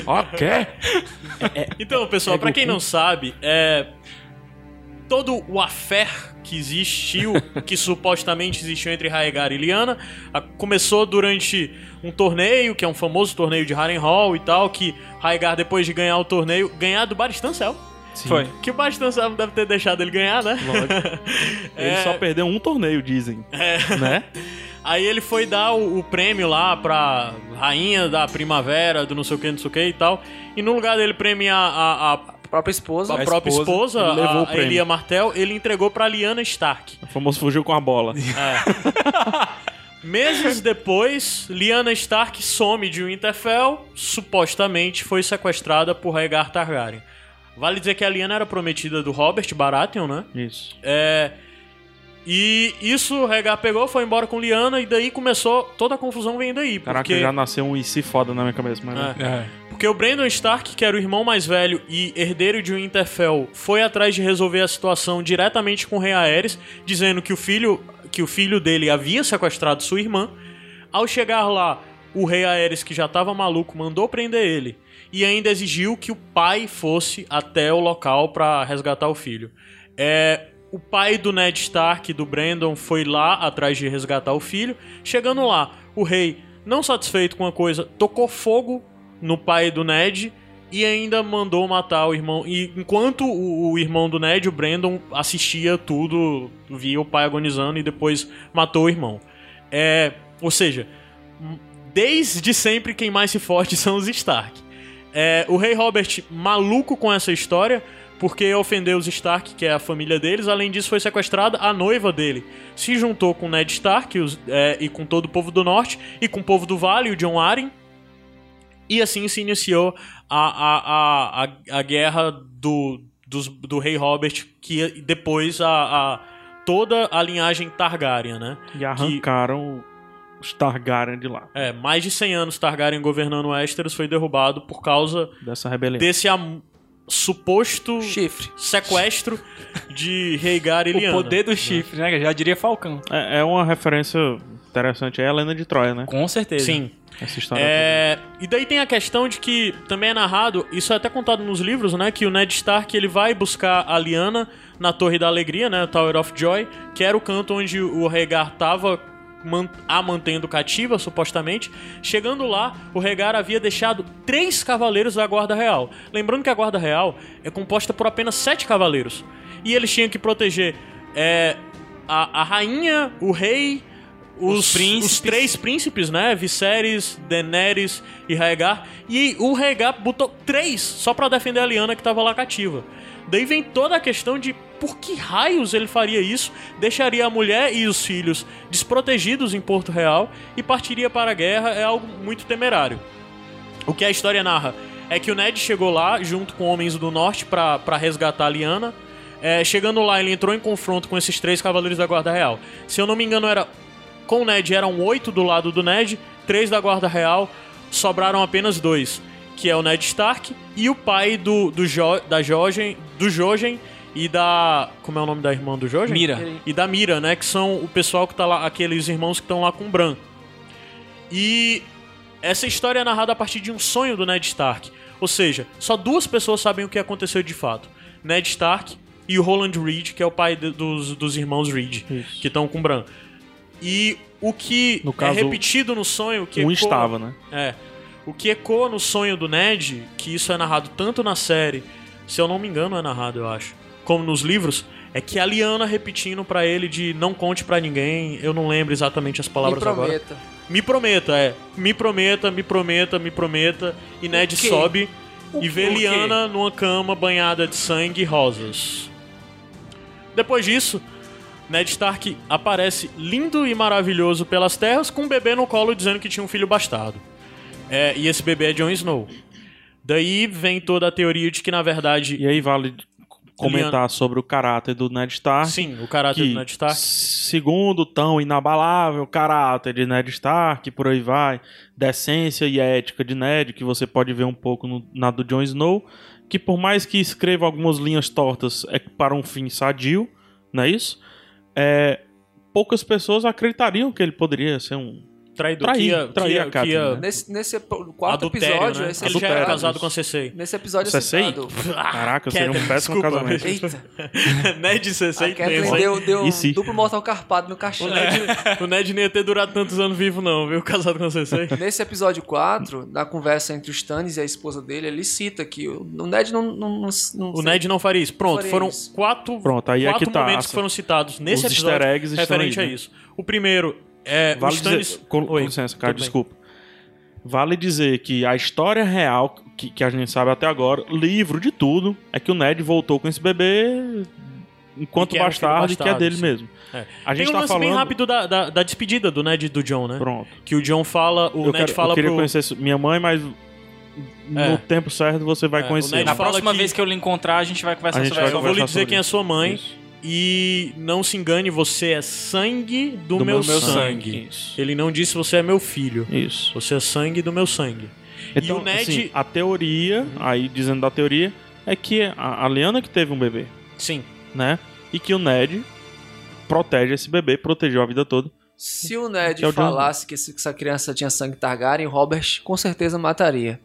Speaker 4: ok.
Speaker 1: Então, pessoal, pra quem não sabe, é todo o affair que existiu, que supostamente existiu entre Raegar e Lyanna, a- começou durante um torneio, que é um famoso torneio de Harrenhal e tal, que Raegar depois de ganhar o torneio, ganhar do Baristancel,
Speaker 4: Foi.
Speaker 1: que o não deve ter deixado ele ganhar, né?
Speaker 2: Ele
Speaker 1: É.
Speaker 2: só perdeu um torneio, dizem. Né?
Speaker 1: Aí ele foi dar o, o prêmio lá pra rainha da primavera, do não sei o que, não sei o que e tal. E no lugar dele premiar a, a,
Speaker 3: própria esposa.
Speaker 1: a
Speaker 4: A
Speaker 1: própria
Speaker 4: esposa,
Speaker 1: esposa,
Speaker 2: ele levou
Speaker 1: a,
Speaker 2: o prêmio.
Speaker 1: a Elia Martel, ele entregou pra Lyanna Stark.
Speaker 2: O famoso fugiu com a bola.
Speaker 1: Meses depois, Lyanna Stark some de Winterfell, supostamente foi sequestrada por Rhaegar Targaryen. Vale dizer que a Lyanna era prometida do Robert Baratheon, né?
Speaker 2: Isso.
Speaker 1: É... E isso o Rhaegar pegou, foi embora com Lyanna e daí começou toda a confusão vem daí,
Speaker 2: Caraca,
Speaker 1: porque
Speaker 2: já nasceu um IC foda na minha cabeça, mas não.
Speaker 1: É.
Speaker 4: É.
Speaker 1: Porque o Brandon Stark, que era o irmão mais velho e herdeiro de Winterfell, foi atrás de resolver a situação diretamente com o rei Aerys, dizendo que o filho, que o filho dele havia sequestrado sua irmã. Ao chegar lá, o rei Aerys, que já estava maluco, mandou prender ele e ainda exigiu que o pai fosse até o local para resgatar o filho. É, o pai do Ned Stark, do Brandon, foi lá atrás de resgatar o filho. Chegando lá, o rei, não satisfeito com a coisa, tocou fogo no pai do Ned e ainda mandou matar o irmão. E enquanto o, o irmão do Ned, o Brandon, assistia tudo, via o pai agonizando e depois matou o irmão. É, ou seja, desde sempre quem mais se forte são os Stark. É, o rei Robert, maluco com essa história, porque ofendeu os Stark, que é a família deles, além disso foi sequestrada a noiva dele. Se juntou com Ned Stark os- é, e com todo o povo do norte, e com o povo do vale, o John Arryn, e assim se iniciou a, a, a, a, guerra do, dos- do rei Robert, que depois a, a- toda a linhagem Targaryen, né?
Speaker 2: E arrancaram os Targaryen de lá,
Speaker 1: É, mais de 100 anos Targaryen governando Westeros foi derrubado por causa
Speaker 2: dessa rebelião.
Speaker 1: desse am- suposto
Speaker 3: Chifre.
Speaker 1: sequestro de Rhaegar e
Speaker 4: O
Speaker 1: Lyanna.
Speaker 4: poder do chifre, né? Já diria Falcão.
Speaker 2: É, é uma referência interessante. É a Helena de Troia, né?
Speaker 4: Com certeza.
Speaker 1: Sim.
Speaker 2: Essa história.
Speaker 1: É, e daí tem a questão de que também é narrado, isso é até contado nos livros, né? Que o Ned Stark ele vai buscar a Lyanna na Torre da Alegria, né? Tower of Joy, que era o canto onde o Rhaegar tava a mantendo cativa, supostamente. Chegando lá, o Rhaegar havia deixado três cavaleiros da Guarda Real. Lembrando que a Guarda Real é composta por apenas sete cavaleiros. E eles tinham que proteger é, a, a rainha, o rei, os,
Speaker 4: Os
Speaker 1: os três príncipes, né? Viserys, Daenerys e Rhaegar. E o Rhaegar botou três só pra defender a Lyanna que tava lá cativa. Daí vem toda a questão de por que raios ele faria isso, deixaria a mulher e os filhos desprotegidos em Porto Real e partiria para a guerra é algo muito temerário. O que a história narra é que o Ned chegou lá junto com homens do norte pra resgatar a Lyanna. É, chegando lá, ele entrou em confronto com esses três cavaleiros da Guarda Real. Se eu não me engano, era com o Ned eram oito do lado do Ned, três da Guarda Real, sobraram apenas dois, que é o Ned Stark e o pai do, do jo, da Jojen, do Jojen e da como é o nome da irmã do Jojen?
Speaker 4: Mira.
Speaker 1: E da Mira, né, que são o pessoal que tá lá, aqueles irmãos que estão lá com o Bran. E essa história é narrada a partir de um sonho do Ned Stark. Ou seja, só duas pessoas sabem o que aconteceu de fato: Ned Stark e o Roland Reed, que é o pai de- dos, dos irmãos Reed,
Speaker 2: Isso.
Speaker 1: que estão com o Bran. E o que
Speaker 2: No caso,
Speaker 1: é repetido no sonho, que
Speaker 2: Um
Speaker 1: ecoa-
Speaker 2: estava, né?
Speaker 1: é. O que ecoa no sonho do Ned, que isso é narrado tanto na série, se eu não me engano é narrado, eu acho, como nos livros, é que a Lyanna repetindo pra ele de não conte pra ninguém, eu não lembro exatamente as
Speaker 3: Me
Speaker 1: palavras agora.
Speaker 3: prometa.
Speaker 1: Me prometa, é. Me prometa, me prometa, me prometa. E Ned sobe
Speaker 3: O
Speaker 1: e vê
Speaker 3: quê?
Speaker 1: Lyanna numa cama banhada de sangue e rosas. Depois disso, Ned Stark aparece lindo e maravilhoso pelas terras com um bebê no colo dizendo que tinha um filho bastardo. É, e esse bebê é Jon Snow. Daí vem toda a teoria de que, na verdade,
Speaker 2: E aí vale comentar sobre o caráter do Ned Stark.
Speaker 1: sim, o caráter
Speaker 2: que,
Speaker 1: do Ned Stark.
Speaker 2: segundo tão inabalável caráter de Ned Stark, por aí vai, decência e ética de Ned, que você pode ver um pouco no- na do Jon Snow, que por mais que escreva algumas linhas tortas, é para um fim sadio, não é isso? É, poucas pessoas acreditariam que ele poderia ser um...
Speaker 1: Traidor.
Speaker 2: trair-
Speaker 1: que ia,
Speaker 2: trair
Speaker 1: que ia,
Speaker 2: a
Speaker 1: ia
Speaker 2: né?
Speaker 3: Nesse, nesse quarto
Speaker 1: adultério,
Speaker 3: episódio,
Speaker 1: né?
Speaker 3: esse
Speaker 1: Ele já era casado com a Cersei.
Speaker 3: Nesse episódio é
Speaker 2: Cersei?
Speaker 3: citado.
Speaker 2: Caraca, seria um péssimo casamento.
Speaker 3: Eita,
Speaker 1: Ned e Cersei
Speaker 3: a Kathleen
Speaker 1: pensa,
Speaker 3: deu, deu um duplo mortal carpado no caixão.
Speaker 1: O Ned, o Ned nem ia ter durado tantos anos vivo, não, viu? Casado com a Cersei.
Speaker 3: Nesse episódio 4, na conversa entre o Stannis e a esposa dele, ele cita que o Ned não. não, não, não
Speaker 1: O Ned não faria isso. Pronto,
Speaker 3: Faria
Speaker 1: foram
Speaker 3: isso.
Speaker 1: quatro,
Speaker 2: Pronto, aí é
Speaker 1: quatro
Speaker 2: que tá.
Speaker 1: momentos que foram citados nesse
Speaker 2: Os
Speaker 1: episódio
Speaker 2: easter eggs estão
Speaker 1: referente a
Speaker 2: né?
Speaker 1: isso. O primeiro é
Speaker 2: Vale
Speaker 1: Stannis...
Speaker 2: dizer, com, com licença, cara,
Speaker 1: tudo bem.
Speaker 2: desculpa. Vale dizer que a história real, que, que a gente sabe até agora, livro de tudo, é que o Ned voltou com esse bebê enquanto
Speaker 1: E um filho
Speaker 2: bastardo e que é
Speaker 1: bastardo,
Speaker 2: dele
Speaker 1: sim.
Speaker 2: mesmo.
Speaker 1: É.
Speaker 2: A gente
Speaker 1: Tem um
Speaker 2: tá
Speaker 1: lance
Speaker 2: falando...
Speaker 1: bem rápido da, da, da despedida do Ned e do John, né?
Speaker 2: Pronto.
Speaker 1: Que o John fala... O
Speaker 2: eu,
Speaker 1: Ned
Speaker 2: quero,
Speaker 1: fala
Speaker 2: eu queria
Speaker 1: pro...
Speaker 2: conhecer minha mãe, mas no
Speaker 1: É.
Speaker 2: tempo certo você vai
Speaker 1: É,
Speaker 2: conhecer.
Speaker 4: Na próxima
Speaker 1: que-
Speaker 4: vez que eu lhe encontrar, a gente vai conversar
Speaker 2: A gente
Speaker 4: sobre
Speaker 2: vai
Speaker 1: Só
Speaker 4: essa
Speaker 1: vou lhe dizer quem é sua mãe.
Speaker 2: Isso.
Speaker 1: E não se engane, você é sangue do,
Speaker 2: Do
Speaker 1: meu,
Speaker 2: meu
Speaker 1: sangue.
Speaker 2: Isso.
Speaker 1: Ele não disse você é meu filho.
Speaker 2: Isso.
Speaker 1: Você é sangue do meu sangue.
Speaker 2: Então,
Speaker 1: e o Ned...
Speaker 2: assim, a teoria, aí dizendo da teoria, é que a, a Lyanna que teve um bebê,
Speaker 1: Sim.
Speaker 2: né? E que o Ned protege esse bebê, protegeu a vida toda.
Speaker 3: Se o Ned
Speaker 2: é o
Speaker 3: falasse que essa criança tinha sangue Targaryen, Robert com certeza mataria.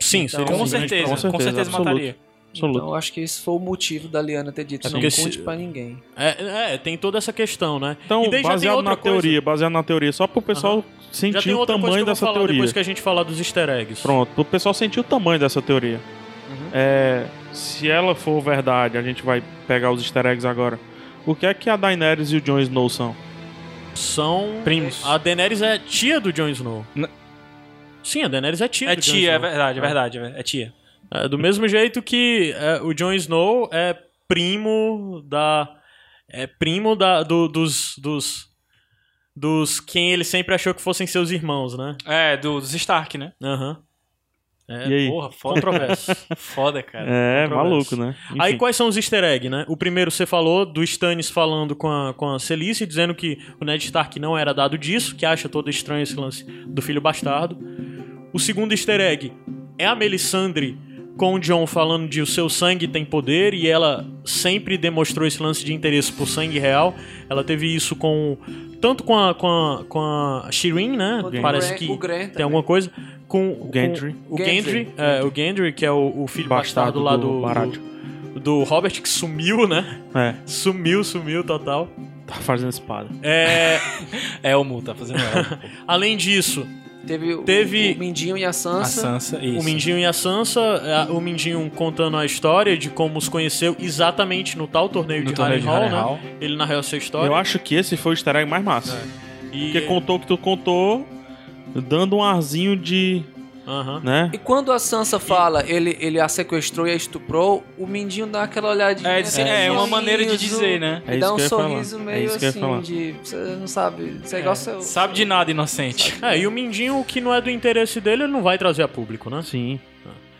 Speaker 1: Sim,
Speaker 3: Então,
Speaker 4: Com certeza.
Speaker 2: Com
Speaker 4: com certeza,
Speaker 2: certeza,
Speaker 4: mataria.
Speaker 2: Absoluto.
Speaker 3: Então eu acho que esse foi o motivo da Liana ter dito
Speaker 1: É
Speaker 3: não conte
Speaker 1: se-
Speaker 3: pra ninguém.
Speaker 1: É, é, tem toda essa questão, né?
Speaker 2: Então,
Speaker 1: e
Speaker 2: baseado
Speaker 1: outra
Speaker 2: na
Speaker 1: coisa.
Speaker 2: teoria, baseado na teoria, só pro pessoal
Speaker 1: Já
Speaker 2: sentir
Speaker 1: tem
Speaker 2: o tamanho dessa
Speaker 1: falar
Speaker 2: teoria.
Speaker 1: depois que a gente falar dos easter eggs.
Speaker 2: Pronto, pro pessoal sentir o tamanho dessa teoria.
Speaker 1: Uhum.
Speaker 2: É, se ela for verdade, a gente vai pegar os easter eggs agora. O que é que a Daenerys e o Jon Snow são?
Speaker 1: São...
Speaker 4: Primos.
Speaker 1: A Daenerys é tia do Jon Snow.
Speaker 4: N-
Speaker 1: Sim, a Daenerys é tia
Speaker 4: É
Speaker 1: do Jon
Speaker 4: tia, é
Speaker 1: Snow.
Speaker 4: verdade, é verdade, é tia.
Speaker 1: É, do mesmo jeito que é, o Jon Snow é primo da... É primo da, do- dos... dos dos quem ele sempre achou que fossem seus irmãos, né?
Speaker 4: É, do- dos Stark, né?
Speaker 1: Aham. É,
Speaker 2: E aí?
Speaker 4: Porra, foda.
Speaker 1: Controverso.
Speaker 4: Foda, cara.
Speaker 2: É, maluco, né?
Speaker 1: Aí
Speaker 2: Enfim.
Speaker 1: quais são os easter eggs, né? O primeiro você falou do Stannis falando com a, com a Celice, dizendo que o Ned Stark não era dado disso, que acha todo estranho esse lance do filho bastardo. O segundo easter egg é a Melisandre com o John falando de o seu sangue tem poder e ela sempre demonstrou esse lance de interesse por sangue real. Ela teve isso com tanto com a com a, com a Shireen, né?
Speaker 3: O
Speaker 1: Parece que
Speaker 3: o Gran
Speaker 1: tem
Speaker 3: também.
Speaker 1: alguma coisa com o
Speaker 2: Gendry.
Speaker 1: o
Speaker 3: Gendry.
Speaker 1: Gendry, é, o Gendry que é o, o filho bastardo,
Speaker 2: Bastardo
Speaker 1: lá
Speaker 2: do
Speaker 1: do, do do Robert que sumiu, né?
Speaker 2: É,
Speaker 1: Sumiu, sumiu total.
Speaker 2: tá fazendo espada.
Speaker 1: É,
Speaker 4: É o Mu, tá fazendo ela.
Speaker 1: além disso,
Speaker 3: Teve, o-
Speaker 1: Teve-
Speaker 3: o, Mindinho e a
Speaker 4: A
Speaker 3: Sansa.
Speaker 4: Sansa, isso.
Speaker 1: O Mindinho e a Sansa, a- o Mindinho contando a história de como os conheceu exatamente no tal torneio
Speaker 4: No
Speaker 1: de Harrenhal, né? Ele narrou essa história.
Speaker 2: Eu acho que esse foi o easter egg mais massa.
Speaker 1: E...
Speaker 2: Porque contou o que tu contou, dando um arzinho de.
Speaker 1: Aham.
Speaker 2: né?
Speaker 3: E quando a Sansa fala, ele, ele a sequestrou e a estuprou, o Mindinho dá aquela olhadinha.
Speaker 4: É, de- é,
Speaker 3: um
Speaker 4: uma maneira de dizer, né?
Speaker 2: É
Speaker 3: e dá um
Speaker 2: falar.
Speaker 3: sorriso
Speaker 2: É
Speaker 3: meio
Speaker 2: isso que eu ia
Speaker 3: assim,
Speaker 2: falar.
Speaker 3: de. Você não sabe. Você é igual seu.
Speaker 4: Sabe de nada, inocente.
Speaker 1: É, e o Mindinho, o que não é do interesse dele, ele não vai trazer a público, né?
Speaker 2: Sim.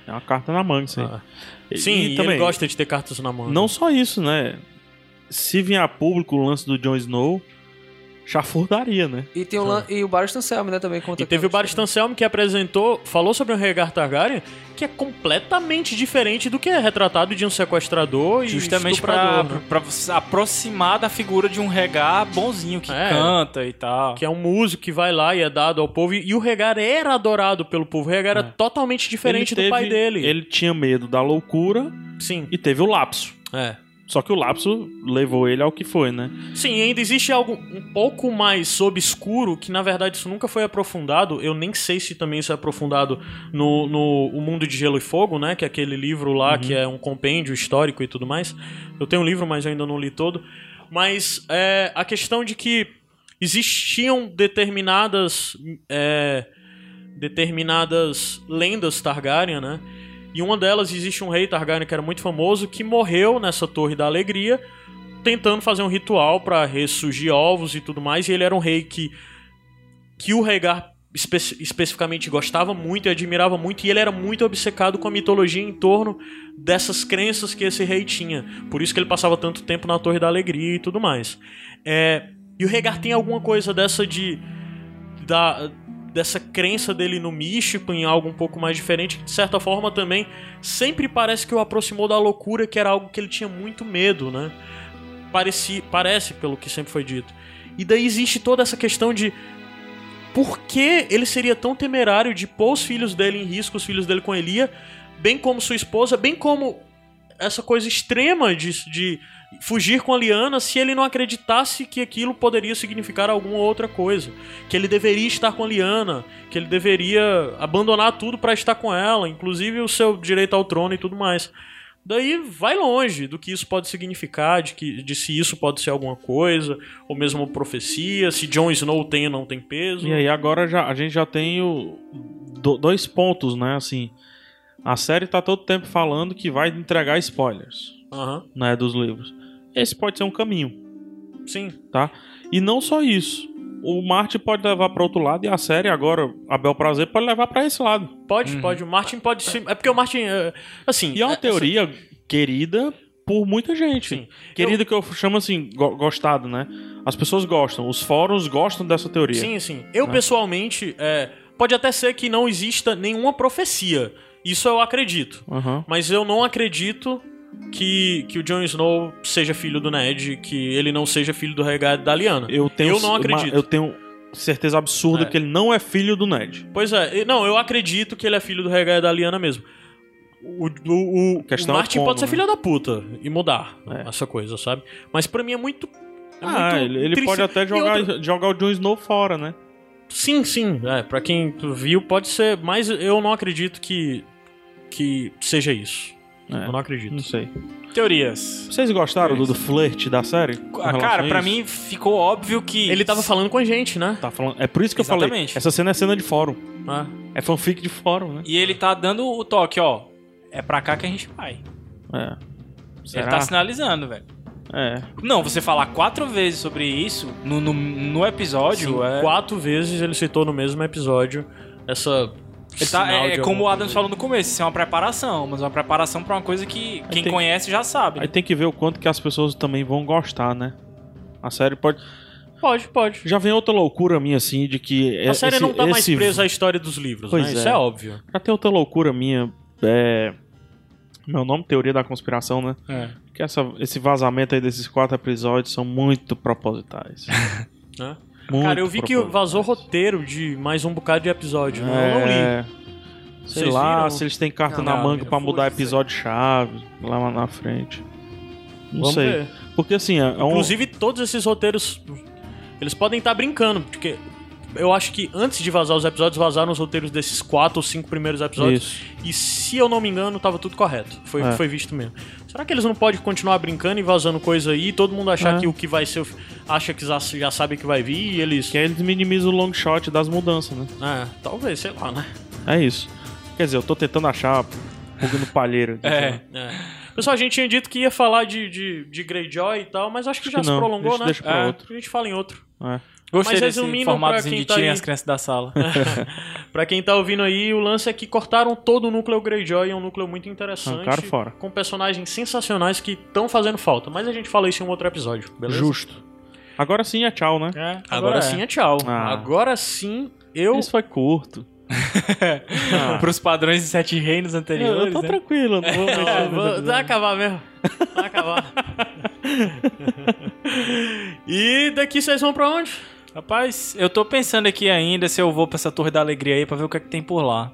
Speaker 2: É uma carta na manga, isso aí.
Speaker 1: Ah. Sim,
Speaker 2: e
Speaker 1: e
Speaker 2: também,
Speaker 1: ele gosta de ter cartas na mão.
Speaker 2: Não só isso, né? Se vier a público o lance do Jon Snow, chafurdaria, né?
Speaker 3: E, tem o, lan- e o Baristan Selmy, né, também conta
Speaker 1: E teve o Baristan Selmy que apresentou, falou sobre o Rhaegar Targaryen, que é completamente diferente do que é retratado de um sequestrador e
Speaker 4: Justamente pra,
Speaker 1: estuprador, né?
Speaker 4: pra você aproximar da figura de um regar bonzinho que
Speaker 1: É.
Speaker 4: canta e tal.
Speaker 1: Que é um músico que vai lá e é dado ao povo. E e o Rhaegar era adorado pelo povo. O Rhaegar era totalmente diferente
Speaker 2: Ele
Speaker 1: do pai
Speaker 2: teve-
Speaker 1: dele.
Speaker 2: Ele tinha medo da loucura
Speaker 1: Sim,
Speaker 2: e teve o lapso.
Speaker 1: é.
Speaker 2: Só que o lapso levou ele ao que foi, né?
Speaker 1: Sim, ainda existe algo um pouco mais obscuro, que na verdade isso nunca foi aprofundado. Eu nem sei se também isso é aprofundado no, no O Mundo de Gelo e Fogo, né? Que é aquele livro lá que é um compêndio histórico e tudo mais. Eu tenho um livro, mas eu ainda não li todo. Mas é, a questão de que existiam determinadas. é, determinadas lendas Targaryen, né? E uma delas existe um rei Targaryen que era muito famoso que morreu nessa Torre da Alegria tentando fazer um ritual pra ressurgir ovos e tudo mais. E ele era um rei que que o Rhaegar espe especificamente gostava muito e admirava muito, e ele era muito obcecado com a mitologia em torno dessas crenças que esse rei tinha. Por isso que ele passava tanto tempo na Torre da Alegria e tudo mais. É, e o Rhaegar tem alguma coisa dessa de da dessa crença dele no místico em algo um pouco mais diferente, que de certa forma também sempre parece que o aproximou da loucura, que era algo que ele tinha muito medo, né? Pareci, parece, pelo que sempre foi dito. E daí existe toda essa questão de por que ele seria tão temerário de pôr os filhos dele em risco, os filhos dele com Elia, bem como sua esposa, bem como essa coisa extrema de, de fugir com a Liana se ele não acreditasse que aquilo poderia significar alguma outra coisa. Que ele deveria estar com a Liana, que ele deveria abandonar tudo para estar com ela, inclusive o seu direito ao trono e tudo mais. Daí vai longe do que isso pode significar, de, que, de se isso pode ser alguma coisa, ou mesmo profecia, se Jon Snow tem ou não tem peso.
Speaker 2: E aí agora já, a gente já tem o, do- dois pontos, né? Assim, a série tá todo tempo falando que vai entregar spoilers,
Speaker 1: Aham,
Speaker 2: né? Dos livros. Esse pode ser um caminho,
Speaker 1: sim.
Speaker 2: tá? E não só isso. O Martin pode levar para outro lado e a série agora, a Bel Prazer, pode levar para esse lado.
Speaker 1: Pode, pode. O Martin pode sim. É porque o Martin. é, assim.
Speaker 2: E é uma
Speaker 1: essa-
Speaker 2: teoria querida por muita gente.
Speaker 1: Sim.
Speaker 2: Querida que eu chamo assim, go- gostado, né? As pessoas gostam, os fóruns gostam dessa teoria.
Speaker 1: Sim, sim. Eu,
Speaker 2: Né?
Speaker 1: pessoalmente, é, pode até ser que não exista nenhuma profecia. Isso eu acredito.
Speaker 2: Aham.
Speaker 1: Mas eu não acredito que, que o Jon Snow seja filho do Ned, que ele não seja filho do Rhaegar da Lyanna.
Speaker 2: Eu tenho
Speaker 1: Eu não
Speaker 2: uma-
Speaker 1: acredito.
Speaker 2: eu tenho certeza absurda
Speaker 1: É.
Speaker 2: que ele não é filho do Ned.
Speaker 1: Pois é, não, eu acredito que ele é filho do Rhaegar da Lyanna mesmo. O, o, o, o
Speaker 2: é
Speaker 1: Martin
Speaker 2: como,
Speaker 1: pode ser
Speaker 2: né?
Speaker 1: filho da puta e mudar
Speaker 2: É.
Speaker 1: essa coisa, sabe? Mas pra mim é muito. É
Speaker 2: ah,
Speaker 1: muito
Speaker 2: ele, ele pode até jogar,
Speaker 1: outra-
Speaker 2: jogar o Jon Snow fora, né?
Speaker 1: Sim, sim. É, pra quem viu, pode ser. Mas eu não acredito que. que seja isso.
Speaker 2: É.
Speaker 1: Eu não acredito.
Speaker 2: Não sei.
Speaker 4: Teorias.
Speaker 2: Vocês gostaram do, do flirt da série?
Speaker 4: Ah, Cara, pra mim ficou óbvio que.
Speaker 1: Ele tava falando com a gente, né?
Speaker 2: Tá falando... É por isso que eu falei.
Speaker 4: Exatamente.
Speaker 2: Essa cena é cena de fórum.
Speaker 1: Ah.
Speaker 2: É fanfic de fórum, né?
Speaker 4: E ele tá dando o toque, ó. É pra cá que a gente vai.
Speaker 2: É. Será?
Speaker 4: Ele tá sinalizando, velho.
Speaker 2: É.
Speaker 4: Não, você falar quatro vezes sobre isso no, no, no episódio
Speaker 1: Sim,
Speaker 4: é.
Speaker 1: Quatro vezes ele citou no mesmo episódio essa.
Speaker 4: Tá, é, é como o Adams falou no começo, isso é uma preparação, mas uma preparação pra uma coisa que quem
Speaker 2: tem-
Speaker 4: conhece já sabe.
Speaker 2: Aí tem que ver o quanto que as pessoas também vão gostar, né? A série pode.
Speaker 1: Pode, pode.
Speaker 2: Já vem outra loucura minha, assim, de que.
Speaker 1: A série
Speaker 2: esse,
Speaker 1: não tá mais
Speaker 2: esse-
Speaker 1: presa à história dos livros,
Speaker 2: Pois
Speaker 1: né?
Speaker 2: é.
Speaker 1: Isso é óbvio.
Speaker 2: Já tem outra loucura minha. É. Meu nome, Teoria da Conspiração, né?
Speaker 4: É.
Speaker 2: Que essa, esse vazamento aí desses quatro episódios são muito propositais.
Speaker 1: Né?
Speaker 2: Muito
Speaker 1: Cara, eu vi que vazou roteiro de mais um bocado de episódio. né? Eu não li.
Speaker 2: É. Sei
Speaker 1: Vocês
Speaker 2: lá,
Speaker 1: viram?
Speaker 2: se eles têm carta
Speaker 3: Não,
Speaker 2: na
Speaker 4: não,
Speaker 2: manga pra mudar episódio-chave lá na frente. Não
Speaker 1: Vamos
Speaker 2: sei.
Speaker 1: ver.
Speaker 2: Porque assim, é um.
Speaker 1: Inclusive, todos esses roteiros. Eles podem estar brincando, porque eu acho que antes de vazar os episódios, vazaram os roteiros desses quatro ou cinco primeiros episódios.
Speaker 2: Isso.
Speaker 1: E se eu não me engano, tava tudo correto. Foi
Speaker 2: É.
Speaker 1: foi visto mesmo. Será que eles não podem continuar brincando e vazando coisa aí? Todo mundo achar
Speaker 2: É.
Speaker 1: que o que vai ser. acha que já, sabe que vai vir e eles.
Speaker 2: Que aí eles minimizam o long shot das mudanças, né?
Speaker 1: É, talvez, sei lá, né?
Speaker 2: É isso. Quer dizer, eu tô tentando achar pulga no palheiro.
Speaker 4: É.
Speaker 1: É. Pessoal, a gente tinha dito que ia falar de, de, de Greyjoy e tal, mas acho que
Speaker 2: Acho
Speaker 1: já
Speaker 2: que
Speaker 1: se prolongou,
Speaker 2: a gente
Speaker 1: né?
Speaker 2: deixa pra
Speaker 1: É,
Speaker 2: outro.
Speaker 1: A gente fala em outro.
Speaker 2: É.
Speaker 4: Gostei
Speaker 1: Mas
Speaker 4: desse
Speaker 1: resumindo, quem
Speaker 4: de
Speaker 1: tá aí-
Speaker 4: as crianças da sala.
Speaker 1: pra quem tá ouvindo aí, o lance é que cortaram todo o núcleo Greyjoy, é um núcleo muito interessante.
Speaker 2: Arrancaram fora.
Speaker 1: Com personagens sensacionais que estão fazendo falta. Mas a gente fala isso em um outro episódio, beleza?
Speaker 2: Justo. Agora sim é tchau, né?
Speaker 4: É,
Speaker 1: Agora, sim é tchau.
Speaker 2: Ah.
Speaker 1: Agora sim eu.
Speaker 2: Isso foi curto. Ah.
Speaker 4: Pros padrões de Sete Reinos
Speaker 2: Eu,
Speaker 4: anteriores.
Speaker 2: eu tô
Speaker 4: né?
Speaker 2: tranquilo, não vou
Speaker 1: Ah,
Speaker 2: mexer
Speaker 1: vou- Vai acabar mesmo. Vai acabar. e daqui vocês vão pra onde?
Speaker 4: Rapaz, eu tô pensando aqui ainda se eu vou pra essa Torre da Alegria aí pra ver o que é que tem por lá.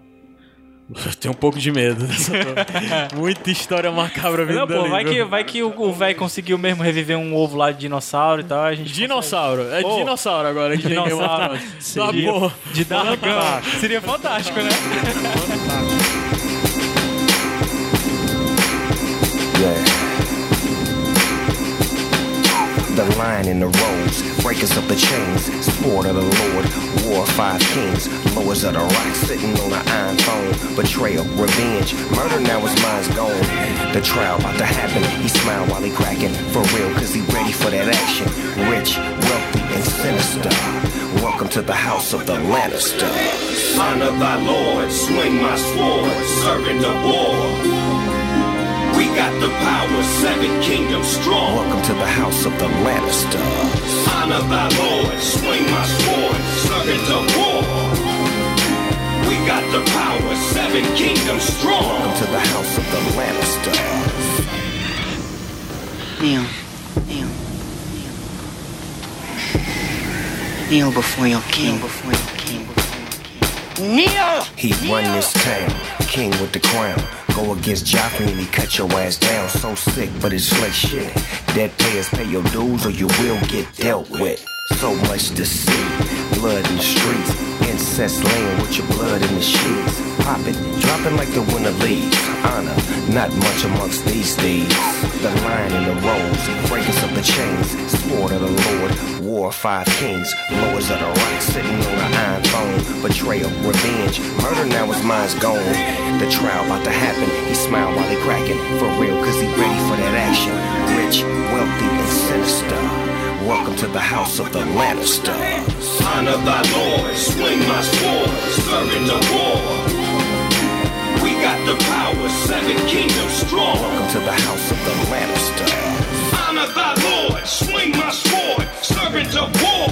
Speaker 1: Eu tenho um pouco de medo dessa torre. Muita história macabra vindo
Speaker 4: Não, pô, vai que, vai que o velho conseguiu mesmo reviver um ovo lá de dinossauro e tal. A gente
Speaker 1: Dinossauro. É
Speaker 4: Ô,
Speaker 1: dinossauro agora.
Speaker 4: dinossauro.
Speaker 1: Tá bom.
Speaker 4: De dragão. Seria fantástico, né?
Speaker 5: Yeah. The lion in the rose, breakers of the chains, sport of the Lord, war of five kings, lowers of the rock, sitting on an iron throne, betrayal, revenge, murder now his mind's gone. The trial about to happen, he smile while he cracking, for real, cause he ready for that action. Rich, wealthy, and sinister. Welcome to the house of the Lannister.
Speaker 6: Honor thy Lord, swing my sword, servant of war. We got the power, seven kingdoms strong.
Speaker 5: Welcome to the house of the Lannister.
Speaker 6: Honor thy Lord, swing my sword, servant of war. We got the power, seven kingdoms strong.
Speaker 5: Welcome to the house of the Lannister.
Speaker 7: Kneel. Kneel. Kneel before your king. Before your king. Before your king. Kneel!
Speaker 5: He run this town, king with the crown. Go against Joffrey and he cut your ass down. So sick, but it's like shit. Dead payers pay your dues or you will get dealt with. So much to see, blood in the streets. Incest laying with your blood in the sheets. Popping, dropping like the winter leaves. Honor, not much amongst these thieves. The lion in the rose, breakers of the chains. Sword of the Lord, war of five kings. Lords of the rock, sitting on an iron throne. Betrayal, revenge, murder now his mind's gone. The trial about to happen, he smile while he cracking. For real, cause he ready for that action. Rich, wealthy, and sinister. Welcome to the house of the Lannister.
Speaker 6: Honor thy Lord, swing my sword, servant of war. We got the power, seven kingdoms strong.
Speaker 5: Welcome to the house of the Lannister.
Speaker 6: Honor thy Lord, swing my sword, servant of war.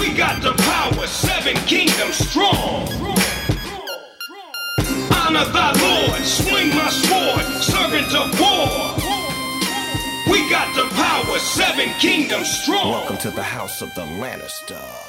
Speaker 6: We got the power, seven kingdoms strong. Honor thy Lord, swing my sword, servant of war. We got the power, seven kingdoms strong.
Speaker 5: Welcome to the house of the Lannister.